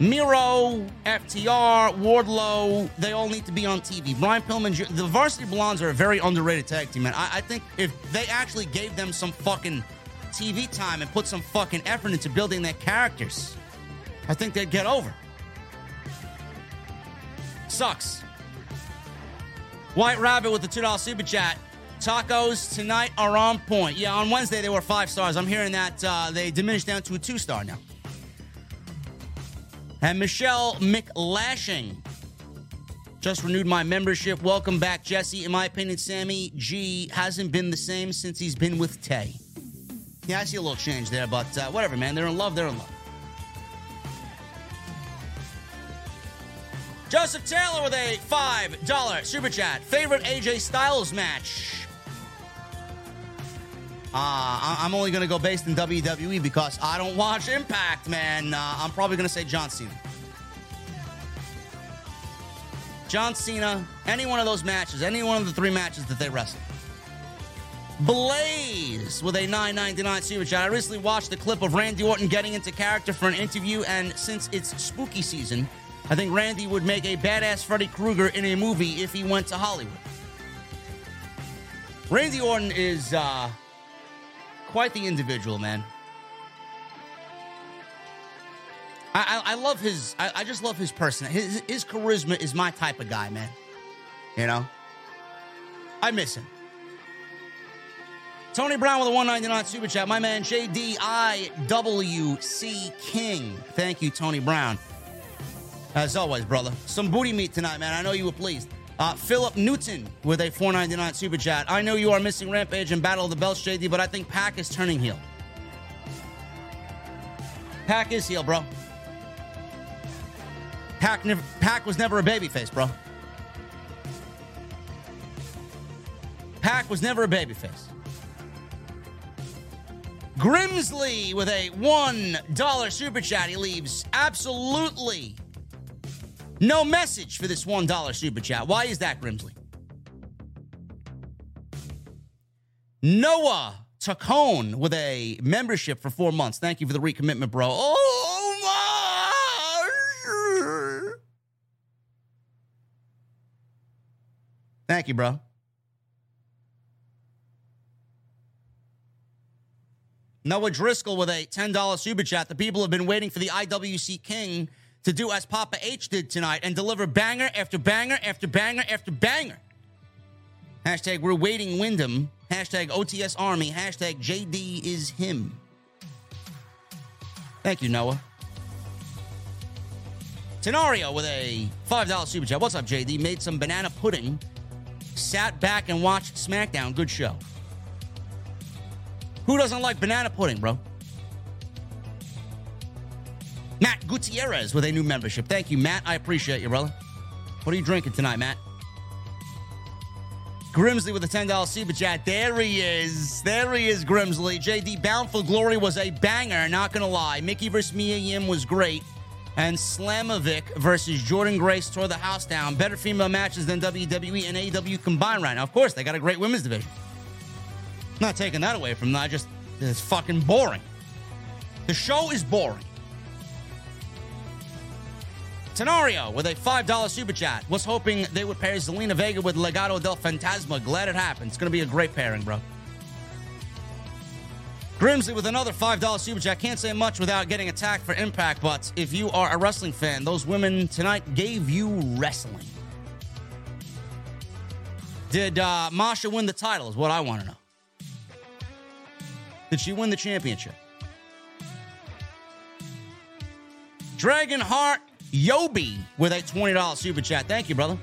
Miro, FTR, Wardlow, they all need to be on TV. Brian Pillman, Jr., the Varsity Blondes are a very underrated tag team, man. I, I think if they actually gave them some fucking TV time and put some fucking effort into building their characters, I think they'd get over. Sucks. White Rabbit with the $2 super chat. Tacos tonight are on point. Yeah, on Wednesday they were five stars. I'm hearing that uh, they diminished down to a two star now. And Michelle McLashing just renewed my membership. Welcome back, Jesse. In my opinion, Sammy G hasn't been the same since he's been with Tay. Yeah, I see a little change there, but uh, whatever, man. They're in love. They're in love. Joseph Taylor with a $5 super chat. Favorite AJ Styles match? Uh, I'm only going to go based in WWE because I don't watch Impact, man. Uh, I'm probably going to say John Cena. John Cena, any one of those matches, any one of the three matches that they wrestled. Blaze with a 9.99 super chat. I recently watched the clip of Randy Orton getting into character for an interview, and since it's spooky season, I think Randy would make a badass Freddy Krueger in a movie if he went to Hollywood. Randy Orton is uh, quite the individual, man. I, I, I love his. I, I, just love his person. His, his charisma is my type of guy, man. You know, I miss him. Tony Brown with a 199 super chat. My man JDIWC King. Thank you, Tony Brown. As always, brother. Some booty meat tonight, man. I know you were pleased. Uh, Philip Newton with a 499 super chat. I know you are missing Rampage and Battle of the Belts, JD, but I think Pac is turning heel. Pac is heel, bro. Pac, never, Pac was never a babyface, bro. Pac was never a babyface. Grimsley with a $1 super chat. He leaves absolutely no message for this $1 super chat. Why is that, Grimsley? Noah Tacone with a membership for four months. Thank you for the recommitment, bro. Oh my! Thank you, bro. Noah Driscoll with a $10 super chat. The people have been waiting for the IWC King to do as Papa H did tonight and deliver banger after banger after banger after banger. Hashtag we're waiting Windham. Hashtag OTS Army. Hashtag JD is him. Thank you, Noah. Tenario with a $5 super chat. What's up, JD? Made some banana pudding. Sat back and watched SmackDown. Good show. Who doesn't like banana pudding, bro? Matt Gutierrez with a new membership. Thank you, Matt. I appreciate you, brother. What are you drinking tonight, Matt? Grimsley with a $10 super chat. There he is. There he is, Grimsley. JD Bound for Glory was a banger, not gonna lie. Mickie versus Mia Yim was great. And Slamovich versus Jordynne Grace tore the house down. Better female matches than WWE and AEW combined right now. Of course, they got a great women's division. Not taking that away from. I just, it's fucking boring. The show is boring. Tenario with a $5 super chat. Was hoping they would pair Zelina Vega with Legado del Fantasma. Glad it happened. It's going to be a great pairing, bro. Grimsley with another $5 super chat. Can't say much without getting attacked for impact, but if you are a wrestling fan, those women tonight gave you wrestling. Did uh, Masha win the title? Is what I want to know. Did she win the championship? Dragonheart Yobi with a $20 super chat. Thank you, brother.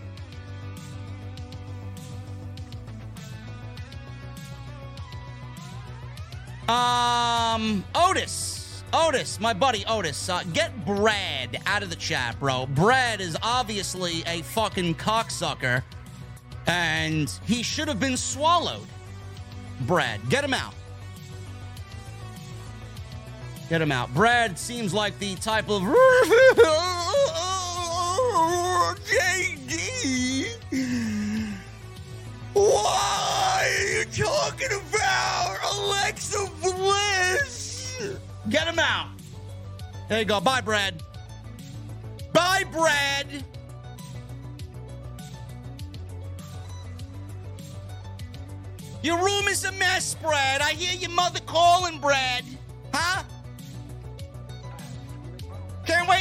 Um, Otis. Otis, my buddy Otis, uh, get Brad out of the chat, bro. Brad is obviously a fucking cocksucker, and he should have been swallowed. Brad, get him out. Get him out. Brad seems like the type of JD. Why are you talking about Alexa Bliss? Get him out. There you go. Bye, Brad. Bye, Brad. Your room is a mess, Brad. I hear your mother calling, Brad. Huh?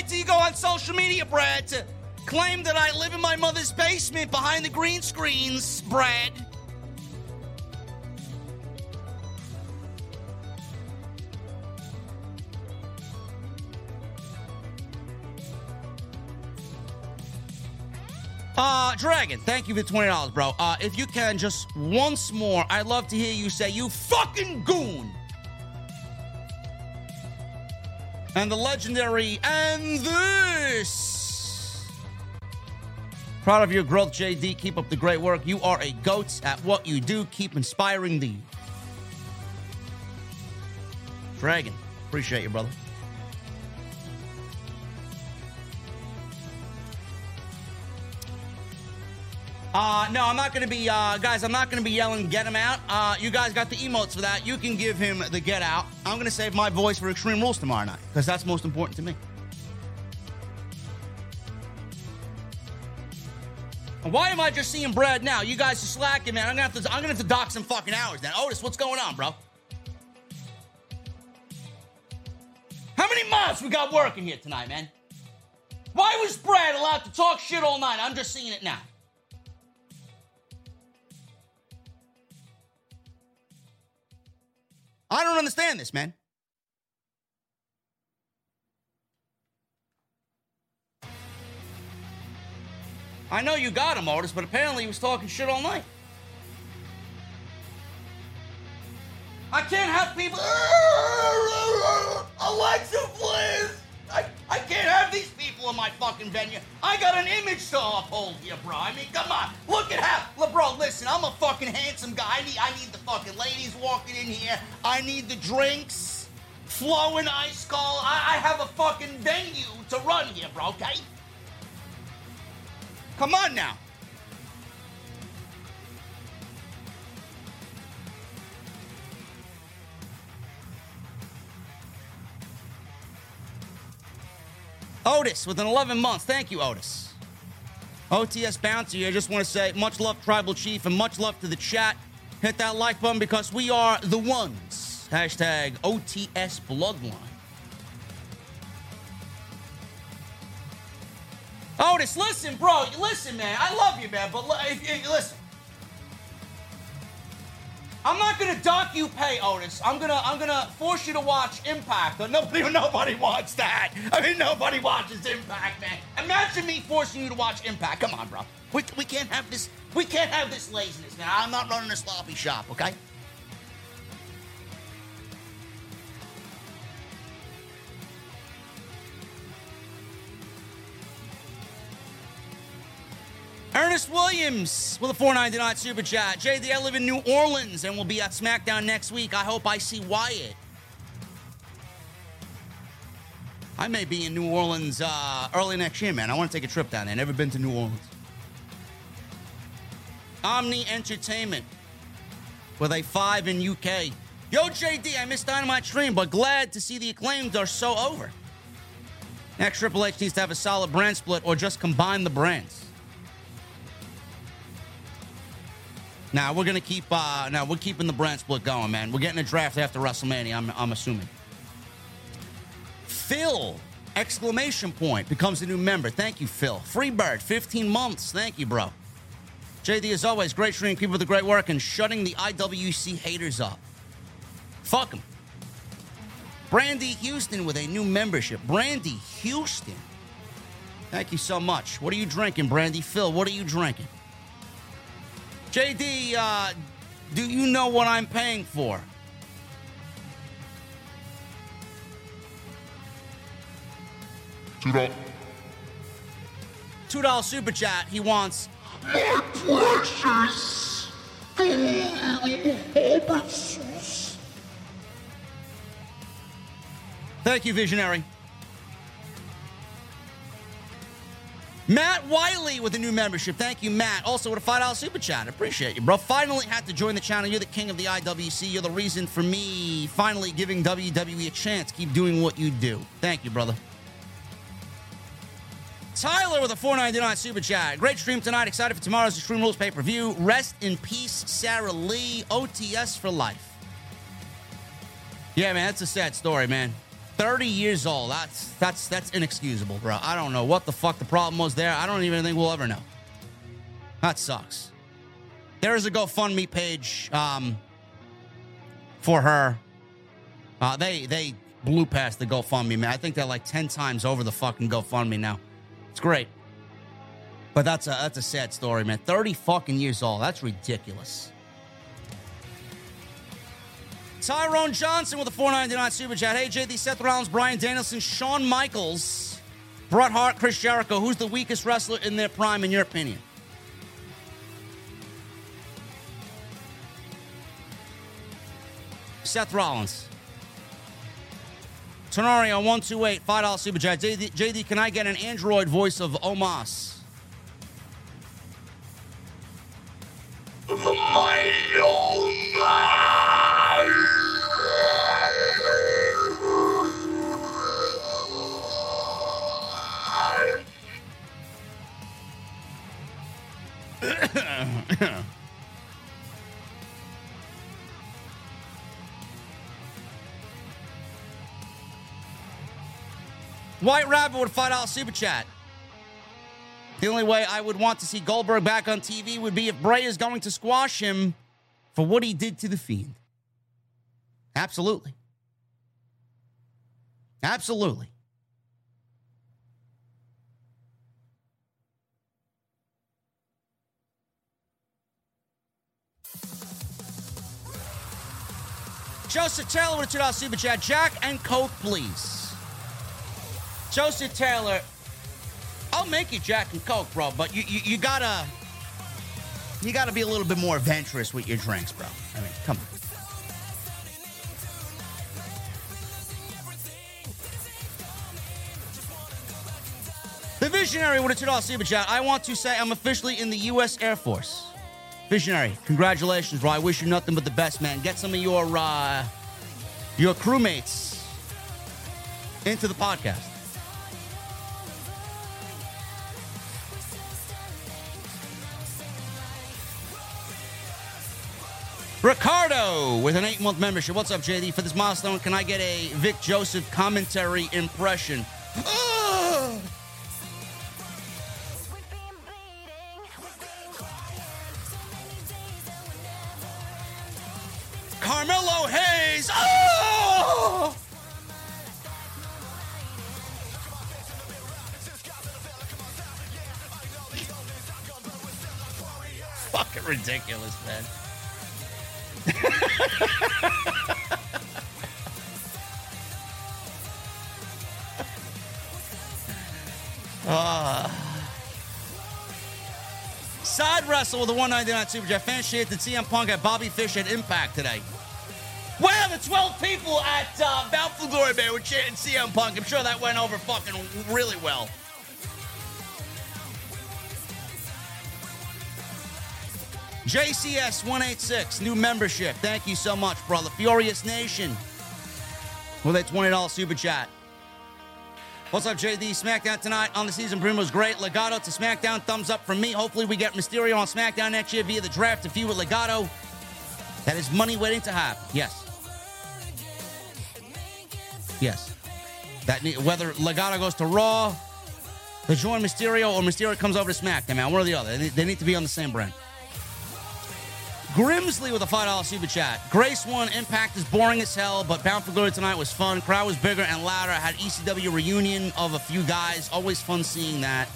Till you go on social media, Brad, to claim that I live in my mother's basement behind the green screens, Brad. Uh, Dragon, thank you for $20, bro. Uh, if you can, just once more, I'd love to hear you say, you fucking goon. And the legendary, and this. Proud of your growth, JD. Keep up the great work. You are a goat at what you do. Keep inspiring the Dragon. Appreciate you, brother. Uh, no, I'm not going to be, uh, guys, I'm not going to be yelling, get him out. Uh, you guys got the emotes for that. You can give him the get out. I'm going to save my voice for Extreme Rules tomorrow night because that's most important to me. Why am I just seeing Brad now? You guys are slacking, man. I'm gonna have to. I'm gonna have to dock some fucking hours then. Otis, what's going on, bro? How many months we got working here tonight, man? Why was Brad allowed to talk shit all night? I'm just seeing it now. I don't understand this, man. I know you got him, Otis, but apparently he was talking shit all night. I can't have people. Alexa, please. I, I can't have these people in my fucking venue. I got an image to uphold here, bro. I mean, come on. Look at how. Bro, listen, I'm a fucking handsome guy. I need, I need the fucking ladies walking in here. I need the drinks flowing ice cold. I, I have a fucking venue to run here, bro, okay? Come on now. Otis with an 11 months. Thank you, Otis. OTS Bounty, I just want to say much love, Tribal Chief, and much love to the chat. Hit that like button because we are the ones. Hashtag OTS Bloodline. Otis, listen, bro. Listen, man. I love you, man. But if, if, listen, I'm not gonna dock you pay, Otis. I'm gonna I'm gonna force you to watch Impact. Nobody nobody wants that. I mean, nobody watches Impact, man. Imagine me forcing you to watch Impact. Come on, bro. We, we can't have this. We can't have this laziness, man. I'm not running a sloppy shop, okay? Ernest Williams with a 499 super chat. JD, I live in New Orleans and will be at SmackDown next week. I hope I see Wyatt. I may be in New Orleans uh, early next year, man. I want to take a trip down there. Never been to New Orleans. Omni Entertainment with a five in UK. Yo, JD, I missed Dynamite stream, but glad to see the acclaims are so over. Next, Triple H needs to have a solid brand split or just combine the brands. Now we're gonna keep. Uh, now we're keeping the brand split going, man. We're getting a draft after WrestleMania. I'm, I'm assuming. Phil! Exclamation point becomes a new member. Thank you, Phil. Freebird, 15 months. Thank you, bro. JD, as always, great stream. Keep up the great work and shutting the IWC haters up. Fuck them. Brandy Houston with a new membership. Brandy Houston. Thank you so much. What are you drinking, Brandy? Phil, what are you drinking? JD, uh, do you know what I'm paying for? Two dollars. Two dollar super chat. He wants. My precious. Thank you, visionary. Matt Wiley with a new membership. Thank you, Matt. Also with a $5 super chat. Appreciate you, bro. Finally had to join the channel. You're the king of the IWC. You're the reason for me finally giving WWE a chance. Keep doing what you do. Thank you, brother. Tyler with a 499 super chat. Great stream tonight. Excited for tomorrow's Extreme Rules pay per view. Rest in peace, Sara Lee. OTS for life. Yeah, man, that's a sad story, man. 30 years old. That's that's that's inexcusable, bro. I don't know what the fuck the problem was there. I don't even think we'll ever know. That sucks. There is a GoFundMe page um, for her. Uh, they they blew past the GoFundMe, man. I think they're like 10 times over the fucking GoFundMe now. It's great. But that's a that's a sad story, man. 30 fucking years old. That's ridiculous. Tyrone Johnson with a 499 super chat. Hey, JD, Seth Rollins, Bryan Danielson, Shawn Michaels, Bret Hart, Chris Jericho. Who's the weakest wrestler in their prime, in your opinion? Seth Rollins. Tenario 128, $5 super chat. JD, JD, can I get an Android voice of Omas? My Omas. White Rabbit would fight out super chat. The only way I would want to see Goldberg back on TV would be if Bray is going to squash him for what he did to the Fiend. Absolutely. Absolutely. Joseph Taylor with a $2 super chat. Jack and Coke, please. Joseph Taylor, I'll make you Jack and Coke, bro, but you, you, you gotta you gotta be a little bit more adventurous with your drinks, bro. I mean, come on. The Visionary with a $2 super chat. I want to say I'm officially in the U.S. Air Force. Visionary, congratulations, bro. I wish you nothing but the best, man. Get some of your uh, your crewmates into the podcast. Ricardo with an eight month membership. What's up, JD? For this milestone, can I get a Vic Joseph commentary impression? Carmelo Hayes. Oh! Fucking ridiculous, man. Ah. Side wrestle with the 199 Super Chat. Fans chanted CM Punk at Bobby Fish at Impact today. Wow, the 12 people at uh, for Glory Man were chanting CM Punk. I'm sure that went over fucking really well. JCS 186, new membership. Thank you so much, brother. Furious Nation with a $20 super chat. What's up, JD? SmackDown tonight on the season was great. Legado to SmackDown, thumbs up from me. Hopefully, we get Mysterio on SmackDown next year via the draft to feud with Legado. That is money waiting to happen. Yes. Yes. That whether Legado goes to Raw, to join Mysterio, or Mysterio comes over to SmackDown, man, one or the other. They need to be on the same brand. Grimsley with a $5 super chat. Grace won. Impact is boring as hell, but Bound for Glory tonight was fun. Crowd was bigger and louder. Had ECW reunion of a few guys. Always fun seeing that.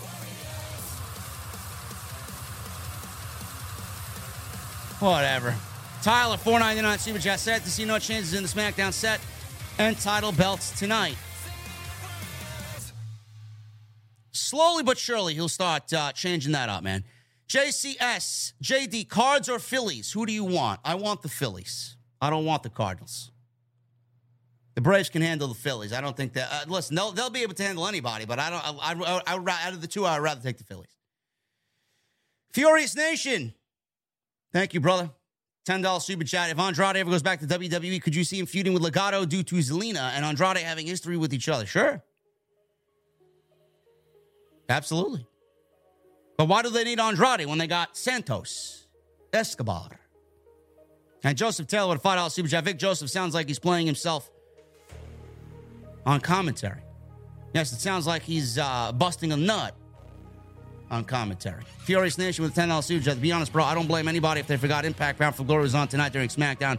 Whatever. Tyler, 499 super chat. Sad to see no changes in the SmackDown set and title belts tonight. Slowly but surely, he'll start uh, changing that up, man. JCS, JD, Cards or Phillies? Who do you want? I want the Phillies. I don't want the Cardinals. The Braves can handle the Phillies. I don't think that. Uh, listen, they'll, they'll be able to handle anybody, but I don't. I, I, I, out of the two, I'd rather take the Phillies. Furious Nation, thank you, brother. Ten dollars super chat. If Andrade ever goes back to WWE, could you see him feuding with Legado due to Zelina and Andrade having history with each other? Sure, absolutely. But why do they need Andrade when they got Santos, Escobar, and Joseph Taylor with a $5 super chat? Vic Joseph sounds like he's playing himself on commentary. Yes, it sounds like he's uh, busting a nut on commentary. Furious Nation with a $10 super chat. To be honest, bro, I don't blame anybody if they forgot Impact Bound for Glory was on tonight during SmackDown.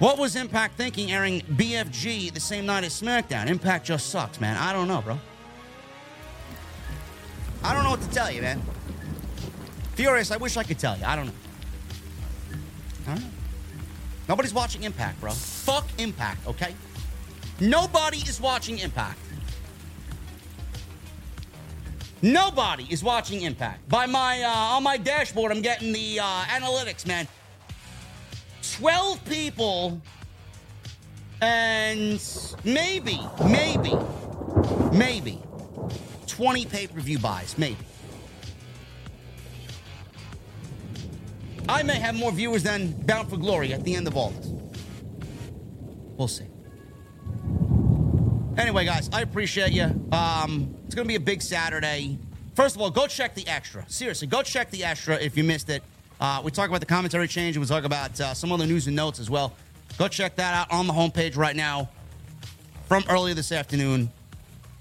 What was Impact thinking airing BFG the same night as SmackDown? Impact just sucks, man. I don't know, bro. I don't know what to tell you, man. Furious, I wish I could tell you. I don't know. I don't know. Nobody's watching Impact, bro. Fuck Impact, okay? Nobody is watching Impact. Nobody is watching Impact. By my uh, on my dashboard, I'm getting the uh, analytics, man. Twelve people, and maybe, maybe, maybe 20 pay per view buys, maybe. I may have more viewers than Bound for Glory at the end of all this. We'll see. Anyway, guys, I appreciate you. Um, it's going to be a big Saturday. First of all, go check the extra. Seriously, go check the extra if you missed it. Uh, we talk about the commentary change and we talk about uh, some other news and notes as well. Go check that out on the homepage right now from earlier this afternoon.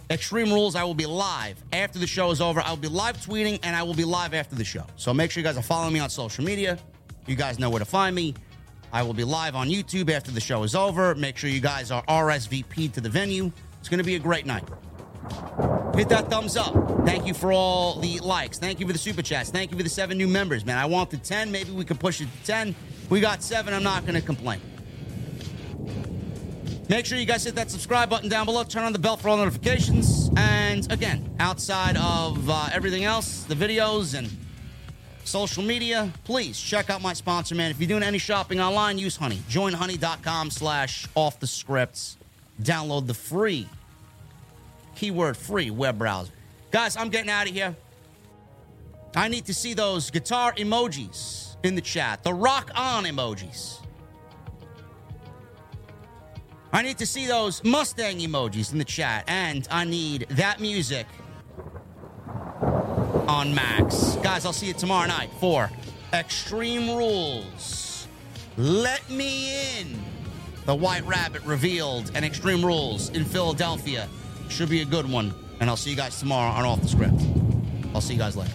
Extreme Rules, I will be live after the show is over. I will be live tweeting and I will be live after the show. So make sure you guys are following me on social media. You guys know where to find me. I will be live on YouTube after the show is over. Make sure you guys are RSVP to the venue. It's going to be a great night. Hit that thumbs up. Thank you for all the likes. Thank you for the super chats. Thank you for the seven new members, man. I want the 10. Maybe we can push it to 10. We got seven. I'm not going to complain. Make sure you guys hit that subscribe button down below. Turn on the bell for all notifications. And again, outside of uh, everything else, the videos and social media, please check out my sponsor, man. If you're doing any shopping online, use Honey. Join honey.com slash off the scripts. Download the free, keyword free web browser. Guys, I'm getting out of here. I need to see those guitar emojis in the chat, the rock on emojis. I need to see those Mustang emojis in the chat, and I need that music on Max. Guys, I'll see you tomorrow night for Extreme Rules. Let me in. The White Rabbit revealed and Extreme Rules in Philadelphia. Should be a good one. And I'll see you guys tomorrow on Off the Script. I'll see you guys later.